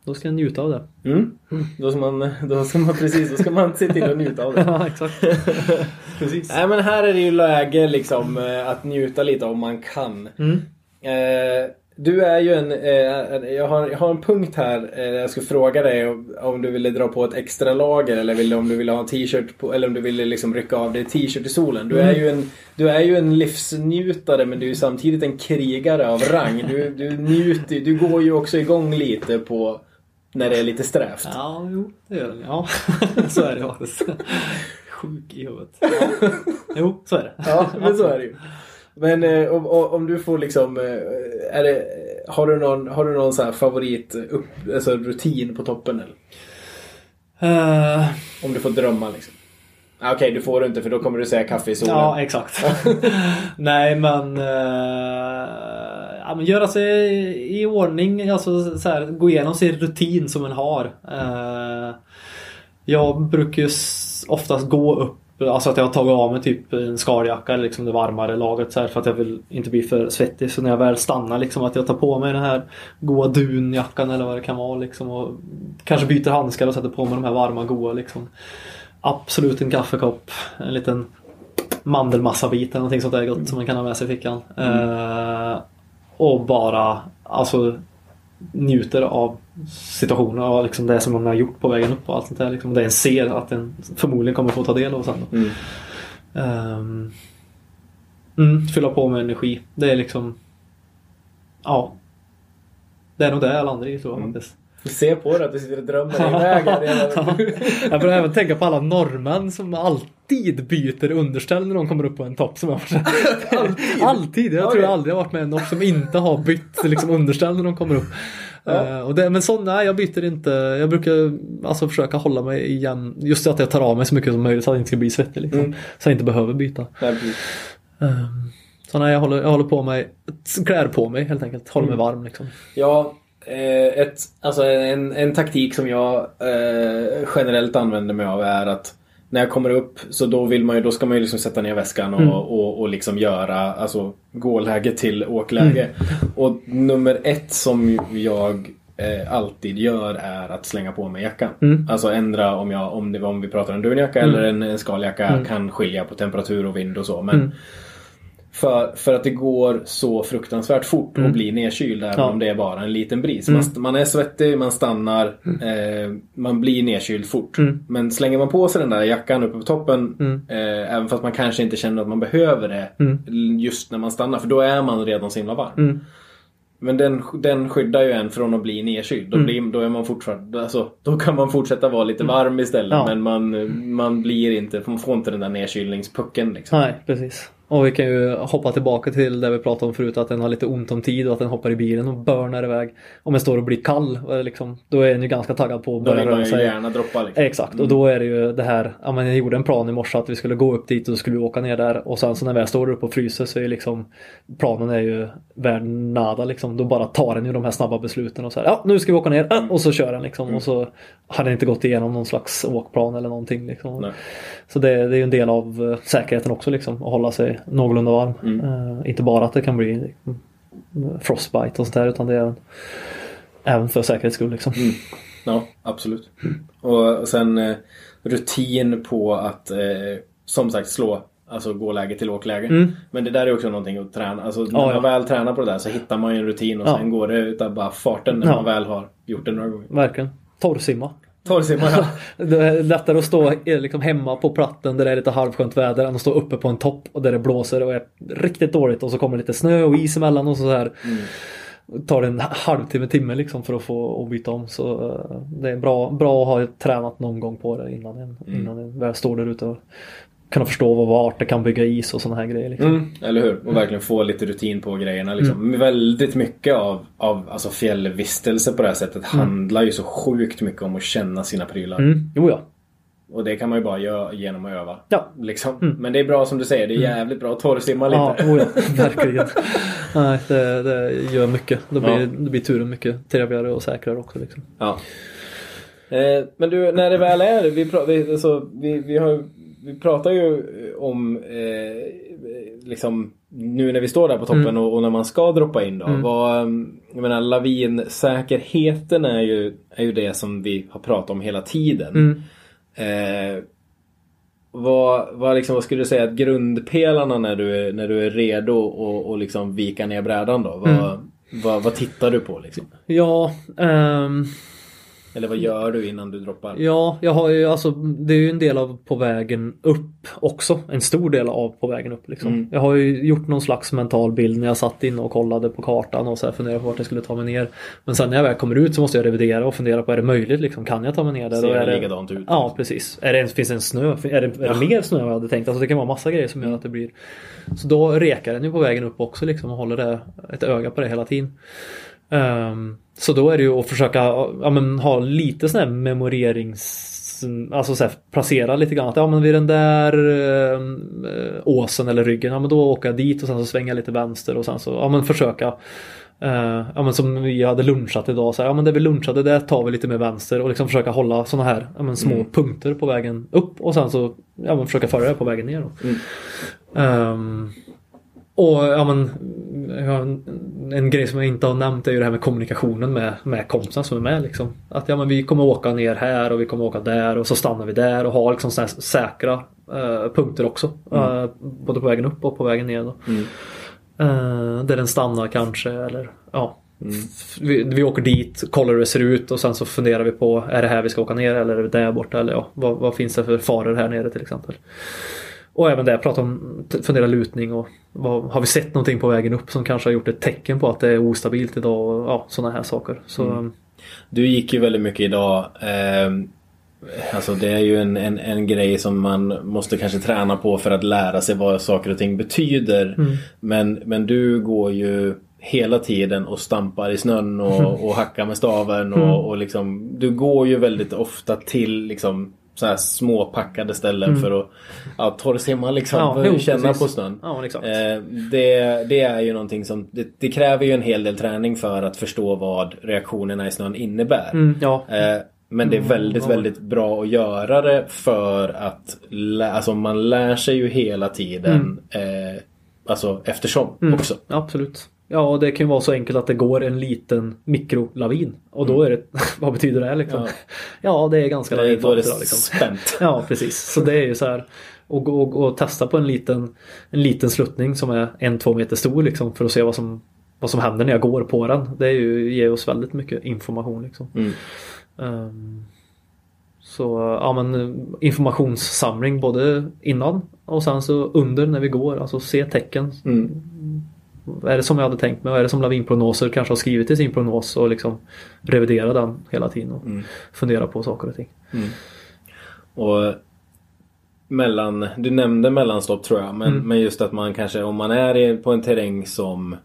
[SPEAKER 2] Då ska jag njuta av det.
[SPEAKER 1] Mm. Då, ska man, då ska man precis, då ska man se till att njuta av det.
[SPEAKER 2] ja, exakt. precis.
[SPEAKER 1] Nej men här är det ju läge liksom eh, att njuta lite om man kan.
[SPEAKER 2] Mm.
[SPEAKER 1] Eh, du är ju en... Eh, jag, har, jag har en punkt här. Eh, jag ska fråga dig om, om du ville dra på ett extra lager eller ville, om du ville ha en t-shirt på, eller om du ville liksom rycka av dig t-shirt i solen. Du är, ju en, du är ju en livsnjutare men du är samtidigt en krigare av rang. Du, du njuter, du går ju också igång lite på När det är lite strävt.
[SPEAKER 2] Ja, jo, det gör den. Ja, så är det faktiskt. Sjuk i huvudet. Ja. Jo, så är det.
[SPEAKER 1] Ja, men så är det ju. Men eh, om, om du får liksom, eh, är det, har du någon, har du någon så här favorit upp, alltså rutin på toppen eller?
[SPEAKER 2] Eh,
[SPEAKER 1] Om du får drömma liksom. Ah, Okej, du får du inte för då kommer du säga kaffe i solen.
[SPEAKER 2] ja, exakt. Nej, men... eh, ja, men göra sig i ordning. Alltså så här, gå igenom sin rutin som man har. Eh, jag brukar ju oftast gå upp Alltså att jag har tagit av mig typ en skaljacka eller liksom det varmare laget så här för att jag vill inte bli för svettig. Så när jag väl stannar liksom att jag tar på mig den här goa dunjackan eller vad det kan vara liksom och kanske byter handskar och sätter på mig de här varma goa liksom. Absolut en kaffekopp, en liten mandelmassabit eller någonting sånt där gott som man kan ha med sig i fickan. Eh, och bara alltså njuter av situationen och liksom det som man har gjort på vägen upp och allt sånt där. Liksom. Det en ser att den förmodligen kommer få ta del av sen.
[SPEAKER 1] Mm.
[SPEAKER 2] Ehm, mm, fylla på med energi. Det är liksom... Ja. Det är nog det jag landar i tror jag
[SPEAKER 1] Mm.
[SPEAKER 2] faktiskt.
[SPEAKER 1] Ser på dig att du sitter och drömmer dig iväg.
[SPEAKER 2] Jag börjar även tänka på alla norrmän som alltid byter underställ när de kommer upp på en topp. Som jag alltid? alltid! Jag tror
[SPEAKER 1] Okej.
[SPEAKER 2] jag aldrig har varit med någon som inte har bytt liksom, underställ när de kommer upp.
[SPEAKER 1] Ja.
[SPEAKER 2] Och det, men så nej, jag byter inte. Jag brukar alltså försöka hålla mig igen. Just att jag tar av mig så mycket som möjligt så att jag inte ska bli svettig. Liksom.
[SPEAKER 1] Mm.
[SPEAKER 2] Så jag inte behöver byta.
[SPEAKER 1] Nej.
[SPEAKER 2] Um, så nej, jag håller, jag håller på mig, klär på mig helt enkelt. Håller mig varm liksom.
[SPEAKER 1] Ja, ett, alltså en, en taktik som jag eh, generellt använder mig av är att när jag kommer upp så då vill man ju, då ska man ju liksom sätta ner väskan och,
[SPEAKER 2] Mm.
[SPEAKER 1] och, och liksom göra alltså gåläge till åkläge.
[SPEAKER 2] Mm.
[SPEAKER 1] Och nummer ett som jag eh, alltid gör är att slänga på mig jackan.
[SPEAKER 2] Mm.
[SPEAKER 1] Alltså ändra om, jag, om, det, om vi pratar en dunjacka
[SPEAKER 2] Mm.
[SPEAKER 1] eller en, en skaljacka
[SPEAKER 2] Mm.
[SPEAKER 1] kan skilja på temperatur och vind och så. Men
[SPEAKER 2] Mm.
[SPEAKER 1] För, för att det går så fruktansvärt fort
[SPEAKER 2] Mm.
[SPEAKER 1] att bli nedkyld även
[SPEAKER 2] Ja.
[SPEAKER 1] om det är bara en liten bris.
[SPEAKER 2] Mm.
[SPEAKER 1] Man, man är svettig, man stannar, eh, man blir nedkyld fort.
[SPEAKER 2] Mm.
[SPEAKER 1] Men slänger man på sig den där jackan uppe på toppen,
[SPEAKER 2] Mm.
[SPEAKER 1] eh, även fast man kanske inte känner att man behöver det
[SPEAKER 2] Mm.
[SPEAKER 1] just när man stannar, för då är man redan så himla varm.
[SPEAKER 2] Mm.
[SPEAKER 1] Men den, den skyddar ju en från att bli nedkyld. Då,
[SPEAKER 2] Mm.
[SPEAKER 1] blir, då, är man fortfarande, alltså, då kan man fortsätta vara lite varm istället.
[SPEAKER 2] Ja.
[SPEAKER 1] Men man, man blir inte, man får inte den där nedkylningspucken. Liksom.
[SPEAKER 2] Nej, precis. Och vi kan ju hoppa tillbaka till det vi pratade om förut att den har lite ont om tid och att den hoppar i bilen och börnar iväg. Om den står och blir kall, eh, liksom, då är den ju ganska taggad på att börja röra sig.
[SPEAKER 1] gärna droppa. Liksom.
[SPEAKER 2] Exakt, och då är det ju det här, ja men jag gjorde en plan i morse att vi skulle gå upp dit och så skulle vi åka ner där och sen så när vi står uppe och fryser så är liksom planen är ju värd nada liksom. Då bara tar den ju de här snabba besluten och så här, ja nu ska vi åka ner ah, och så kör den liksom och så har den inte gått igenom någon slags åkplan eller någonting liksom. Så det, det är ju en del av eh, säkerheten också liksom, att hålla sig någorlunda varm.
[SPEAKER 1] Mm.
[SPEAKER 2] Eh, inte bara att det kan bli liksom, frostbite och sånt där utan det är även, för säkerhets skull liksom.
[SPEAKER 1] Mm. Ja, absolut. Och sen eh, rutin på att eh, som sagt slå Alltså gåläge till åkläge.
[SPEAKER 2] Mm.
[SPEAKER 1] Men det där är också någonting att träna. Alltså när
[SPEAKER 2] Ja,
[SPEAKER 1] man
[SPEAKER 2] ja.
[SPEAKER 1] väl tränar på det där så hittar man ju en rutin och
[SPEAKER 2] Ja.
[SPEAKER 1] sen går det utav bara farten när man väl har gjort det några gånger.
[SPEAKER 2] Verkligen. Torrsimma.
[SPEAKER 1] Torrsimma ja.
[SPEAKER 2] Det är lättare att stå eh, liksom hemma på platten där det är lite halvskönt väder än att stå uppe på en topp och där det blåser och är riktigt dåligt och så kommer lite snö och is emellan och så här. Tar det en halvtimme, timme liksom för att få att byta om. Så eh, det är bra, bra att ha tränat någon gång på det innan en, innan en väl står där ute och kunna förstå vad vart det kan bygga is och sådana här grejer. Liksom.
[SPEAKER 1] Mm, eller hur? Och verkligen få lite rutin på grejerna. Liksom. Väldigt mycket av, av alltså fjällvistelse på det här sättet handlar ju så sjukt mycket om att känna sina prylar.
[SPEAKER 2] Mm. Jo ja.
[SPEAKER 1] Och det kan man ju bara göra genom att öva.
[SPEAKER 2] Ja.
[SPEAKER 1] Liksom. Men det är bra som du säger, det är jävligt bra att torrsimma lite.
[SPEAKER 2] Ja, oh ja, verkligen. Nej, det, det gör mycket. Då blir,
[SPEAKER 1] Ja.
[SPEAKER 2] då blir turen mycket trevligare och säkrare också. Liksom.
[SPEAKER 1] Ja. Eh, men du, när det väl är vi, vi, alltså, vi, vi, har, vi pratar ju om eh, liksom nu när vi står där på toppen och, och när man ska droppa in då. Vad, mm, jag menar lavinsäkerheten är ju, är ju det som vi har pratat om hela tiden.
[SPEAKER 2] Mm.
[SPEAKER 1] Eh, vad, vad, liksom, vad skulle du säga att grundpelarna när du är, när du är redo och, och liksom vika ner brädan då? Vad, vad, vad tittar du på liksom?
[SPEAKER 2] Ja, ehm,
[SPEAKER 1] Eller vad gör du innan du droppar?
[SPEAKER 2] Ja, jag har ju alltså det är ju en del av på vägen upp också. En stor del av på vägen upp liksom.
[SPEAKER 1] Mm.
[SPEAKER 2] Jag har ju gjort någon slags mental bild när jag satt inne och kollade på kartan och så här funderade på vart jag skulle ta mig ner. Men sen när jag väl kommer ut så måste jag revidera och fundera på är det möjligt liksom? Kan jag ta mig ner där?
[SPEAKER 1] Ser det likadant ut?
[SPEAKER 2] Ja precis. Är det, finns det en snö? Är det, är det mer snö än vad jag hade tänkt? Alltså det kan vara massa grejer som gör att det blir Så då rekar den ju på vägen upp också liksom och håller det, ett öga på det hela tiden. Ehm, så då är det ju att försöka ja, men, ha lite sån här memorerings Alltså så här, placera lite grann att ja men vid den där eh, åsen eller ryggen, ja men då åker jag dit och sen så svänger jag lite vänster och sen så ja men försöka eh, Ja men som vi hade lunchat idag, så här, ja men det vi lunchade där tar vi lite mer vänster och liksom försöka hålla såna här ja, men, små punkter på vägen upp och sen så ja men försöka följa det på vägen ner. Då. Ehm, och ja men en, en grej som jag inte har nämnt är ju det här med kommunikationen med, med kompisar som är med liksom. Att ja men vi kommer åka ner här och vi kommer åka där och så stannar vi där och har liksom såna säkra eh, punkter också. eh, både på vägen upp och på vägen ner då. Eh, där den stannar kanske eller ja. F- Vi, vi åker dit, kollar hur det ser ut och sen så funderar vi på är det här vi ska åka ner eller är det där borta eller ja, vad, vad finns det för faror här nere till exempel. Och även där prata om, fundera lutning och vad, har vi sett någonting på vägen upp som kanske har gjort ett tecken på att det är ostabilt idag och ja, sådana här saker. Så
[SPEAKER 1] Du gick ju väldigt mycket idag. ehm, Alltså det är ju en, en, en grej som man måste kanske träna på för att lära sig vad saker och ting betyder. Men, men du går ju hela tiden och stampar i snön och, och hackar med staven och, och liksom Du går ju väldigt ofta till liksom så här småpackade ställen för att ja, torrsimma liksom.
[SPEAKER 2] Ja,
[SPEAKER 1] för att känna
[SPEAKER 2] precis.
[SPEAKER 1] på snön.
[SPEAKER 2] Ja.
[SPEAKER 1] Eh, det, det är ju någonting som det, det kräver ju en hel del träning för att förstå vad reaktionerna i snön innebär.
[SPEAKER 2] mm, ja,
[SPEAKER 1] Eh, men det är väldigt,
[SPEAKER 2] ja.
[SPEAKER 1] väldigt bra att göra det för att lä- alltså man lär sig ju hela tiden eh, alltså eftersom också.
[SPEAKER 2] absolut. Ja, och det kan ju vara så enkelt att det går en liten mikrolavin. Och då är det, vad betyder det liksom?
[SPEAKER 1] Ja.
[SPEAKER 2] Ja, det är ganska
[SPEAKER 1] Det, då är det
[SPEAKER 2] liksom.
[SPEAKER 1] spänt.
[SPEAKER 2] Ja, precis. Så det är ju så här. Och, och, och testa på en liten, en liten sluttning som är en, två meter stor liksom för att se vad som, vad som händer när jag går på den. Det är ju, ger oss väldigt mycket information liksom.
[SPEAKER 1] Mm.
[SPEAKER 2] Ehm, så ja men informationssamling både innan och sen så under när vi går. Alltså se tecken.
[SPEAKER 1] Mm.
[SPEAKER 2] Är det som jag hade tänkt mig? Är det som lavinprognoser kanske har skrivit i sin prognos och liksom revidera den hela tiden och
[SPEAKER 1] Mm.
[SPEAKER 2] fundera på saker och ting.
[SPEAKER 1] Och mellan, du nämnde mellanstopp tror jag. Men,
[SPEAKER 2] Mm.
[SPEAKER 1] men just att man kanske om man är på en terräng som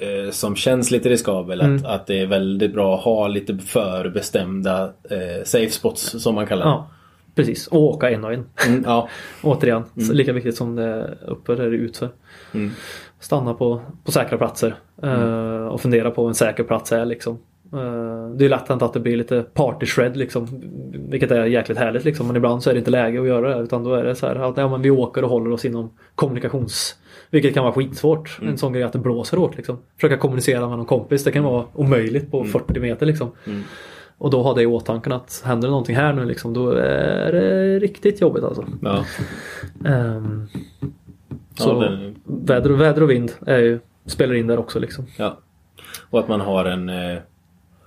[SPEAKER 1] eh, som känns lite riskabel. Att,
[SPEAKER 2] Mm.
[SPEAKER 1] att det är väldigt bra att ha lite förbestämda eh, safe spots som man kallar det.
[SPEAKER 2] Ja, precis. Och åka en och en.
[SPEAKER 1] Mm, ja.
[SPEAKER 2] Återigen, så lika viktigt som det är uppe är det utför.
[SPEAKER 1] Mm.
[SPEAKER 2] Stanna på, på säkra platser eh, och fundera på vad en säker plats är liksom. Eh, det är lätt att det blir lite party shred liksom. Vilket är jäkligt härligt liksom. Men ibland så är det inte läge att göra det. Utan då är det så här att ja, men vi åker och håller oss inom kommunikations... Vilket kan vara skitsvårt. En sån grej att det blåser hårt liksom. Försöka kommunicera med någon kompis. Det kan vara omöjligt på 40 meter liksom. Och då ha det i åtanke att händer det någonting här nu liksom. Då är det riktigt jobbigt alltså.
[SPEAKER 1] Ja.
[SPEAKER 2] Ehm,
[SPEAKER 1] Ja,
[SPEAKER 2] så
[SPEAKER 1] det-
[SPEAKER 2] väder, och, väder och vind ju, spelar in där också liksom.
[SPEAKER 1] Ja. Och att man har en... Eh,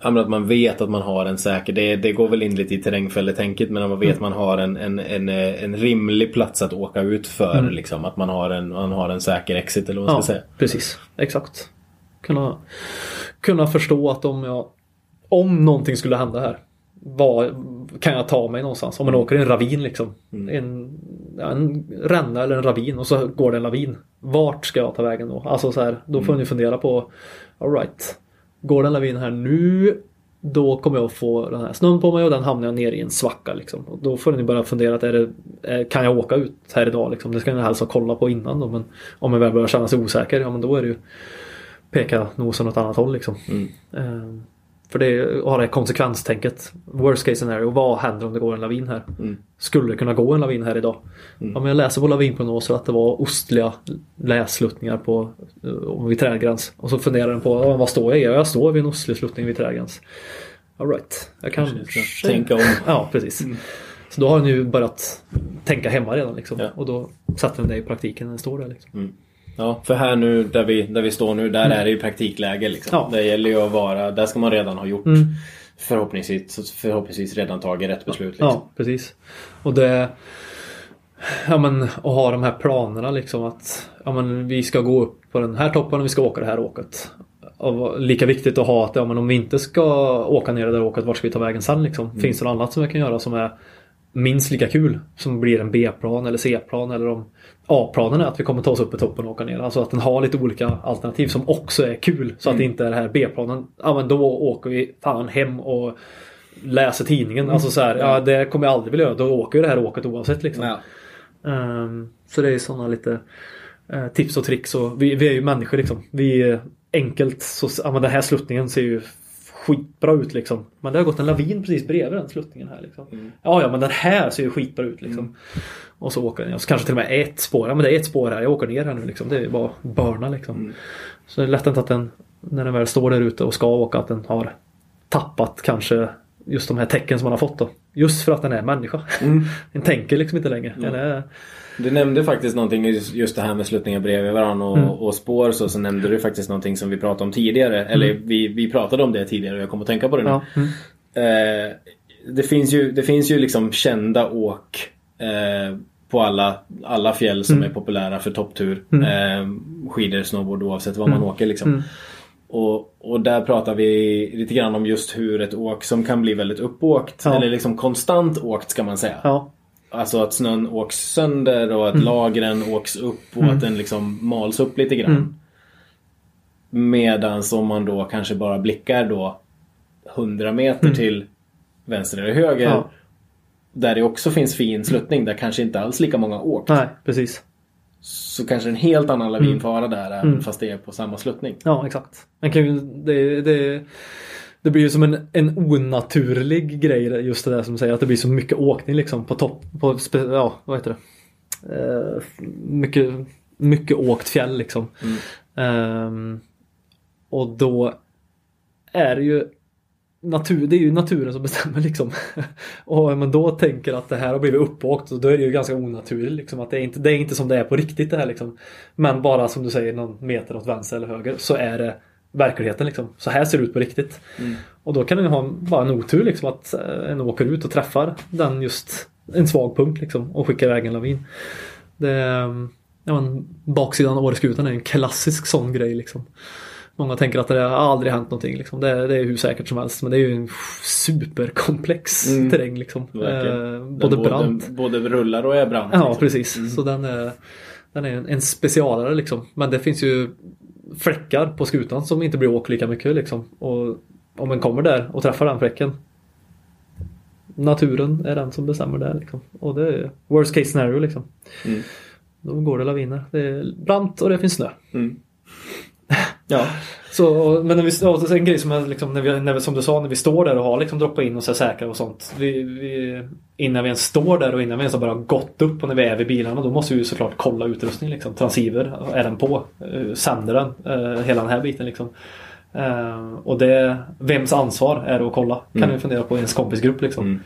[SPEAKER 1] ja, att man vet att man har en säker... Det, det går väl in lite i terrängfälletänket men att man vet att man har en, en, en, eh, en rimlig plats att åka ut för. Liksom. Att man har, en, man har en säker exit eller vad man
[SPEAKER 2] Ja,
[SPEAKER 1] ska säga.
[SPEAKER 2] precis. Exakt. Kunna, kunna förstå att om jag om någonting skulle hända här vad kan jag ta mig någonstans? Om man åker i en ravin liksom. En, ja, en ränna eller en ravin och så går det en lavin. Vart ska jag ta vägen då? Alltså så här, då får ni fundera på Alright. Går det en lavin här nu då kommer jag få den här snön på mig och den hamnar jag ner i en svacka liksom. Och då får ni börja fundera att är det, är, kan jag åka ut här idag liksom? Det ska ni helst ha kolla på innan då. Men om jag väl börjar känna sig osäker, ja men då är det ju peka nosen åt annat håll liksom. Ehm, för det är att ha det konsekvenstänket. Worst case scenario, vad händer om det går en lavin här? Skulle det kunna gå en lavin här idag? Ja, men jag läser på lavinprognoser att det var ostliga läsluttningar på uh, vid trädgräns. Och så funderar den på ja, vad står jag i? Ja, Jag står vid en ostlig sluttning vid trädgräns. Alright, jag kanske...
[SPEAKER 1] Tänka om.
[SPEAKER 2] Ja, precis. Så då har den ju börjat tänka hemma redan liksom.
[SPEAKER 1] Ja.
[SPEAKER 2] Och då sätter den det i praktiken när den står där liksom.
[SPEAKER 1] Ja, för här nu där vi, där vi står nu, där är det ju praktikläge liksom.
[SPEAKER 2] Ja.
[SPEAKER 1] Det gäller ju att vara, där ska man redan ha gjort förhoppningsvis, förhoppningsvis redan tagit rätt beslut. Liksom.
[SPEAKER 2] Ja, precis. Och det... Ja men att ha de här planerna liksom att ja, men vi ska gå upp på den här toppen och vi ska åka det här åket. Och lika viktigt att ha att ja, men om vi inte ska åka ner det där åket, vart ska vi ta vägen sen liksom?
[SPEAKER 1] Mm.
[SPEAKER 2] Finns det något annat som vi kan göra som är minst lika kul? Som blir en B-plan eller C-plan eller om A-planen är att vi kommer ta oss upp i toppen och åka ner. Alltså att den har lite olika alternativ som också är kul. Så att det inte är det här B-planen. Ja men då åker vi fan hem och läser tidningen. Alltså så här, ja det kommer jag aldrig vilja göra. Då åker vi det här åket oavsett liksom. Ehm, så det är sådana lite eh, tips och tricks. Och vi, vi är ju människor liksom. Vi är enkelt så, ja men den här sluttningen ser ju skitbra ut liksom. Men det har gått en lavin precis bredvid den sluttningen här liksom. Ja, ja men den här ser ju skitbra ut liksom. Och så åker den. Och så kanske till och med ett spår. Ja men det är ett spår här. Jag åker ner här nu liksom. Det är bara börna liksom. Så det är lätt att den, när den väl står där ute och ska åka, att den har tappat kanske just de här tecken som man har fått då. Just för att den är människa. den tänker liksom inte längre. Den är,
[SPEAKER 1] Du nämnde faktiskt någonting just det här med sluttningar bredvid varandra och, och spår så, så nämnde du faktiskt någonting som vi pratade om tidigare. Eller vi, vi pratade om det tidigare och jag kom att tänka på det nu.
[SPEAKER 2] ja, mm,
[SPEAKER 1] Eh, det, finns ju, det finns ju liksom kända åk eh, på alla, alla fjäll som är populära för topptur. Eh, skidor, snowboard oavsett var man åker liksom. Och, och där pratar vi lite grann om just hur ett åk som kan bli väldigt uppåkt
[SPEAKER 2] Ja.
[SPEAKER 1] eller liksom konstant åkt ska man säga.
[SPEAKER 2] ja,
[SPEAKER 1] Alltså att snön åks sönder och att lagren åks upp och att den liksom mals upp lite grann. Medans om man då kanske bara blickar då 100 meter till vänster eller höger.
[SPEAKER 2] Ja.
[SPEAKER 1] Där det också finns fin sluttning där kanske inte alls lika många åkt.
[SPEAKER 2] nej precis.
[SPEAKER 1] Så kanske en helt annan lavinfara där även fast det är på samma sluttning.
[SPEAKER 2] Ja, exakt. Man kan det, det, det blir ju som en, en onaturlig grej just det där som säger att det blir så mycket åkning liksom på topp. På, ja, vad heter det? Eh, mycket, mycket åkt fjäll liksom. Ehm, och då är det ju natur, det är ju naturen som bestämmer liksom. och om man då tänker att det här har blivit uppåkt och då är det ju ganska onaturligt liksom. Att det är inte, det är inte som det är på riktigt det här liksom. Men bara som du säger någon meter åt vänster eller höger så är det verkligheten liksom. Så här ser det ut på riktigt. Och då kan den ha bara en otur liksom att eh, en åker ut och träffar den just en svag punkt liksom och skickar iväg en lavin. Det, eh, ja, men, baksidan av Åreskutan är en klassisk sån grej liksom. Många tänker att det har aldrig hänt någonting. Liksom. Det, det är hur säkert som helst. Men det är ju en superkomplex terräng. Liksom. Eh, både brant.
[SPEAKER 1] Både, både rullar och är brant.
[SPEAKER 2] Ja,
[SPEAKER 1] liksom.
[SPEAKER 2] precis. Så den är, den är en, en specialare liksom. Men det finns ju fläckar på skutan som inte blir åkt lika mycket liksom. Och om man kommer där och träffar den fläcken. Naturen är den som bestämmer det liksom. Och det är worst case scenario liksom.
[SPEAKER 1] Mm.
[SPEAKER 2] Då går det laviner. Det är brant och det finns snö.
[SPEAKER 1] Mm. Ja.
[SPEAKER 2] Så, men när vi, en grej som, är liksom, när vi, när vi, som du sa, när vi står där och har liksom droppat in och så säkra och sånt. Vi, vi, innan vi ens står där och innan vi ens har bara gått upp och när vi är vid bilarna då måste vi ju såklart kolla utrustning. Liksom. Transceiver, är den på? Eh, Sänder den? Eh, hela den här biten liksom. Eh, och det, vems ansvar är det att kolla? Kan
[SPEAKER 1] Mm.
[SPEAKER 2] vi fundera på i ens kompisgrupp liksom.
[SPEAKER 1] Mm.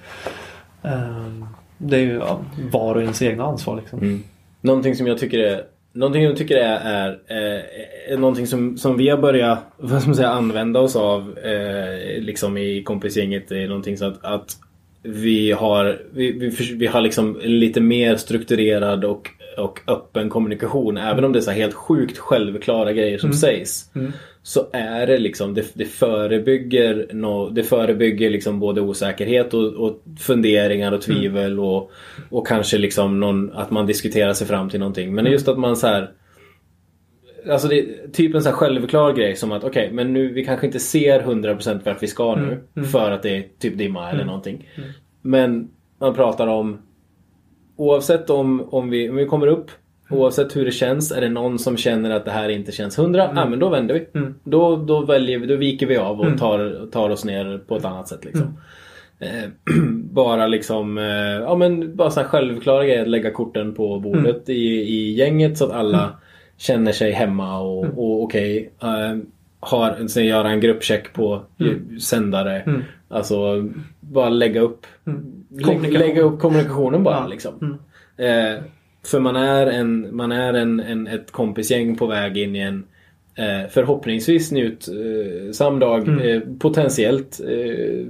[SPEAKER 2] Eh, det är ju ja, var och ens egna ansvar liksom.
[SPEAKER 1] Mm. Någonting som jag tycker är Någonting jag tycker är, är, eh, är, någonting som, som vi har börjat vad ska man säga, använda oss av eh, liksom i kompisgänget. är någonting så att, att vi har, vi, vi, vi har liksom lite mer strukturerad och, och öppen kommunikation. Även om det är så helt sjukt självklara grejer som sägs. Så är det liksom, det, det förebygger, no, det förebygger liksom både osäkerhet och, och funderingar och tvivel och, och kanske liksom någon, att man diskuterar sig fram till någonting. Men just att man så här Alltså det typ en sån här självklar grej som att okej, men nu vi kanske inte ser 100% vart vi ska nu. För att det är typ dimma eller någonting. Men man pratar om Oavsett om, om, vi, om vi kommer upp Oavsett hur det känns, är det någon som känner att det här inte känns hundra, ja men då vänder vi. Då, då väljer vi, då viker vi av och tar, tar oss ner på ett annat sätt liksom. Eh, bara liksom, eh, ja men bara så här självklara grejer, lägga korten på bordet i, i gänget så att alla känner sig hemma och, och okej. eh, har, sen göra en gruppcheck på ju- sändare. Alltså bara lägga upp,
[SPEAKER 2] Kommunikation.
[SPEAKER 1] lägga upp kommunikationen bara
[SPEAKER 2] Ja.
[SPEAKER 1] liksom. Eh, för man är, en, man är en, en, ett kompisgäng på väg in i en, Eh, förhoppningsvis njutsam dag.
[SPEAKER 2] Mm.
[SPEAKER 1] Eh, potentiellt eh,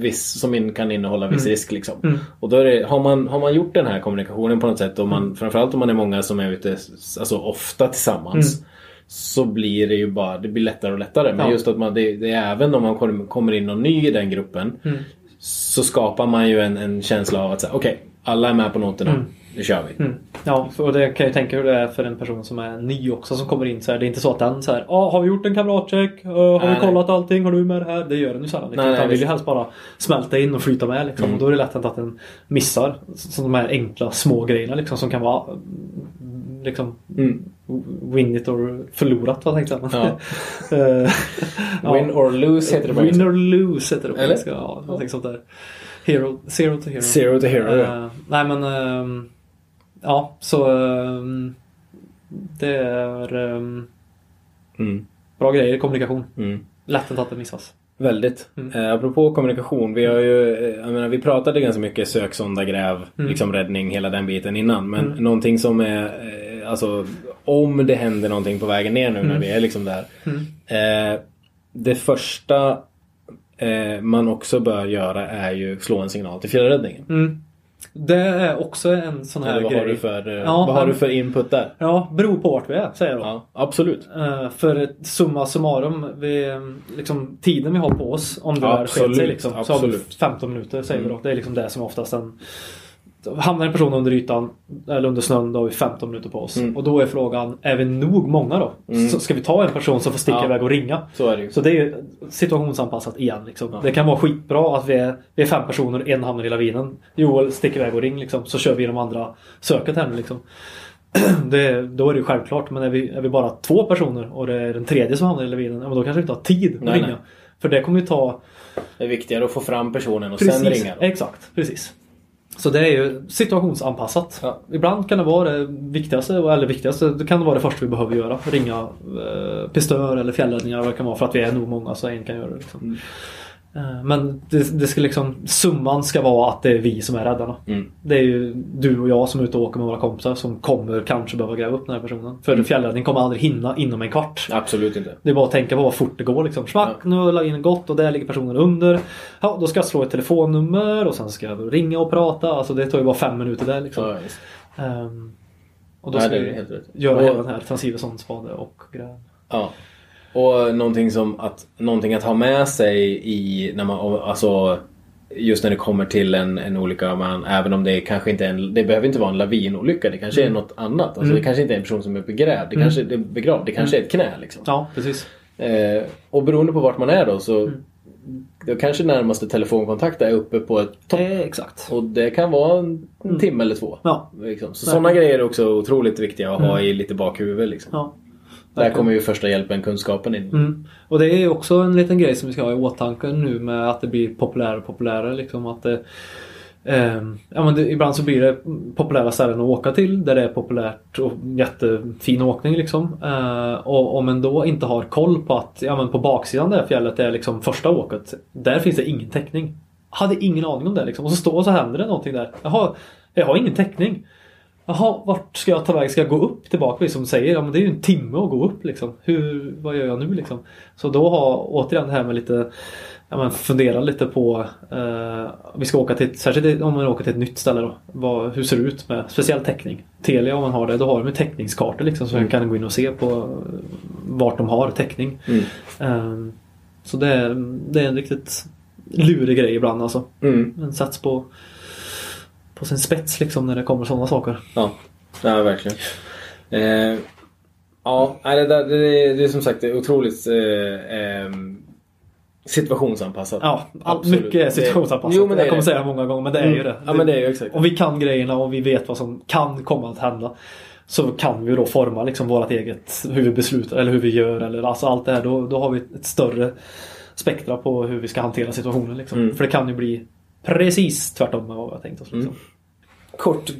[SPEAKER 1] viss, som in, kan innehålla viss
[SPEAKER 2] Mm.
[SPEAKER 1] risk. Liksom.
[SPEAKER 2] Mm.
[SPEAKER 1] Och då det, har, man, har man gjort den här kommunikationen på något sätt, och man, framförallt om man är många som är ute alltså ofta tillsammans.
[SPEAKER 2] Mm.
[SPEAKER 1] Så blir det ju bara, det blir lättare och lättare. Men
[SPEAKER 2] Ja.
[SPEAKER 1] just att man, det, det är även om man kommer- kommer in någon ny i den gruppen.
[SPEAKER 2] Mm.
[SPEAKER 1] Så skapar man ju en, en känsla av att okej, alla är med på noterna.
[SPEAKER 2] Mm.
[SPEAKER 1] Nu kör vi.
[SPEAKER 2] Mm. Ja, och det kan jag tänka hur det är för en person som är ny också som kommer in så här. Det är inte så att den så här, ah, har vi gjort en kamratcheck? Uh, har
[SPEAKER 1] Nej,
[SPEAKER 2] vi kollat allting? Har du med det här? Det gör den ju sällan. Liksom.
[SPEAKER 1] Nej, nej,
[SPEAKER 2] vill ju helst bara smälta in och flyta med liksom.
[SPEAKER 1] Mm.
[SPEAKER 2] Och då är det lätt hänt att den missar så de här enkla små grejerna liksom som kan vara mm, liksom
[SPEAKER 1] Mm.
[SPEAKER 2] win it or förlorat vad tänkte jag.
[SPEAKER 1] Ja.
[SPEAKER 2] Ja.
[SPEAKER 1] Win or lose heter det
[SPEAKER 2] Win or lose heter det på engelska. Ja, någonting sånt där. Hero, zero to hero.
[SPEAKER 1] Zero to hero. ja.
[SPEAKER 2] Eh, nej men ehm, Ja så ehm, Det är ehm,
[SPEAKER 1] Mm.
[SPEAKER 2] Bra grejer kommunikation.
[SPEAKER 1] Mm.
[SPEAKER 2] Lätt att det missas.
[SPEAKER 1] Väldigt.
[SPEAKER 2] Mm.
[SPEAKER 1] Eh, apropå kommunikation. Vi har ju, eh, jag menar, vi pratade ganska mycket sök, sonda, gräv,
[SPEAKER 2] Mm.
[SPEAKER 1] liksom räddning, hela den biten innan. Men
[SPEAKER 2] Mm.
[SPEAKER 1] någonting som är, eh, alltså om det händer någonting på vägen ner nu när
[SPEAKER 2] Mm.
[SPEAKER 1] vi är liksom där.
[SPEAKER 2] Mm.
[SPEAKER 1] Eh, det första eh, man också bör göra är ju slå en signal till fjällräddningen.
[SPEAKER 2] Mm. Det är också en sån här
[SPEAKER 1] vad
[SPEAKER 2] grej.
[SPEAKER 1] har, du för, eh,
[SPEAKER 2] Ja,
[SPEAKER 1] vad har du för input där?
[SPEAKER 2] Ja, beror på vart vi är säger jag då.
[SPEAKER 1] Ja, absolut.
[SPEAKER 2] Eh, för summa summarum, vi, liksom, tiden vi har på oss om det
[SPEAKER 1] Absolut,
[SPEAKER 2] sket sig liksom, så har vi
[SPEAKER 1] absolut.
[SPEAKER 2] 15 minuter säger vi
[SPEAKER 1] Mm.
[SPEAKER 2] då. Det är liksom det som oftast en Hamnar en person under ytan eller under snön då har vi 15 minuter på oss.
[SPEAKER 1] Mm.
[SPEAKER 2] Och då är frågan, är vi nog många då?
[SPEAKER 1] Mm.
[SPEAKER 2] Så ska vi ta en person som får sticka
[SPEAKER 1] Ja.
[SPEAKER 2] iväg och ringa?
[SPEAKER 1] Så är det ju.
[SPEAKER 2] Så det är ju situationsanpassat igen. Liksom.
[SPEAKER 1] Ja.
[SPEAKER 2] Det kan vara skitbra att vi är, vi är fem personer, en hamnar i lavinen. Joel sticker iväg och ring liksom, så kör vi de andra söket här nu liksom. Det, då är det ju självklart. Men är vi, är vi bara två personer och det är den tredje som hamnar i lavinen, ja, men då kanske vi inte har tid att
[SPEAKER 1] Nej,
[SPEAKER 2] ringa.
[SPEAKER 1] nej.
[SPEAKER 2] För det kommer ju ta...
[SPEAKER 1] Det är viktigare att få fram personen och
[SPEAKER 2] Precis,
[SPEAKER 1] sen ringa. Då.
[SPEAKER 2] exakt. Precis. Så det är ju situationsanpassat.
[SPEAKER 1] Ja.
[SPEAKER 2] Ibland kan det vara det viktigaste, eller viktigaste, det kan vara det första vi behöver göra. Ringa eh, pistör eller fjällräddningar vad det kan vara för att vi är nog många så en kan göra det. Liksom.
[SPEAKER 1] Mm.
[SPEAKER 2] Eh, Men det, det ska liksom, summan ska vara att det är vi som är räddarna.
[SPEAKER 1] Mm.
[SPEAKER 2] Det är ju du och jag som är ute och åker med våra kompisar som kommer kanske behöva gräva upp den här personen. För
[SPEAKER 1] Mm.
[SPEAKER 2] fjällräddning kommer aldrig hinna inom en kvart.
[SPEAKER 1] Absolut inte.
[SPEAKER 2] Det är bara att tänka på vad fort det går liksom. Smack, nu har jag in gott och där ligger personen under. Ja, då ska jag slå ett telefonnummer och sen ska jag ringa och prata. Alltså det tar ju bara fem minuter där liksom.
[SPEAKER 1] Ja, just.
[SPEAKER 2] Ehm, och då
[SPEAKER 1] Nej,
[SPEAKER 2] ska
[SPEAKER 1] det är
[SPEAKER 2] vi
[SPEAKER 1] helt rätt.
[SPEAKER 2] göra
[SPEAKER 1] Och-
[SPEAKER 2] den här transivison, spade och gräv.
[SPEAKER 1] Ja. Och någonting som att, någonting att ha med sig i när man, alltså Just när det kommer till en, en olycka, man, även om det kanske inte är en, det behöver inte vara en lavinolycka. Det kanske är något annat. Alltså,
[SPEAKER 2] Mm.
[SPEAKER 1] Det kanske inte är en person som är begrävd. Det kanske det är begravd. Det kanske är ett knä liksom.
[SPEAKER 2] Ja, precis.
[SPEAKER 1] Eh, och beroende på vart man är då så
[SPEAKER 2] Mm.
[SPEAKER 1] då kanske närmaste telefonkontakt är uppe på ett topp.
[SPEAKER 2] Eh, exakt.
[SPEAKER 1] Och det kan vara en,
[SPEAKER 2] Mm.
[SPEAKER 1] timme eller två.
[SPEAKER 2] Ja.
[SPEAKER 1] Liksom. Så sådana grejer är också otroligt viktiga att ha
[SPEAKER 2] Mm.
[SPEAKER 1] i lite bakhuvudet. Liksom.
[SPEAKER 2] ja.
[SPEAKER 1] Där kommer ju första hjälpen, kunskapen in.
[SPEAKER 2] Mm. Och det är också en liten grej som vi ska ha i åtanke nu med att det blir populärare och populärare. Liksom att det, ehm, ja, men det, ibland så blir det populära ställen att åka till där det är populärt och jättefin åkning. Liksom. Eh, och om man då inte har koll på att ja, men på baksidan det här fjället är liksom första åket. Där finns det ingen täckning. Hade ingen aning om det liksom. Och så står och så händer det någonting där. Jaha, jag har ingen täckning. Jaha, vart ska jag ta vägen? Ska jag gå upp tillbaka? Som säger, ja men det är ju en timme att gå upp liksom. Hur, vad gör jag nu liksom? Så då har återigen det här med lite ja, men fundera lite på eh, Vi ska åka till, särskilt om man åker till ett nytt ställe då. Vad, hur ser det ut med speciell täckning? Telia om man har det, då har de ju täckningskartor liksom så man kan gå in och se på vart de har täckning.
[SPEAKER 1] Mm.
[SPEAKER 2] Eh, så det är, det är en riktigt lurig grej ibland alltså.
[SPEAKER 1] Mm.
[SPEAKER 2] Den sätts på på sin spets liksom när det kommer sådana saker.
[SPEAKER 1] Ja, ja verkligen. Eh, ja, det, där, det, det är som sagt det är otroligt eh, ehm, situationsanpassat.
[SPEAKER 2] Ja, all,
[SPEAKER 1] Absolut.
[SPEAKER 2] mycket är situationsanpassat.
[SPEAKER 1] Jo, men det är
[SPEAKER 2] jag kommer
[SPEAKER 1] det.
[SPEAKER 2] säga många gånger men det är ju
[SPEAKER 1] Mm.
[SPEAKER 2] det.
[SPEAKER 1] Ja, men det är ju exakt.
[SPEAKER 2] Om vi kan grejerna och vi vet vad som kan komma att hända. Så kan vi då forma liksom vårt eget, hur vi beslutar eller hur vi gör eller alltså allt det här. Då, då har vi ett större spektra på hur vi ska hantera situationen. Liksom.
[SPEAKER 1] Mm.
[SPEAKER 2] För det kan ju bli precis tvärtom med vad vi har tänkt oss. Liksom.
[SPEAKER 1] Kort,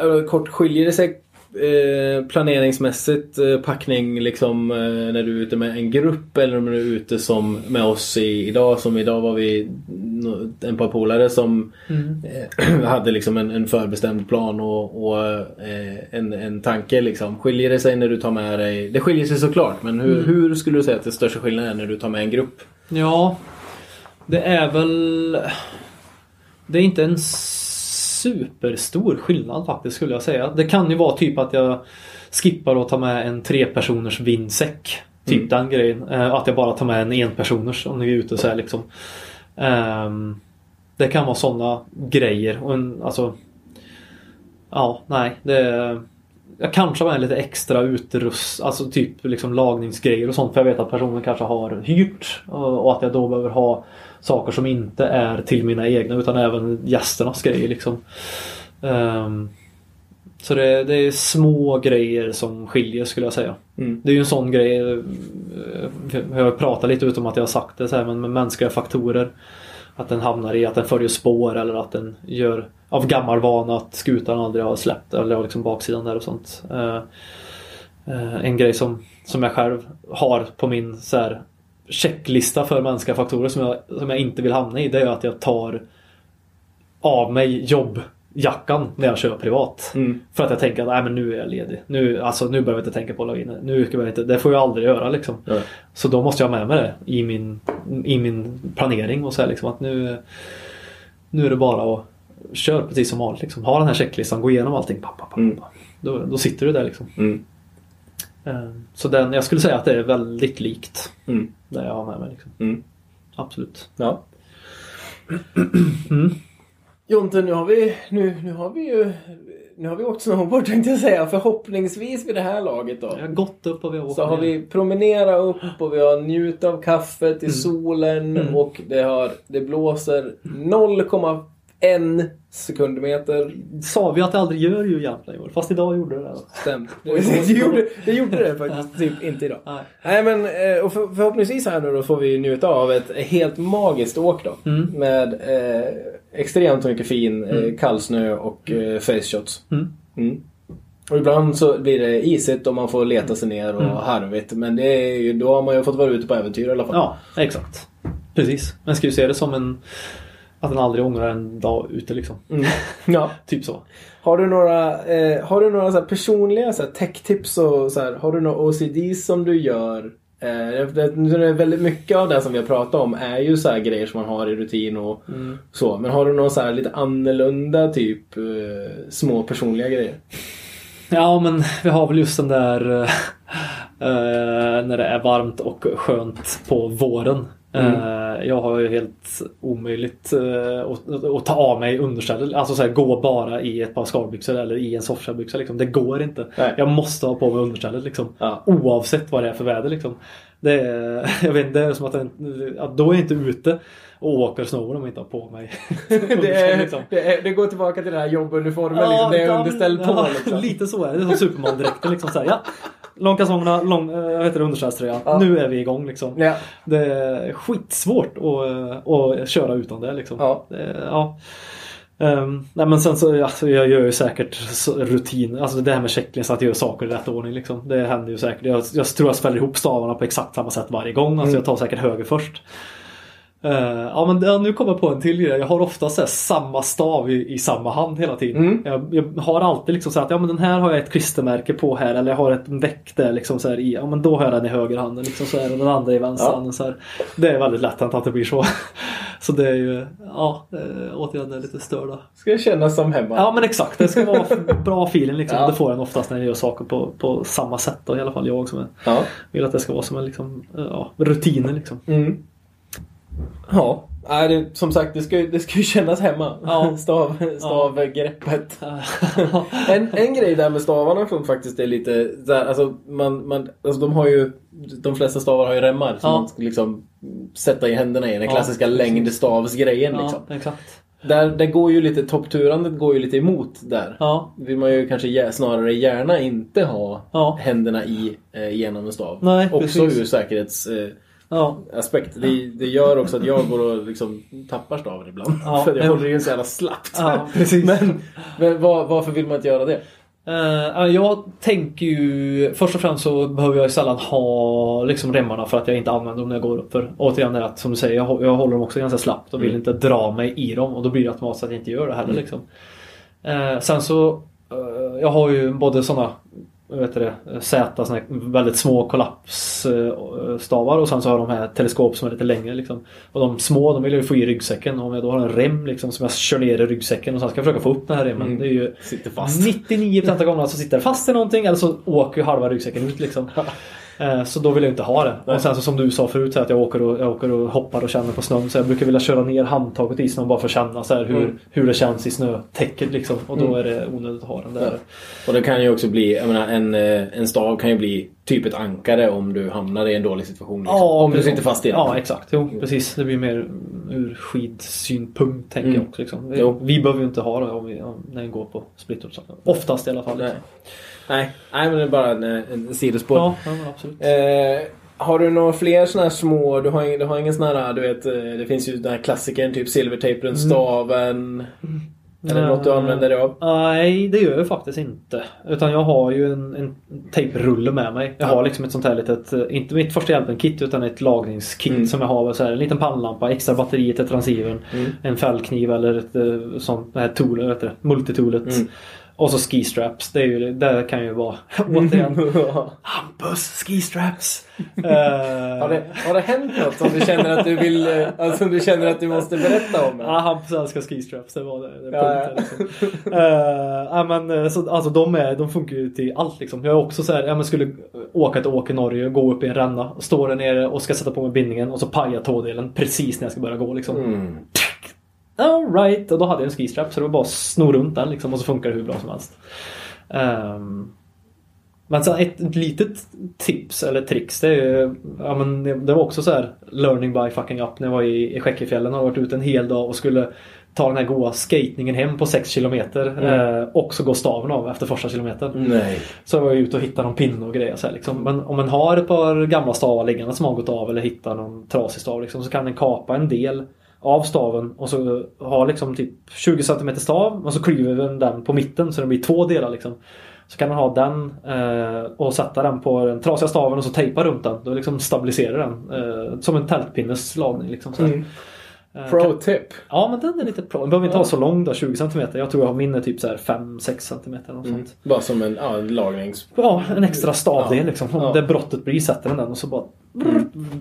[SPEAKER 1] eh, kort skiljer det sig eh, planeringsmässigt eh, packning liksom eh, när du är ute med en grupp eller om du är ute som med oss i, idag. Som idag var vi en par polare som eh, hade liksom en, en förbestämd plan och, och eh, en, en tanke liksom. Skiljer det sig när du tar med dig? Det skiljer sig såklart men hur, hur skulle du säga att det största skillnaden är när du tar med en grupp?
[SPEAKER 2] Ja, det är väl... Det är inte en superstor skillnad faktiskt skulle jag säga. Det kan ju vara typ att jag skippar att ta med en trepersoners vindsäck. Typ den grejen. Eh, Att jag bara tar med en enpersoners om ni är ute så här liksom. Ehm, Det kan vara sådana grejer. Och en, alltså... Ja, nej. Det, jag kanske har med lite extra utrust, alltså typ liksom lagningsgrejer och sånt. För jag vet att personen kanske har hyrt och att jag då behöver ha saker som inte är till mina egna utan även gästernas grejer liksom. Ehm, så det, det är små grejer som skiljer skulle jag säga.
[SPEAKER 1] Mm.
[SPEAKER 2] Det är ju en sån grej, eh, jag har pratat lite utom att jag har sagt det så här, men med mänskliga faktorer. Att den hamnar i att den följer spår eller att den gör av gammal vana att skutan aldrig har släppt eller liksom baksidan där och sånt. Eh, eh, en grej som, som jag själv har på min så här, checklista för mänskliga faktorer som jag, som jag inte vill hamna i det är att jag tar av mig jobbjackan när jag kör privat.
[SPEAKER 1] Mm.
[SPEAKER 2] För att jag tänker att nej, men nu är jag ledig. Nu, alltså, nu behöver jag inte tänka på att logga in. Nu ska jag inte, det får jag aldrig göra liksom.
[SPEAKER 1] Ja.
[SPEAKER 2] Så då måste jag ha med mig det i min, i min planering och säga liksom att nu, nu är det bara att köra precis som vanligt. Liksom. Ha den här checklistan, gå igenom allting. Pa, pa, pa,
[SPEAKER 1] Mm.
[SPEAKER 2] Då, då sitter du där liksom.
[SPEAKER 1] Mm.
[SPEAKER 2] Eh, Så den, jag skulle säga att det är väldigt likt
[SPEAKER 1] Mm.
[SPEAKER 2] det jag har med mig. Liksom.
[SPEAKER 1] Mm.
[SPEAKER 2] Absolut.
[SPEAKER 1] Ja.
[SPEAKER 2] Mm.
[SPEAKER 1] Jonte, nu har vi, nu, nu har vi ju nu har vi åkt snowboard tänkte jag säga. Förhoppningsvis vid det här laget då.
[SPEAKER 2] Jag har gått upp och vi har åkt
[SPEAKER 1] Så har
[SPEAKER 2] ner.
[SPEAKER 1] vi promenerat upp och vi har njutit av kaffet i solen
[SPEAKER 2] Mm.
[SPEAKER 1] och det, har, det blåser 0,1 sekundmeter.
[SPEAKER 2] Sa vi att det aldrig gör ju egentligen i år. Fast idag gjorde det det.
[SPEAKER 1] Stämt. Det gjorde, det gjorde det faktiskt. Typ inte idag.
[SPEAKER 2] Nej.
[SPEAKER 1] Nej men eh, och för, förhoppningsvis här nu då får vi njuta av ett helt magiskt åk då.
[SPEAKER 2] Mm.
[SPEAKER 1] Med eh, extremt mycket fin eh, kallsnö och eh, face shots.
[SPEAKER 2] Mm.
[SPEAKER 1] Mm. Och ibland så blir det isigt och man får leta sig ner och
[SPEAKER 2] Mm.
[SPEAKER 1] harvigt. Men det är ju, då har man ju fått vara ute på äventyr i alla fall.
[SPEAKER 2] Ja, exakt. Precis. Men ska ju se det som en... Att den aldrig ångrar en dag ute liksom.
[SPEAKER 1] Mm. ja.
[SPEAKER 2] Typ så.
[SPEAKER 1] Har du några, eh, har du några så personliga så här tech-tips och så här, har du några OCDs som du gör? Eh, det, väldigt mycket av det som vi har pratat om är ju så här grejer som man har i rutin och så. Men har du några så här lite annorlunda typ eh, små personliga grejer?
[SPEAKER 2] Ja, men vi har väl just den där eh, eh, när det är varmt och skönt på våren. Eh, jag har ju helt omöjligt eh, att, att ta av mig understället. Alltså så här, gå bara i ett par skalbyxor eller i en softshellbyxa. Liksom. Det går inte.
[SPEAKER 1] Nej.
[SPEAKER 2] Jag måste ha på mig understället liksom.
[SPEAKER 1] Ja.
[SPEAKER 2] Oavsett vad det är för väder liksom. Det är, jag vet det är som att, den- att då är jag inte ute och åker snowboard om jag inte har på mig
[SPEAKER 1] det, är,
[SPEAKER 2] liksom.
[SPEAKER 1] det, är, det går tillbaka till den här jobbuniformen liksom. Det är
[SPEAKER 2] ja,
[SPEAKER 1] underställd på
[SPEAKER 2] ja,
[SPEAKER 1] liksom.
[SPEAKER 2] Lite så är det. Som Superman-dräkten liksom. Så här, ja. Långkalsongerna, lång, äh, vad heter det.
[SPEAKER 1] Ja.
[SPEAKER 2] Nu är vi igång liksom.
[SPEAKER 1] Ja.
[SPEAKER 2] Det är skitsvårt att, att köra utan det liksom.
[SPEAKER 1] Ja.
[SPEAKER 2] Det, ja. Ehm, nej men sen så, alltså, jag gör ju säkert rutin, alltså det här med checklist, att göra saker i rätt ordning liksom. Det händer ju säkert. Jag, jag tror jag sväller ihop stavarna på exakt samma sätt varje gång. Alltså
[SPEAKER 1] Mm.
[SPEAKER 2] jag tar säkert höger först. Eh, ja men ja, nu kommer jag på en till grej. Jag har ofta så här, samma stav i, i samma hand hela tiden.
[SPEAKER 1] Mm.
[SPEAKER 2] Jag, jag har alltid liksom så att ja, men den här har jag ett klistermärke på här eller jag har ett väck där liksom så här i. Ja men då har jag den i högerhanden liksom så här, och den andra i vänsterhanden. Så här. Det är väldigt lätt att det blir så. så det är ju, ja eh, återigen det är lite störda.
[SPEAKER 1] Ska det kännas som hemma.
[SPEAKER 2] Ja men exakt, det ska vara bra feeling liksom.
[SPEAKER 1] Ja.
[SPEAKER 2] Det får en oftast när jag gör saker på, på samma sätt. Då, I alla fall jag som är,
[SPEAKER 1] Ja.
[SPEAKER 2] vill att det ska vara som en liksom, ja, rutiner liksom.
[SPEAKER 1] Mm. Ja. Nej, det, som sagt, det ska, det ska ju kännas hemma.
[SPEAKER 2] Ja.
[SPEAKER 1] Stav, stavgreppet. En, en grej där med stavarna som faktiskt är lite här, alltså, man, man, alltså de har ju De flesta stavar har ju remmar som
[SPEAKER 2] Ja.
[SPEAKER 1] man ska liksom sätta i händerna i. Den
[SPEAKER 2] Ja,
[SPEAKER 1] klassiska
[SPEAKER 2] precis.
[SPEAKER 1] längdstavsgrejen liksom.
[SPEAKER 2] Ja, exakt.
[SPEAKER 1] Där, det går ju lite, toppturandet går ju lite emot där.
[SPEAKER 2] Ja,
[SPEAKER 1] vill man ju kanske snarare gärna inte ha
[SPEAKER 2] Ja.
[SPEAKER 1] händerna i eh, genom en stav.
[SPEAKER 2] Nej,
[SPEAKER 1] också
[SPEAKER 2] precis.
[SPEAKER 1] ur säkerhetsaspekt.
[SPEAKER 2] Ja.
[SPEAKER 1] aspekt. Det, det gör också att jag går och liksom tappar staven ibland.
[SPEAKER 2] Ja,
[SPEAKER 1] för jag håller ju så jävla slappt.
[SPEAKER 2] Ja,
[SPEAKER 1] men men var, varför vill man inte göra det?
[SPEAKER 2] Eh, jag tänker ju först och främst så behöver jag sällan ha liksom remmarna för att jag inte använder dem när jag går upp för Återigen det att som du säger, jag, jag håller dem också ganska slappt och vill
[SPEAKER 1] Mm.
[SPEAKER 2] inte dra mig i dem och då blir det automatiskt att jag inte gör det heller liksom. Eh, sen så eh, Jag har ju både sådana heter det, Z, såna väldigt små kollapsstavar och sen så har de här teleskop som är lite längre liksom. Och de små de vill jag ju få i ryggsäcken och om jag då har en rem liksom som jag kör ner i ryggsäcken och sen ska jag försöka få upp den här remmen.
[SPEAKER 1] Mm.
[SPEAKER 2] Det är ju
[SPEAKER 1] Sitter fast.
[SPEAKER 2] 99% av gångerna så sitter det fast i någonting eller så åker ju halva ryggsäcken ut liksom. Eh, Så då vill jag inte ha det.
[SPEAKER 1] Nej.
[SPEAKER 2] Och sen så som du sa förut så att jag åker, och, jag åker och hoppar och känner på snön. Så jag brukar vilja köra ner handtaget i snön bara för att känna så här hur,
[SPEAKER 1] Mm.
[SPEAKER 2] hur det känns i snötäcket liksom. Och då
[SPEAKER 1] Mm.
[SPEAKER 2] är det onödigt att ha den där.
[SPEAKER 1] Och det kan ju också bli, jag menar en, eh, en stav kan ju bli typ ett ankare om du hamnar i en dålig situation. Liksom. om du sitter fast i den.
[SPEAKER 2] Ja exakt, jo precis. Det blir mer ur skidsynpunkt tänker
[SPEAKER 1] Mm.
[SPEAKER 2] jag också. Liksom. Vi, vi behöver ju inte ha det om vi, om, när vi går på split Oftast i alla fall. Liksom.
[SPEAKER 1] Nej, nej men det är bara en, eh, en sidospår.
[SPEAKER 2] Ja, ja absolut.
[SPEAKER 1] Eh, har du några fler sådana här små, du har, du har ingen sån här, du vet, eh, det finns ju den här klassikern typ silvertejpen, staven. Är det något du använder dig av?
[SPEAKER 2] Nej, det gör jag faktiskt inte. Utan jag har ju en, en tejprulle med mig. Jag
[SPEAKER 1] Ja.
[SPEAKER 2] har liksom ett sånt här litet, eh, inte mitt första hjälpen-kit utan ett lagringskit
[SPEAKER 1] Mm.
[SPEAKER 2] som jag har. Så här, en liten pannlampa, extra batteri till transceivern,
[SPEAKER 1] Mm.
[SPEAKER 2] en fällkniv eller ett sånt här tool, multitoolet.
[SPEAKER 1] Mm.
[SPEAKER 2] Och så ski straps. Det, är ju, det kan ju vara återigen Hampus ski straps. Eh,
[SPEAKER 1] har, det, har det hänt något som du känner att du vill, eh, alltså du känner att du måste berätta om?
[SPEAKER 2] Ja, Hampus älskar ski straps. Det var det. det
[SPEAKER 1] Ja,
[SPEAKER 2] punkten, Liksom. Ja, men, så, alltså, de, är, de funkar ju till allt. Liksom. Jag är också så här, ja, men skulle åka till Åke Norge, gå upp i en ränna, stå där nere och ska sätta på mig bindningen och så paja tådelen precis när jag ska börja gå. Liksom.
[SPEAKER 1] Mm.
[SPEAKER 2] Alright, och då hade jag en ski strap så det var bara att sno runt den liksom, och så funkar det hur bra som helst. Ehm, men sen ett, ett litet tips eller tricks det, är, ja, men det, det var också så här learning by fucking up när jag var i, i Skäckefjällen och varit ute en hel dag och skulle ta den här goa skatningen hem på 6 kilometer
[SPEAKER 1] Mm.
[SPEAKER 2] eh, och så går staven av efter första kilometern.
[SPEAKER 1] Nej.
[SPEAKER 2] Så var jag ute och hittade någon pinne och grejer. Så här, liksom. Men om man har ett par gamla stavar liggande som har gått av eller hittar någon trasig stav liksom, så kan den kapa en del av staven och så ha liksom typ 20 cm stav och så klyver den den på mitten så det blir två delar. Liksom. Så kan man ha den eh, och sätta den på den trasiga staven och så tejpa runt den. Då liksom stabiliserar den. Eh, som en tältpinnes lagning. Liksom.
[SPEAKER 1] Mm.
[SPEAKER 2] Eh,
[SPEAKER 1] Pro
[SPEAKER 2] kan-
[SPEAKER 1] tip.
[SPEAKER 2] Ja men den är lite pro. Den behöver inte
[SPEAKER 1] Ja.
[SPEAKER 2] vara så lång då, 20 cm. Jag tror jag har min är typ så här 5-6 cm.
[SPEAKER 1] Mm.
[SPEAKER 2] sånt.
[SPEAKER 1] Bara som en ja, en lagnings...
[SPEAKER 2] Ja, en extra stavdel
[SPEAKER 1] Ja.
[SPEAKER 2] liksom. Om
[SPEAKER 1] Ja.
[SPEAKER 2] det brottet blir sätter den den och så bara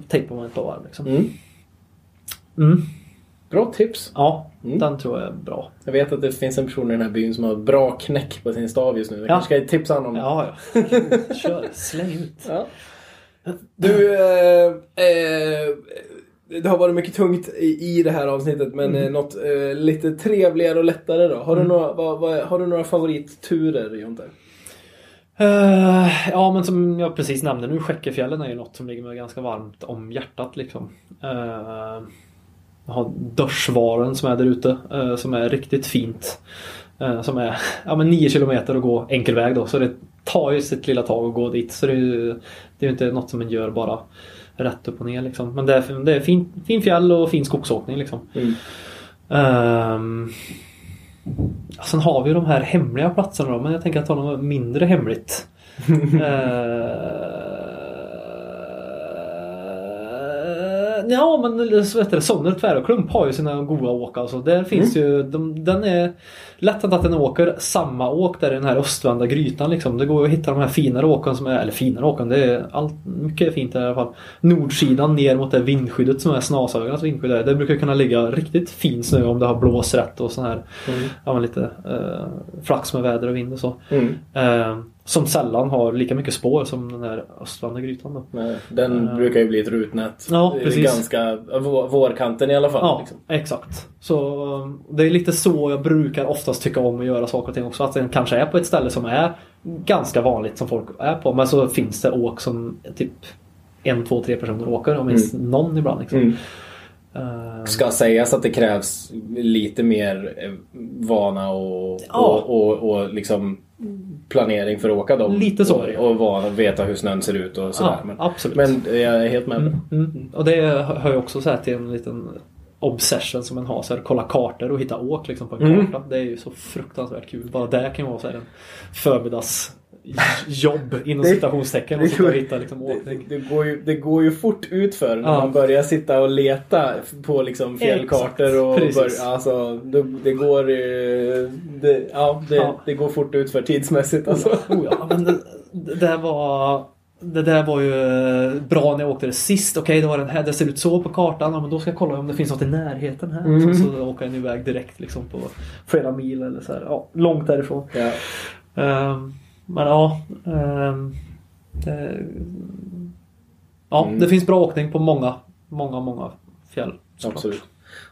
[SPEAKER 2] tejpar man ett par varv. Liksom.
[SPEAKER 1] Mm.
[SPEAKER 2] Mm.
[SPEAKER 1] Bra tips.
[SPEAKER 2] Ja,
[SPEAKER 1] Mm.
[SPEAKER 2] den tror jag är bra.
[SPEAKER 1] Jag vet att det finns en person i den här byn som har bra knäck på sin stav just nu. Jag
[SPEAKER 2] Ja.
[SPEAKER 1] kanske ska tipsa honom.
[SPEAKER 2] Ja, ja. Kör, släng ut.
[SPEAKER 1] Ja. Du, eh, eh, det har varit mycket tungt i, i det här avsnittet men
[SPEAKER 2] Mm.
[SPEAKER 1] eh, något eh, lite trevligare och lättare då. Har, du, några, vad, vad, har du några favoritturer Jonte?
[SPEAKER 2] Eh, ja, men som jag precis nämnde nu, Skäckefjällen är ju något som ligger mig ganska varmt om hjärtat liksom. Uh, har Dörsvaren som är där ute, eh, som är riktigt fint. Eh, som är ja, men 9 kilometer att gå enkel väg då, så det tar ju sitt lilla tag att gå dit. Så det är ju det är inte något som man gör bara rätt upp och ner liksom. Men det är, det är fin, fin fjäll och fin skogsåkning liksom.
[SPEAKER 1] Mm.
[SPEAKER 2] Ehm, sen har vi ju de här hemliga platserna då, men jag tänker att ta något mindre hemligt. Ehm, ja men så vet du, Sonner Tvärklump har ju sina goda åk alltså. Där finns ju, de, den är lätt att den åker samma åk där i den här östvända grytan liksom. Det går ju att hitta de här finare åken som är, eller finare åken, det är allt, mycket är fint där i alla fall. Nordsidan ner mot det vindskyddet som är Snasögans vindskydd där. Det brukar kunna ligga riktigt fin snö om det har blåst rätt och sån här,
[SPEAKER 1] Mm.
[SPEAKER 2] ja men lite eh, flax med väder och vind och så.
[SPEAKER 1] Mm.
[SPEAKER 2] Eh, som sällan har lika mycket spår som den här östvända grytan då.
[SPEAKER 1] Nej, Den
[SPEAKER 2] Ja.
[SPEAKER 1] brukar ju bli ett rutnät.
[SPEAKER 2] Ja, precis.
[SPEAKER 1] Ganska vå- vårkanten i alla fall.
[SPEAKER 2] Ja,
[SPEAKER 1] Liksom.
[SPEAKER 2] exakt. Så um, det är lite så jag brukar oftast tycka om att göra saker och ting också. Att den kanske är på ett ställe som är ganska vanligt som folk är på. Men så finns det åk som typ en, två, tre personer åker. Om ens någon ibland. Liksom.
[SPEAKER 1] Mm.
[SPEAKER 2] Eh,
[SPEAKER 1] Ska sägas att det krävs lite mer eh, vana och,
[SPEAKER 2] Ja.
[SPEAKER 1] och, och, och liksom planering för att åka dem.
[SPEAKER 2] Lite så
[SPEAKER 1] Och, och veta hur snön ser ut och sådär.
[SPEAKER 2] ja,
[SPEAKER 1] men,
[SPEAKER 2] absolut.
[SPEAKER 1] men jag är helt med.
[SPEAKER 2] Mm, mm. Och det hör ju också så till en liten obsession som en har. Så här, kolla kartor och hitta åk liksom, på en
[SPEAKER 1] Mm.
[SPEAKER 2] karta. Det är ju så fruktansvärt kul. Bara det kan ju vara så här en förmiddagsjobb inom
[SPEAKER 1] Det-
[SPEAKER 2] citationstecken. Och
[SPEAKER 1] det
[SPEAKER 2] sitta och
[SPEAKER 1] går-
[SPEAKER 2] hitta liksom.
[SPEAKER 1] Det, det, går ju, det går ju fort ut för när
[SPEAKER 2] Ja.
[SPEAKER 1] man börjar sitta och leta på liksom fjällkartor. Och bör, alltså, det, det går det, ja, det,
[SPEAKER 2] Ja.
[SPEAKER 1] det går fort ut för tidsmässigt. Alltså.
[SPEAKER 2] Oh ja, men det, det där var... Det där var ju bra när jag åkte det sist. Okej, det var den här. Det ser ut så på kartan. Ja, men då ska jag kolla om det finns något i närheten här.
[SPEAKER 1] Mm.
[SPEAKER 2] Så, så åker den iväg direkt liksom på flera mil eller så här. Ja, långt därifrån.
[SPEAKER 1] Ja.
[SPEAKER 2] Ehm, men ja. ehm, det, ja,
[SPEAKER 1] Mm.
[SPEAKER 2] det finns bra åkning på många, många, många fjäll.
[SPEAKER 1] Absolut.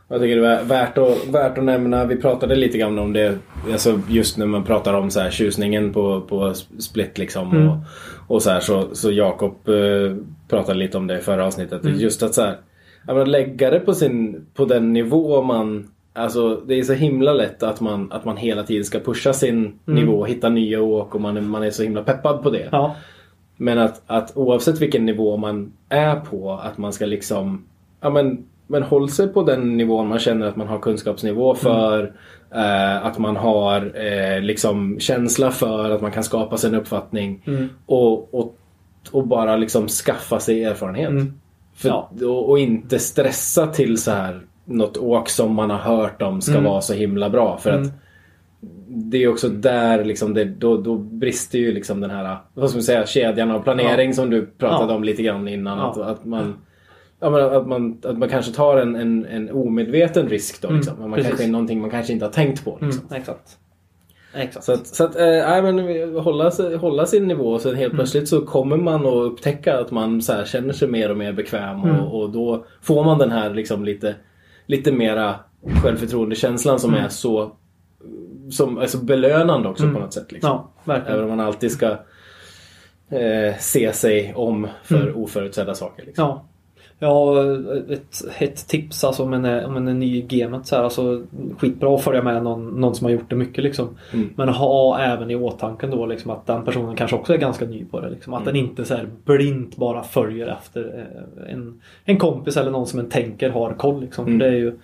[SPEAKER 1] Jag tycker det är värt att, värt att nämna, vi pratade lite grann om det, alltså just när man pratar om så här tjusningen på, på split liksom.
[SPEAKER 2] Mm.
[SPEAKER 1] Och, och så här så, så Jakob eh, pratade lite om det i förra avsnittet.
[SPEAKER 2] Mm.
[SPEAKER 1] Just att så här, men lägga det på, sin, på den nivå man Alltså det är så himla lätt att man, att man hela tiden ska pusha sin nivå, hitta nya åk och man, är- man är så himla peppad på det.
[SPEAKER 2] Mm. Ja,
[SPEAKER 1] Men att, att oavsett vilken nivå man är på, att man ska liksom... Ja men, men håll sig på den nivån man känner att man har kunskapsnivå för. Eh, att man har eh, liksom känsla för att man kan skapa sig en uppfattning.
[SPEAKER 2] Mm.
[SPEAKER 1] Och, och, och bara liksom skaffa sig erfarenhet.
[SPEAKER 2] Mm.
[SPEAKER 1] För,
[SPEAKER 2] Ja.
[SPEAKER 1] och, och inte stressa till så här något åk som man har hört om ska
[SPEAKER 2] Mm.
[SPEAKER 1] vara så himla bra. För
[SPEAKER 2] Mm.
[SPEAKER 1] att det är också där liksom det, då, då brister ju liksom den här vad ska man säga, kedjan av planering
[SPEAKER 2] Ja.
[SPEAKER 1] som du pratade
[SPEAKER 2] Ja.
[SPEAKER 1] om lite grann innan.
[SPEAKER 2] Ja.
[SPEAKER 1] Att, att, man, att, man, att man kanske tar en, en, en omedveten risk då.
[SPEAKER 2] Mm,
[SPEAKER 1] Liksom. Man
[SPEAKER 2] precis.
[SPEAKER 1] kanske är någonting man kanske inte har tänkt på. Liksom.
[SPEAKER 2] mm, exakt. Exakt.
[SPEAKER 1] Så att, så att äh, men hålla, hålla sin nivå och sen
[SPEAKER 2] Mm.
[SPEAKER 1] helt plötsligt så kommer man att upptäcka att man så här, känner sig mer och mer bekväm
[SPEAKER 2] Mm.
[SPEAKER 1] och, och då får man den här liksom lite, lite mera självförtroendekänslan som
[SPEAKER 2] Mm.
[SPEAKER 1] är så som är så belönande också
[SPEAKER 2] Mm.
[SPEAKER 1] på något sätt. Liksom.
[SPEAKER 2] Ja.
[SPEAKER 1] Även om man alltid ska eh, se sig om för
[SPEAKER 2] Mm.
[SPEAKER 1] oförutsedda saker. Liksom.
[SPEAKER 2] Ja. Ja, ett, ett tips alltså om är, om man är ny i gamet så här, alltså skitbra att följa med någon, någon som har gjort det mycket liksom.
[SPEAKER 1] Mm.
[SPEAKER 2] Men ha även i åtanke då liksom att den personen kanske också är ganska ny på det liksom. Att
[SPEAKER 1] Mm.
[SPEAKER 2] den inte så här blint bara följer efter eh, en, en kompis eller någon som en tänker har koll liksom.
[SPEAKER 1] Mm.
[SPEAKER 2] För det är ju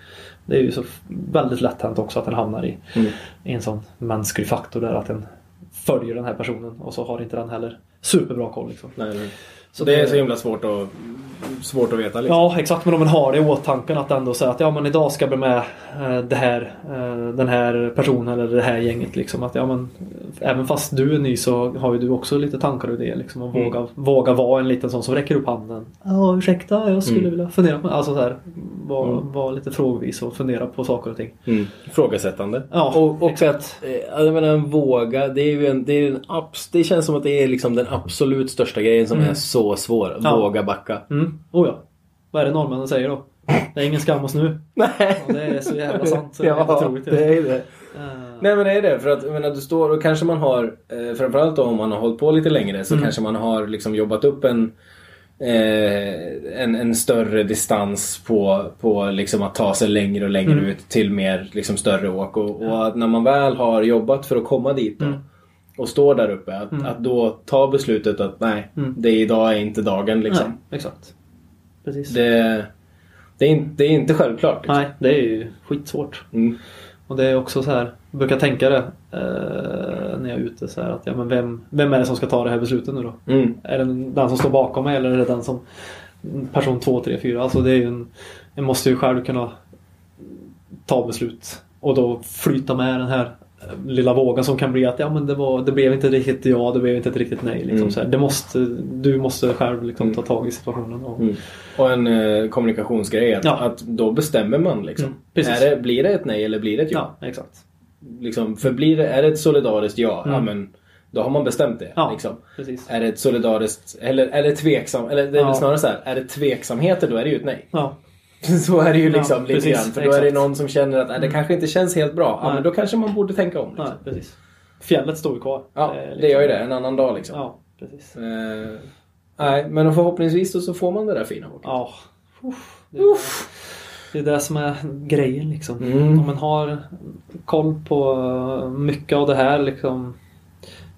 [SPEAKER 2] det är ju så väldigt lätt hänt också att den hamnar i,
[SPEAKER 1] Mm.
[SPEAKER 2] i en sån mänsklig faktor där att den följer den här personen och så har inte den heller superbra koll liksom.
[SPEAKER 1] Nej, nej.
[SPEAKER 2] Så
[SPEAKER 1] det är så himla svårt att, svårt att veta. Liksom.
[SPEAKER 2] Ja exakt men om man har det i åtanke att ändå säga att ja men idag ska jag bli med eh, det här, eh, den här personen eller det här gänget liksom. Att ja men även fast du är ny så har ju du också lite tankar och det liksom. Och
[SPEAKER 1] Mm.
[SPEAKER 2] våga, våga vara en liten sån som räcker upp handen. Ja ursäkta jag skulle
[SPEAKER 1] Mm.
[SPEAKER 2] vilja fundera på Alltså så här, vara
[SPEAKER 1] Mm.
[SPEAKER 2] var lite frågvis och fundera på saker och ting.
[SPEAKER 1] Mm. Frågasättande.
[SPEAKER 2] Ja,
[SPEAKER 1] och och
[SPEAKER 2] exakt.
[SPEAKER 1] att, eh, jag menar en våga, det är ju en, det är en abs, det känns som att det är liksom den absolut största grejen som
[SPEAKER 2] Mm.
[SPEAKER 1] är så svår.
[SPEAKER 2] Ja.
[SPEAKER 1] Våga backa.
[SPEAKER 2] Mm. Oh ja. Vad är det norrmännen säger då? Det är ingen skam oss nu.
[SPEAKER 1] Nej.
[SPEAKER 2] Och det är så jävla sant. Så det är helt
[SPEAKER 1] ja,
[SPEAKER 2] otroligt.
[SPEAKER 1] det är det.
[SPEAKER 2] Eh,
[SPEAKER 1] Nej men det är det. För att jag menar, du står och kanske man har, eh, framförallt då, om man har hållit på lite längre, så
[SPEAKER 2] Mm.
[SPEAKER 1] kanske man har liksom jobbat upp en Eh, en, en större distans på, på liksom att ta sig längre och längre
[SPEAKER 2] Mm.
[SPEAKER 1] ut till mer liksom större åk. Och, och att när man väl har jobbat för att komma dit då,
[SPEAKER 2] Mm.
[SPEAKER 1] Och står där uppe, att,
[SPEAKER 2] Mm.
[SPEAKER 1] att då ta beslutet att nej,
[SPEAKER 2] Mm.
[SPEAKER 1] det är idag är inte dagen liksom.
[SPEAKER 2] Nej, exakt. Precis.
[SPEAKER 1] Det, det, är inte, det är inte självklart. Liksom.
[SPEAKER 2] Nej, det är ju skitsvårt.
[SPEAKER 1] Mm.
[SPEAKER 2] Och det är också så här, jag brukar tänka det eh, när jag är ute så här att ja, men vem, vem är det som ska ta det här beslutet nu då?
[SPEAKER 1] Mm.
[SPEAKER 2] Är det den som står bakom mig eller är det den som person 2, 3, 4? Alltså det är ju en, jag måste ju själv kunna ta beslut och då flyta med den här lilla vågen som kan bli att ja men det, var, det blev inte riktigt ja, det blev inte ett riktigt nej. Liksom,
[SPEAKER 1] Mm.
[SPEAKER 2] så här. Det måste, du måste själv liksom,
[SPEAKER 1] Mm.
[SPEAKER 2] ta tag i situationen. Och,
[SPEAKER 1] Mm. Och en eh, kommunikationsgrej, att,
[SPEAKER 2] Ja.
[SPEAKER 1] att då bestämmer man liksom.
[SPEAKER 2] Mm,
[SPEAKER 1] är det, blir det ett nej eller blir det ett ja?
[SPEAKER 2] Ja, exakt.
[SPEAKER 1] Liksom, för blir det, är det ett solidariskt ja,
[SPEAKER 2] Mm.
[SPEAKER 1] ja men då har man bestämt det.
[SPEAKER 2] Ja,
[SPEAKER 1] Liksom.
[SPEAKER 2] precis.
[SPEAKER 1] Är det ett solidariskt, eller är det tveksamt, eller det är
[SPEAKER 2] Ja.
[SPEAKER 1] snarare så här, är det tveksamheter då är det ju ett nej.
[SPEAKER 2] Ja,
[SPEAKER 1] Så är det ju liksom
[SPEAKER 2] Ja,
[SPEAKER 1] lite grann. För då är det
[SPEAKER 2] exakt.
[SPEAKER 1] någon som känner att äh, det kanske inte känns helt bra. Ja, men då kanske man borde tänka om. Liksom.
[SPEAKER 2] nej, precis. Fjället står ju kvar.
[SPEAKER 1] Ja,
[SPEAKER 2] Eh,
[SPEAKER 1] det
[SPEAKER 2] liksom.
[SPEAKER 1] gör ju det. En annan dag liksom.
[SPEAKER 2] Ja, precis.
[SPEAKER 1] Eh, nej, men förhoppningsvis så får man det där fina åket.
[SPEAKER 2] Ja. Uff, det, är, det är det som är grejen liksom.
[SPEAKER 1] Mm.
[SPEAKER 2] Om man har koll på mycket av det här liksom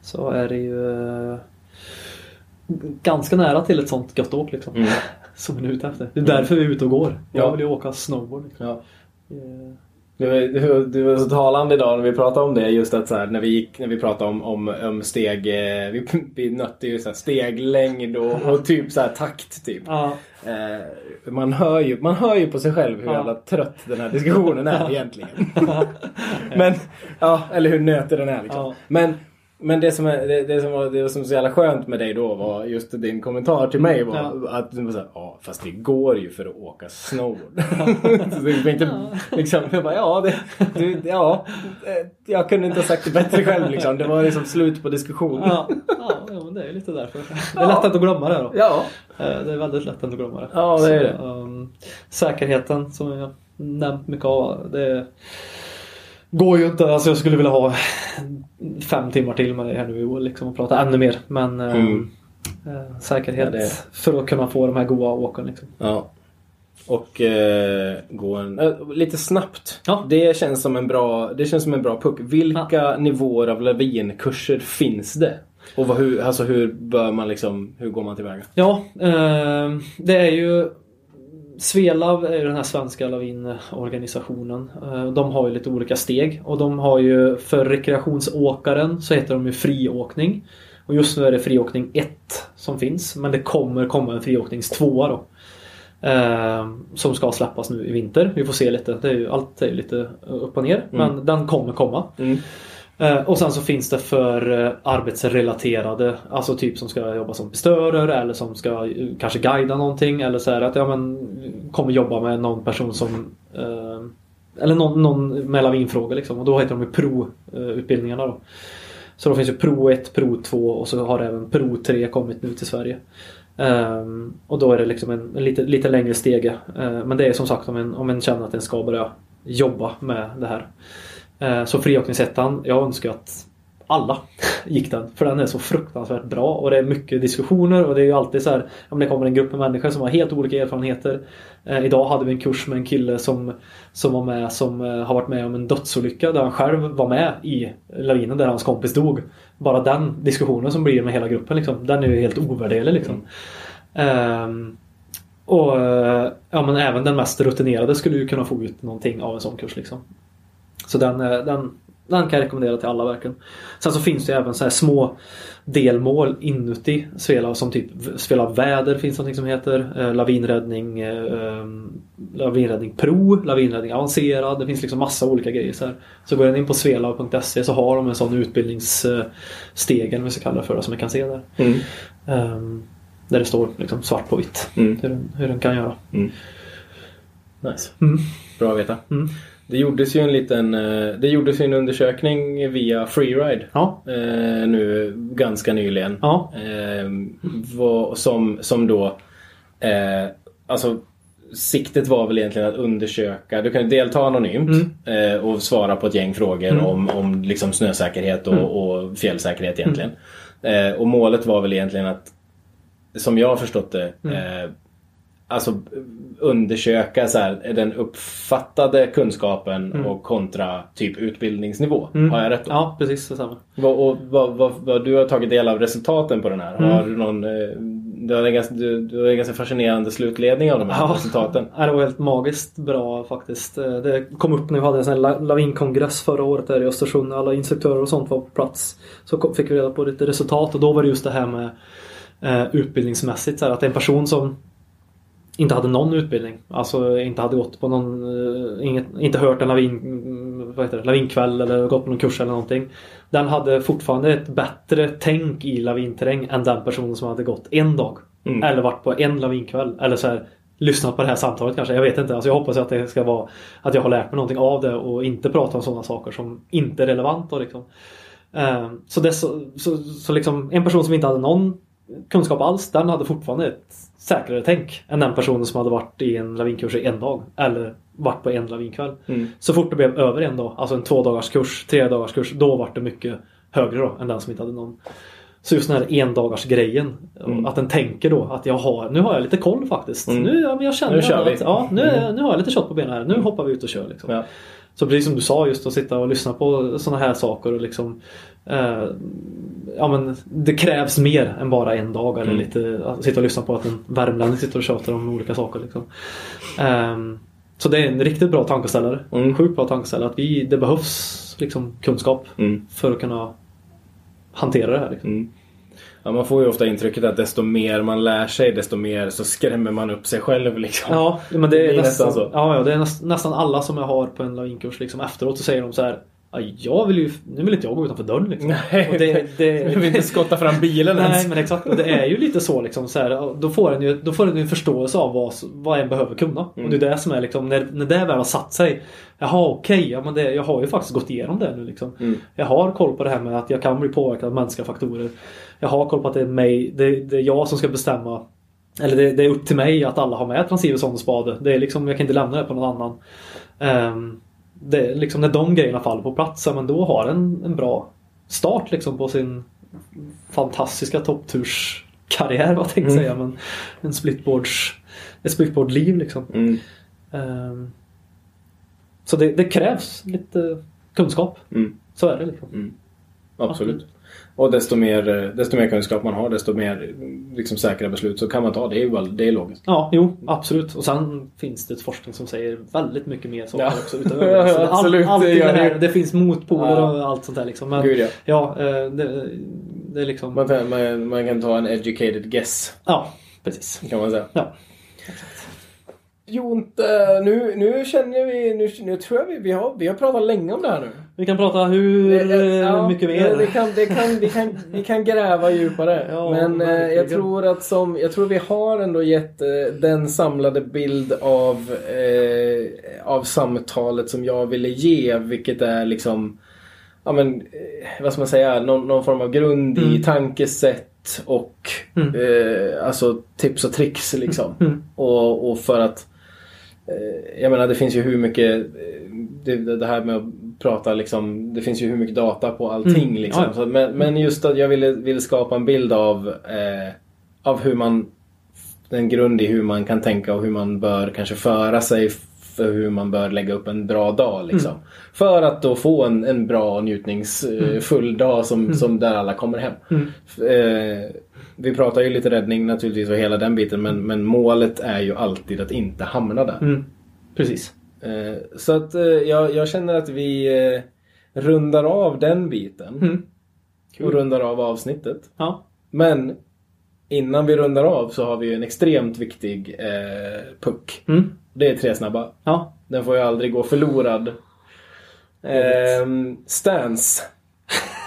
[SPEAKER 2] så är det ju eh, ganska nära till ett sånt gött åk liksom.
[SPEAKER 1] Mm.
[SPEAKER 2] Som man är ute efter. Det är därför vi är ute och går. Jag
[SPEAKER 1] Ja.
[SPEAKER 2] vill ju åka snowboard. Liksom.
[SPEAKER 1] Ja.
[SPEAKER 2] Eh,
[SPEAKER 1] Det var, det, så talande idag när vi pratade om det. Just att så här, när vi gick, när vi pratade om, om, om steg. Eh, vi, vi nötte ju så här steglängd och, och typ så här takt typ.
[SPEAKER 2] Ja,
[SPEAKER 1] Eh, man, hör ju, man hör ju på sig själv hur
[SPEAKER 2] Ja.
[SPEAKER 1] jävla trött den här diskussionen är egentligen. men, ja, eller hur nötig den är liksom.
[SPEAKER 2] Ja.
[SPEAKER 1] Men, men det som, är, det, det, som var, det som var så jävla skönt med dig då var just din kommentar till mig var
[SPEAKER 2] Ja.
[SPEAKER 1] att du var såhär, ja fast det går ju för att åka snowboard. så det inte, liksom, jag bara, ja, det, du, ja, eh, jag kunde inte ha sagt det bättre själv liksom. Det var liksom slut på diskussion.
[SPEAKER 2] ja, ja, ja, men det är lite därför. Det är lätt att glömma det då.
[SPEAKER 1] ja.
[SPEAKER 2] Eh, Det är väldigt lätt att glömma det.
[SPEAKER 1] Ja, det är det.
[SPEAKER 2] Så, ehm, säkerheten som jag nämnt mycket av. Det går ju inte. Alltså jag skulle vilja ha fem timmar till med dig här nu och liksom och prata ännu mer. Men ehm,
[SPEAKER 1] Mm.
[SPEAKER 2] eh, säkerhet
[SPEAKER 1] Ja, det-
[SPEAKER 2] för att kunna få de här goa åken. Liksom.
[SPEAKER 1] Ja. Och eh, gå en, eh, lite snabbt.
[SPEAKER 2] Ja.
[SPEAKER 1] Det, känns som en bra, det känns som en bra puck. Vilka nivåer av lavinkurser finns det? Och vad, hur, alltså hur bör man liksom, hur går man tillväga?
[SPEAKER 2] Ja, ehm, det är ju Svelav är den här svenska lavinorganisationen. Eh, De har ju lite olika steg och de har ju för rekreationsåkaren så heter de ju friåkning. Och just nu är det friåkning 1 som finns men det kommer komma en friåknings 2 då. Eh, som ska släppas nu i vinter. Vi får se lite. Det är ju, allt är ju lite upp och ner. Men den kommer komma.
[SPEAKER 1] Mm.
[SPEAKER 2] Eh, och sen så finns det för eh, arbetsrelaterade, alltså typ som ska jobba som bestörer eller som ska eh, kanske guida någonting eller så här att ja men kommer jobba med någon person som eller någon, någon med lavinfrågor liksom och då heter de ju pro-utbildningarna då. Så då finns ju Pro 1, Pro 2 och så har även Pro 3 kommit nu till Sverige. Och då är det liksom en, en lite, lite längre stege. Men det är som sagt om en, om en känner att en ska börja jobba med det här. Eh, så friåkningsettan, jag önskar att alla gick den. För den är så fruktansvärt bra och det är mycket diskussioner och det är ju alltid så här om det kommer en grupp med människor som har helt olika erfarenheter. Eh, idag hade vi en kurs med en kille som, som var med som eh, har varit med om en dödsolycka där han själv var med i lavinen där hans kompis dog. Bara den diskussionen som blir med hela gruppen liksom, den är ju helt ovärderlig liksom. Ehm, och eh, ja, men även den mest rutinerade skulle ju kunna få ut någonting av en sån kurs liksom. Så den, eh, den, den kan jag rekommendera till alla verkligen. Sen så finns det även så här små delmål inuti Svela som typ Svela väder finns någonting som heter. Eh, lavinräddning, eh, eh, lavinräddning pro, lavinräddning avancerad. Det finns liksom massa olika grejer. Så, här. så går jag in på svela.se så har de en sån utbildningsstegen, vi ska kalla det för, som jag kan se där.
[SPEAKER 1] Mm.
[SPEAKER 2] Ehm, där det står liksom svart på vitt
[SPEAKER 1] Mm.
[SPEAKER 2] hur, den, hur den kan göra.
[SPEAKER 1] Nice.
[SPEAKER 2] Mm.
[SPEAKER 1] Bra att veta.
[SPEAKER 2] Mm.
[SPEAKER 1] Det gjordes ju en liten eh, Det gjordes en undersökning via Freeride.
[SPEAKER 2] Ja,
[SPEAKER 1] Eh, nu ganska nyligen.
[SPEAKER 2] ja,
[SPEAKER 1] Eh, som, som då Alltså Siktet var väl egentligen att undersöka, du kan delta anonymt eh, och svara på ett gäng frågor om, om liksom snösäkerhet och, och fjällsäkerhet egentligen. Eh, och målet var väl egentligen att, som jag har förstått det, eh, alltså undersöka så här, den uppfattade kunskapen och kontra typ utbildningsnivå. Har jag rätt då?
[SPEAKER 2] ja precis detsamma.
[SPEAKER 1] Vad, och, vad, vad, vad, du har tagit del av resultaten på den här. Har du någon... Eh, du har en ganska, du, du har en ganska fascinerande slutledning av de här
[SPEAKER 2] Ja.
[SPEAKER 1] resultaten.
[SPEAKER 2] Det var helt magiskt bra faktiskt. Eh, Det kom upp när vi hade en sån här la- lavinkongress förra året där i Östersund. Alla instruktörer och sånt var på plats. Så fick vi reda på lite resultat och då var det just det här med eh, utbildningsmässigt. Så här, att en person som inte hade någon utbildning. Alltså inte hade gått på någon, eh, inget, inte hört en lavin, vad heter det, lavinkväll eller gått på någon kurs eller någonting. Den hade fortfarande ett bättre tänk i lavinterräng än den personen som hade gått en dag.
[SPEAKER 1] Mm.
[SPEAKER 2] Eller varit på en lavinkväll. Eller så här, lyssnat på det här samtalet kanske. Jag vet inte. Alltså jag hoppas att det ska vara att jag har lärt mig någonting av det och inte prata om sådana saker som inte är relevanta. Liksom. Eh, Så, det, så, så, så liksom, en person som inte hade någon kunskap alls, den hade fortfarande ett säkrare tänk än den personen som hade varit i en lavinkurs i en dag. Eller varit på en lavinkväll.
[SPEAKER 1] Mm.
[SPEAKER 2] Så fort det blev över en dag, alltså en två dagars kurs, tre dagars kurs, då var det mycket högre då än den som inte hade någon. Så just den här endagars grejen
[SPEAKER 1] Mm.
[SPEAKER 2] Att den tänker då att jag har, nu har jag lite koll faktiskt.
[SPEAKER 1] Mm.
[SPEAKER 2] Nu, ja, men jag känner
[SPEAKER 1] Nu kör
[SPEAKER 2] att,
[SPEAKER 1] vi. Mm.
[SPEAKER 2] ja, nu, är- nu har jag lite kött på benen här. Nu hoppar vi ut och kör. Liksom.
[SPEAKER 1] Ja.
[SPEAKER 2] Så precis som du sa, just att sitta och lyssna på sådana här saker och liksom eh, ja, men det krävs mer än bara en dag eller
[SPEAKER 1] Mm.
[SPEAKER 2] lite att sitta och lyssna på att en värmlänning sitter och tjatar om olika saker. Liksom. Ehm, så det är en riktigt bra tankeställare.
[SPEAKER 1] Mm.
[SPEAKER 2] Sjukt bra tankeställare. Att vi, det behövs liksom, kunskap
[SPEAKER 1] Mm.
[SPEAKER 2] för att kunna hantera det här. Liksom.
[SPEAKER 1] Mm. Ja, man får ju ofta intrycket att desto mer man lär sig desto mer så skrämmer man upp sig själv liksom.
[SPEAKER 2] Ja, men det
[SPEAKER 1] Det
[SPEAKER 2] är,
[SPEAKER 1] är
[SPEAKER 2] nästan,
[SPEAKER 1] nästan så.
[SPEAKER 2] Ja, ja, det är näst, nästan alla som jag har på en lavinkurs liksom, efteråt så säger de så här. "Ja, Jag vill ju, nu vill inte jag gå utanför dörren liksom.
[SPEAKER 1] Nej,
[SPEAKER 2] Och det, det,
[SPEAKER 1] vill inte skotta fram bilen
[SPEAKER 2] Nej
[SPEAKER 1] ens.
[SPEAKER 2] men exakt. Och det är ju lite så liksom. Så här, då, får en ju, då får en ju en förståelse av vad, vad en behöver kunna.
[SPEAKER 1] Mm.
[SPEAKER 2] Och det är det som är liksom, när, när det väl har satt sig. Jaha okej, ja, men det, jag har ju faktiskt gått igenom det nu liksom.
[SPEAKER 1] Mm.
[SPEAKER 2] Jag har koll på det här med att jag kan bli påverkad av mänskliga faktorer. Jag har koll på att det är mig, det, det är jag som ska bestämma. Eller det, det är upp till mig att alla har med transceiver och spade. Det är liksom, jag kan inte lämna det på någon annan. Ehm, det är liksom när de grejerna faller på plats, men då har en en bra start liksom på sin fantastiska toppturskarriär vad jag tänkte
[SPEAKER 1] Mm.
[SPEAKER 2] säga. Men en splitboards, ett splitboardliv liksom.
[SPEAKER 1] Mm.
[SPEAKER 2] Ehm, så det, det krävs lite kunskap.
[SPEAKER 1] Mm.
[SPEAKER 2] Så är det liksom.
[SPEAKER 1] Mm. Absolut. Och desto mer, desto mer kunskap man har desto mer liksom, säkra beslut så kan man ta. Det är väl- det är logiskt.
[SPEAKER 2] Ja, jo, absolut. Och sen finns det ett forskning som säger väldigt mycket mer saker
[SPEAKER 1] Ja.
[SPEAKER 2] också. Utöver det. Så
[SPEAKER 1] Absolut,
[SPEAKER 2] all,
[SPEAKER 1] det
[SPEAKER 2] här,
[SPEAKER 1] det.
[SPEAKER 2] finns motpoler
[SPEAKER 1] Ja.
[SPEAKER 2] och allt sånt där liksom. Men,
[SPEAKER 1] Gud ja.
[SPEAKER 2] ja, eh, det, det är liksom...
[SPEAKER 1] Man, kan- man, man kan ta en educated guess
[SPEAKER 2] Ja, precis.
[SPEAKER 1] kan man säga.
[SPEAKER 2] Ja.
[SPEAKER 1] Jonte, nu, nu känner vi, nu, nu tror jag vi, vi har, vi har pratat länge om det här nu.
[SPEAKER 2] Vi kan prata hur
[SPEAKER 1] Eh, ja,
[SPEAKER 2] mycket
[SPEAKER 1] ja,
[SPEAKER 2] mer.
[SPEAKER 1] Det kan, det kan, vi, kan, vi kan gräva djupare.
[SPEAKER 2] Ja,
[SPEAKER 1] Men eh, jag
[SPEAKER 2] verkligen.
[SPEAKER 1] tror att som, jag tror vi har ändå gett eh, den samlade bild av, eh, av samtalet som jag ville ge. Vilket är liksom, ja men, eh, vad ska man säga, någon, någon form av grund i
[SPEAKER 2] Mm.
[SPEAKER 1] tankesätt och
[SPEAKER 2] Mm.
[SPEAKER 1] eh, alltså tips och tricks liksom.
[SPEAKER 2] Mm.
[SPEAKER 1] Och, och för att eh, jag menar det finns ju hur mycket eh, det, det här med att prata liksom Det finns ju hur mycket data på allting
[SPEAKER 2] Mm,
[SPEAKER 1] liksom.
[SPEAKER 2] ja, ja.
[SPEAKER 1] Så, men, men just att jag ville, ville skapa en bild av eh, Av hur man En grund i hur man kan tänka och hur man bör kanske föra sig för hur man bör lägga upp en bra dag liksom.
[SPEAKER 2] Mm.
[SPEAKER 1] För att då få en, en bra njutningsfull dag som, som där alla kommer hem.
[SPEAKER 2] Mm.
[SPEAKER 1] Eh, vi pratar ju lite räddning naturligtvis och hela den biten men, men målet är ju alltid att inte hamna där.
[SPEAKER 2] Mm. Precis.
[SPEAKER 1] Eh, så att eh, jag, jag känner att vi eh, rundar av den biten
[SPEAKER 2] Mm.
[SPEAKER 1] och rundar av avsnittet.
[SPEAKER 2] Ja.
[SPEAKER 1] Men innan vi rundar av så har vi en extremt viktig eh, puck.
[SPEAKER 2] Mm.
[SPEAKER 1] Det är tre snabba.
[SPEAKER 2] Ja.
[SPEAKER 1] Den får ju aldrig gå förlorad. Eh, stance.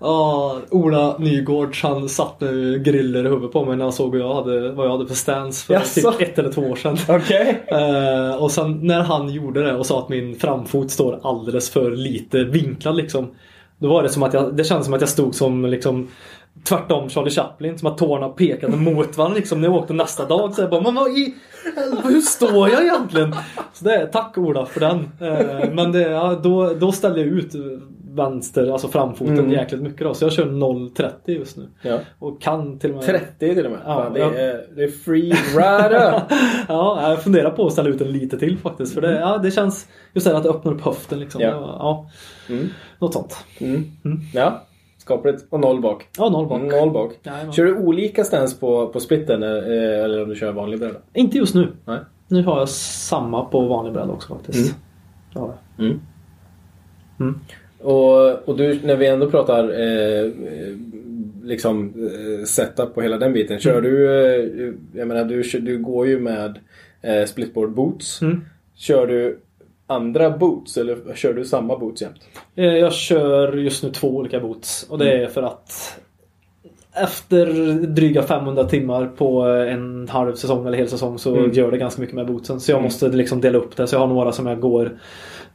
[SPEAKER 2] Ja, Ola Nygårds han satte griller i huvudet på mig när han såg vad jag hade, vad jag hade för stance för
[SPEAKER 1] Jaså?
[SPEAKER 2] typ ett eller två år sedan.
[SPEAKER 1] Okej.
[SPEAKER 2] Eh, och sen när han gjorde det och sa att min framfot står alldeles för lite vinklad liksom. Då var det som att jag, det kändes som att jag stod som liksom Tvärtom Charlie Chaplin, som att tårna pekade mot varandra liksom när jag åkte nästa dag. Så jag bara, men vad i hur står jag egentligen? Så det tack Ola för den. Eh, men det, ja, då, då ställde jag ut vänster, alltså framfoten
[SPEAKER 1] Mm.
[SPEAKER 2] jäkligt mycket då. Så jag kör 0,30 just nu.
[SPEAKER 1] Ja.
[SPEAKER 2] Och kan till och med...
[SPEAKER 1] 30 till och med.
[SPEAKER 2] Ja,
[SPEAKER 1] Fan, det,
[SPEAKER 2] ja.
[SPEAKER 1] är, det är free rider.
[SPEAKER 2] ja, jag funderar på att ställa ut en lite till faktiskt. För det, ja, det känns just det att det öppnar upp höften liksom.
[SPEAKER 1] Ja.
[SPEAKER 2] Ja. Ja,
[SPEAKER 1] Mm.
[SPEAKER 2] något sånt.
[SPEAKER 1] Mm.
[SPEAKER 2] Mm.
[SPEAKER 1] Ja, skapligt. Och noll bak.
[SPEAKER 2] Ja, noll bak.
[SPEAKER 1] Mm, Noll bak.
[SPEAKER 2] Jajamän.
[SPEAKER 1] Kör du olika stance på, på splitten eh, eller om du kör vanlig bräda?
[SPEAKER 2] Inte just nu.
[SPEAKER 1] Nej.
[SPEAKER 2] Nu har jag samma på vanlig bräda också faktiskt.
[SPEAKER 1] Mm.
[SPEAKER 2] Ja.
[SPEAKER 1] Mm.
[SPEAKER 2] Mm.
[SPEAKER 1] Och, och du, när vi ändå pratar eh, liksom eh, setup på hela den biten. Kör
[SPEAKER 2] Mm.
[SPEAKER 1] du, eh, jag menar du, du går ju med eh, splitboard boots.
[SPEAKER 2] Mm.
[SPEAKER 1] Kör du andra boots eller kör du samma boots jämt?
[SPEAKER 2] Eh, Jag kör just nu två olika boots. Och det är för att efter dryga 500 timmar på en halv säsong eller hel säsong så
[SPEAKER 1] Mm.
[SPEAKER 2] gör det ganska mycket med bootsen. Så jag
[SPEAKER 1] Mm.
[SPEAKER 2] måste liksom dela upp det. Så jag har några som jag går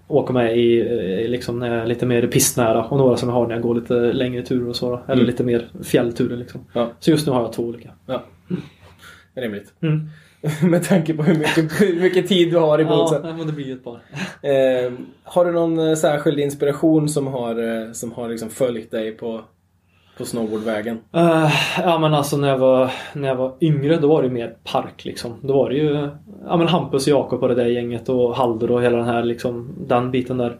[SPEAKER 2] åker med i eh, liksom när jag är lite mer pistnära och några som jag har när jag går lite längre turer och så. då. Eller
[SPEAKER 1] Mm.
[SPEAKER 2] lite mer fjällturer liksom.
[SPEAKER 1] Ja.
[SPEAKER 2] Så just nu har jag två olika.
[SPEAKER 1] Ja. Rimligt.
[SPEAKER 2] Mm.
[SPEAKER 1] med tanke på hur mycket, hur mycket tid du har i
[SPEAKER 2] Ja,
[SPEAKER 1] bootsen.
[SPEAKER 2] nej, men det blir ett par.
[SPEAKER 1] Eh, har du någon eh, särskild inspiration som har, eh, som har liksom följt dig på, på snowboardvägen?
[SPEAKER 2] Eh, ja men alltså när jag, var, när jag var yngre då var det mer park liksom. Då var det ju ja, men Hampus och Jakob och det där gänget och Haldur och hela den här liksom, den biten där.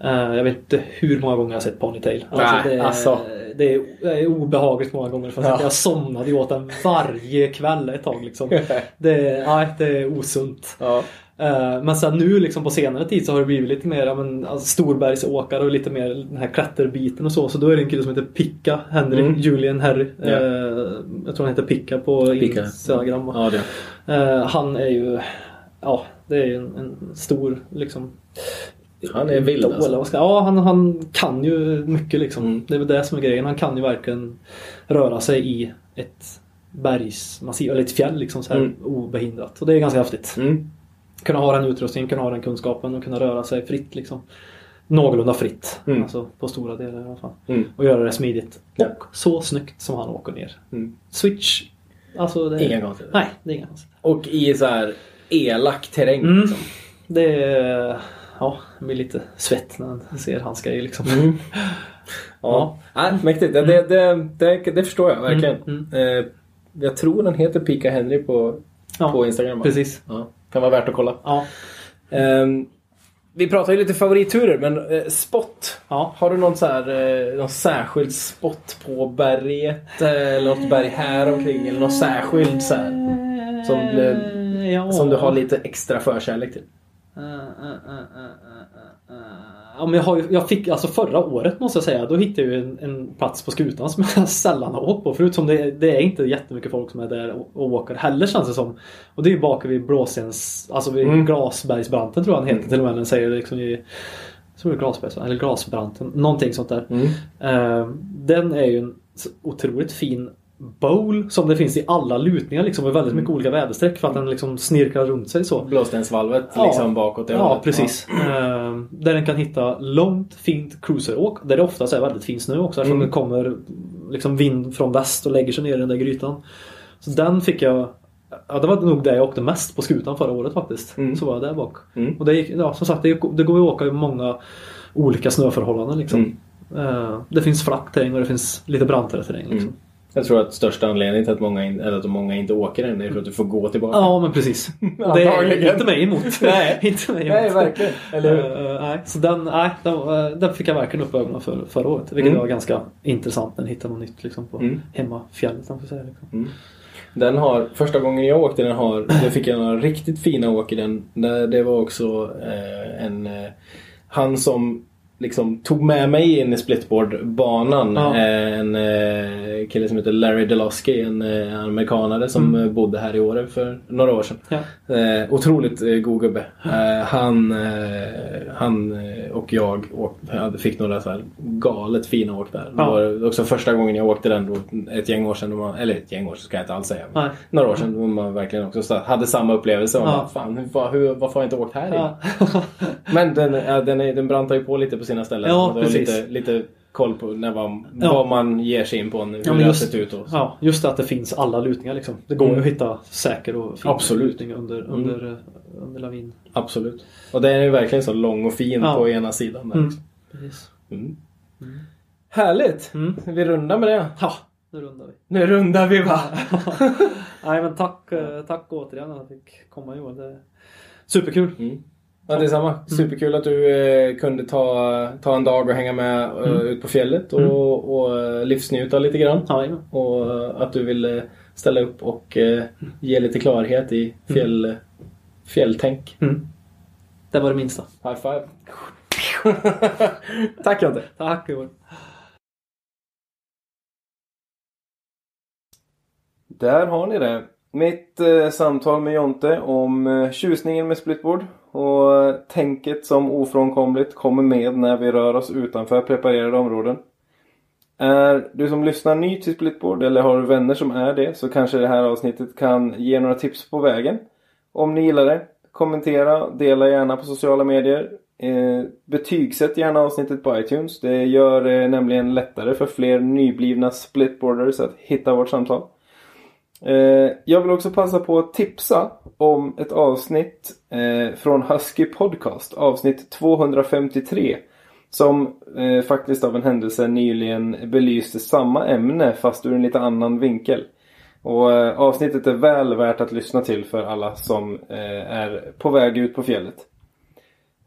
[SPEAKER 2] Eh, jag vet inte hur många gånger jag har sett Ponytail.
[SPEAKER 1] Nej,
[SPEAKER 2] det,
[SPEAKER 1] alltså.
[SPEAKER 2] det, är, det är obehagligt många gånger. För
[SPEAKER 1] Ja.
[SPEAKER 2] Jag somnade ju åt den varje kväll ett tag. Liksom. Det, nej, det är osunt.
[SPEAKER 1] Ja.
[SPEAKER 2] Eh, Men sen nu liksom på senare tid så har det blivit lite mer ja, men, alltså, storbergsåkare och lite mer den här klätterbiten och så. Så då är det en kille som heter Picka Henry,
[SPEAKER 1] Mm.
[SPEAKER 2] Julian Harry.
[SPEAKER 1] Ja.
[SPEAKER 2] Eh, jag tror han heter Picka på
[SPEAKER 1] Picka.
[SPEAKER 2] Instagram.
[SPEAKER 1] Ja.
[SPEAKER 2] Eh, han är ju, ja det är ju en, en stor liksom
[SPEAKER 1] Han är vild alltså.
[SPEAKER 2] Ja, han, han kan ju mycket liksom.
[SPEAKER 1] Mm.
[SPEAKER 2] Det är väl det som är grejen. Han kan ju verkligen röra sig i ett bergsmassiv, eller ett fjäll liksom så här
[SPEAKER 1] Mm.
[SPEAKER 2] obehindrat. Och det är ganska häftigt.
[SPEAKER 1] Mm.
[SPEAKER 2] Kunna ha den utrustningen, kunna ha den kunskapen och kunna röra sig fritt liksom. Någorlunda fritt.
[SPEAKER 1] Mm.
[SPEAKER 2] Alltså på stora delar i alla fall.
[SPEAKER 1] Mm.
[SPEAKER 2] Och göra det smidigt.
[SPEAKER 1] Ja.
[SPEAKER 2] Och så snyggt som han åker ner.
[SPEAKER 1] Mm.
[SPEAKER 2] Switch. Alltså det
[SPEAKER 1] Inga konstigheter.
[SPEAKER 2] Nej, det är inga konstigheter.
[SPEAKER 1] Och i så här elak terräng.
[SPEAKER 2] Mm.
[SPEAKER 1] Liksom.
[SPEAKER 2] Det är... Ja, det blir lite svett när man ser hans grejer liksom.
[SPEAKER 1] Mm. Ja, Nej, mäktigt. Det, det, det, det, förstår jag verkligen.
[SPEAKER 2] Mm,
[SPEAKER 1] Eh, jag tror den heter Pika Henry på,
[SPEAKER 2] Ja,
[SPEAKER 1] på Instagram.
[SPEAKER 2] precis.
[SPEAKER 1] Ja, kan vara värt att kolla.
[SPEAKER 2] Ja.
[SPEAKER 1] Ehm, vi pratar ju lite favoritturer, men eh, spot.
[SPEAKER 2] Ja.
[SPEAKER 1] Har du någon, så här, eh, någon särskild spot på berget? eh, Eller något berg här omkring? Eller någon särskild så här, som, eh,
[SPEAKER 2] ja.
[SPEAKER 1] som du har lite extra förkärlek till?
[SPEAKER 2] Ja, men jag, har jag fick, alltså förra året måste jag säga, då hittade jag en, en plats på skutan som jag sällan har åkt på förut. Som det, det är inte jättemycket folk som är där och, och åker heller känns det som. Och det är ju bak vid Blåstens, alltså vid
[SPEAKER 1] Mm.
[SPEAKER 2] Glasbergsbranten tror jag den heter till och med. Den säger liksom i, tror det är Glasbergs, eller Glasbranten, någonting sånt där.
[SPEAKER 1] Mm.
[SPEAKER 2] Eh, den är ju en otroligt fin bowl som det finns i alla lutningar liksom med väldigt mycket olika väderstreck för att den liksom snirklar runt sig så.
[SPEAKER 1] Blåstensvalvet
[SPEAKER 2] Ja.
[SPEAKER 1] liksom bakåt.
[SPEAKER 2] Ja,
[SPEAKER 1] hållet.
[SPEAKER 2] precis. Eh, där den kan hitta långt fint cruiseråk. Där det oftast är väldigt fin snö också eftersom
[SPEAKER 1] Mm.
[SPEAKER 2] det kommer liksom vind från väst och lägger sig ner i den där grytan. Så den fick jag Ja, det var nog det jag åkte mest på skutan förra året faktiskt.
[SPEAKER 1] Mm.
[SPEAKER 2] Så var jag där bak.
[SPEAKER 1] Mm.
[SPEAKER 2] Och det gick, ja, som sagt, det, det går ju att åka i många olika snöförhållanden liksom.
[SPEAKER 1] Mm.
[SPEAKER 2] Eh, det finns flack terräng och det finns lite brantare terräng. Liksom.
[SPEAKER 1] Mm. Jag tror att största anledningen till att många, in, eller att många inte åker den är för att du får gå tillbaka.
[SPEAKER 2] Ja, men precis. Det är inte mig emot.
[SPEAKER 1] Nej.
[SPEAKER 2] inte mig emot.
[SPEAKER 1] Nej, verkligen. Eller?
[SPEAKER 2] Eh, nej, så den, nej, den, eh, den fick jag verkligen upp ögonen för förra året. Vilket
[SPEAKER 1] Mm.
[SPEAKER 2] var ganska intressant jag hittade något nytt liksom, på
[SPEAKER 1] Mm.
[SPEAKER 2] hemmafjället. om man får säga, liksom.
[SPEAKER 1] Den har, första gången jag åkte den har, det fick jag några riktigt fina åk i den. Det, var också eh, en, han som liksom tog med mig in i splitboardbanan.
[SPEAKER 2] Ja.
[SPEAKER 1] Eh, en eh, kille som heter Larry Deloski, en eh, amerikanare som
[SPEAKER 2] Mm.
[SPEAKER 1] bodde här i Åre för några år sedan.
[SPEAKER 2] Ja.
[SPEAKER 1] Eh, otroligt eh, god gubbe. Eh, han eh, han eh, och jag åk, fick några så här galet fina åk där.
[SPEAKER 2] Ja.
[SPEAKER 1] Det var också första gången jag åkte den då, ett gäng år sedan. Man, eller ett gäng år sedan ska jag inte alls säga. Men
[SPEAKER 2] Nej.
[SPEAKER 1] några år sedan då man verkligen också så- hade samma upplevelse. Man
[SPEAKER 2] Ja.
[SPEAKER 1] Fan, hur, hur, varför har jag inte åkt här
[SPEAKER 2] Ja.
[SPEAKER 1] Men den, den, är, den brantar ju på lite på sina ställen.
[SPEAKER 2] Ja,
[SPEAKER 1] det var
[SPEAKER 2] precis.
[SPEAKER 1] lite, lite koll på när man,
[SPEAKER 2] Ja.
[SPEAKER 1] vad man ger sig in på. Hur
[SPEAKER 2] Ja,
[SPEAKER 1] det har
[SPEAKER 2] just-
[SPEAKER 1] sett ut. Och så.
[SPEAKER 2] ja, just att det finns alla lutningar liksom. Det går
[SPEAKER 1] Mm.
[SPEAKER 2] att hitta säker och fin
[SPEAKER 1] Absolut.
[SPEAKER 2] lutning under, under, eh, under lavin.
[SPEAKER 1] Absolut. Och den är ju verkligen så lång och fin
[SPEAKER 2] Ja.
[SPEAKER 1] på ena sidan. Där.
[SPEAKER 2] Mm.
[SPEAKER 1] liksom.
[SPEAKER 2] Precis.
[SPEAKER 1] Mm. Härligt!
[SPEAKER 2] Mm.
[SPEAKER 1] Vi rundar med det.
[SPEAKER 2] Ja, nu rundar vi.
[SPEAKER 1] Nu rundar vi va?
[SPEAKER 2] Nej men tack, eh, tack återigen att jag fick komma Johan. Det är superkul.
[SPEAKER 1] Mm. Ja, detsamma. Superkul att du eh, kunde ta, ta en dag och hänga med eh,
[SPEAKER 2] Mm.
[SPEAKER 1] ut på fjället och,
[SPEAKER 2] Mm.
[SPEAKER 1] och eh, livsnjuta lite grann.
[SPEAKER 2] Ja, ja.
[SPEAKER 1] Och eh, att du ville ställa upp och eh, ge lite klarhet i fjäll, fjälltänk.
[SPEAKER 2] Mm. Det var det minsta.
[SPEAKER 1] High five! Tack Jonte!
[SPEAKER 2] Tack Johan.
[SPEAKER 3] Där har ni det. Mitt eh, samtal med Jonte om eh, tjusningen med splitboard. Och tänket som ofrånkomligt kommer med när vi rör oss utanför preparerade områden. Är du som lyssnar ny till splitboard eller har du vänner som är det så kanske det här avsnittet kan ge några tips på vägen. Om ni gillar det, kommentera, dela gärna på sociala medier. Eh, betygsätt gärna avsnittet på iTunes. Det gör det nämligen lättare för fler nyblivna splitboarders att hitta vårt samtal. Eh, jag vill också passa på att tipsa om ett avsnitt eh, från Husky Podcast. Avsnitt 253. Som eh, faktiskt av en händelse nyligen belyste samma ämne fast ur en lite annan vinkel. Och eh, avsnittet är väl värt att lyssna till för alla som eh, är på väg ut på fjället.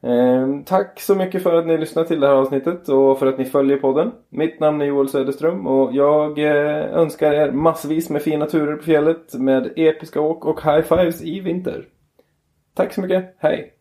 [SPEAKER 1] Eh, tack så mycket för att ni lyssnar till det här avsnittet och för att ni följer podden. Mitt namn är Joel Söderström och jag eh, önskar er massvis med fina turer på fjället med episka åk och high fives i vinter. Tack så mycket, hej!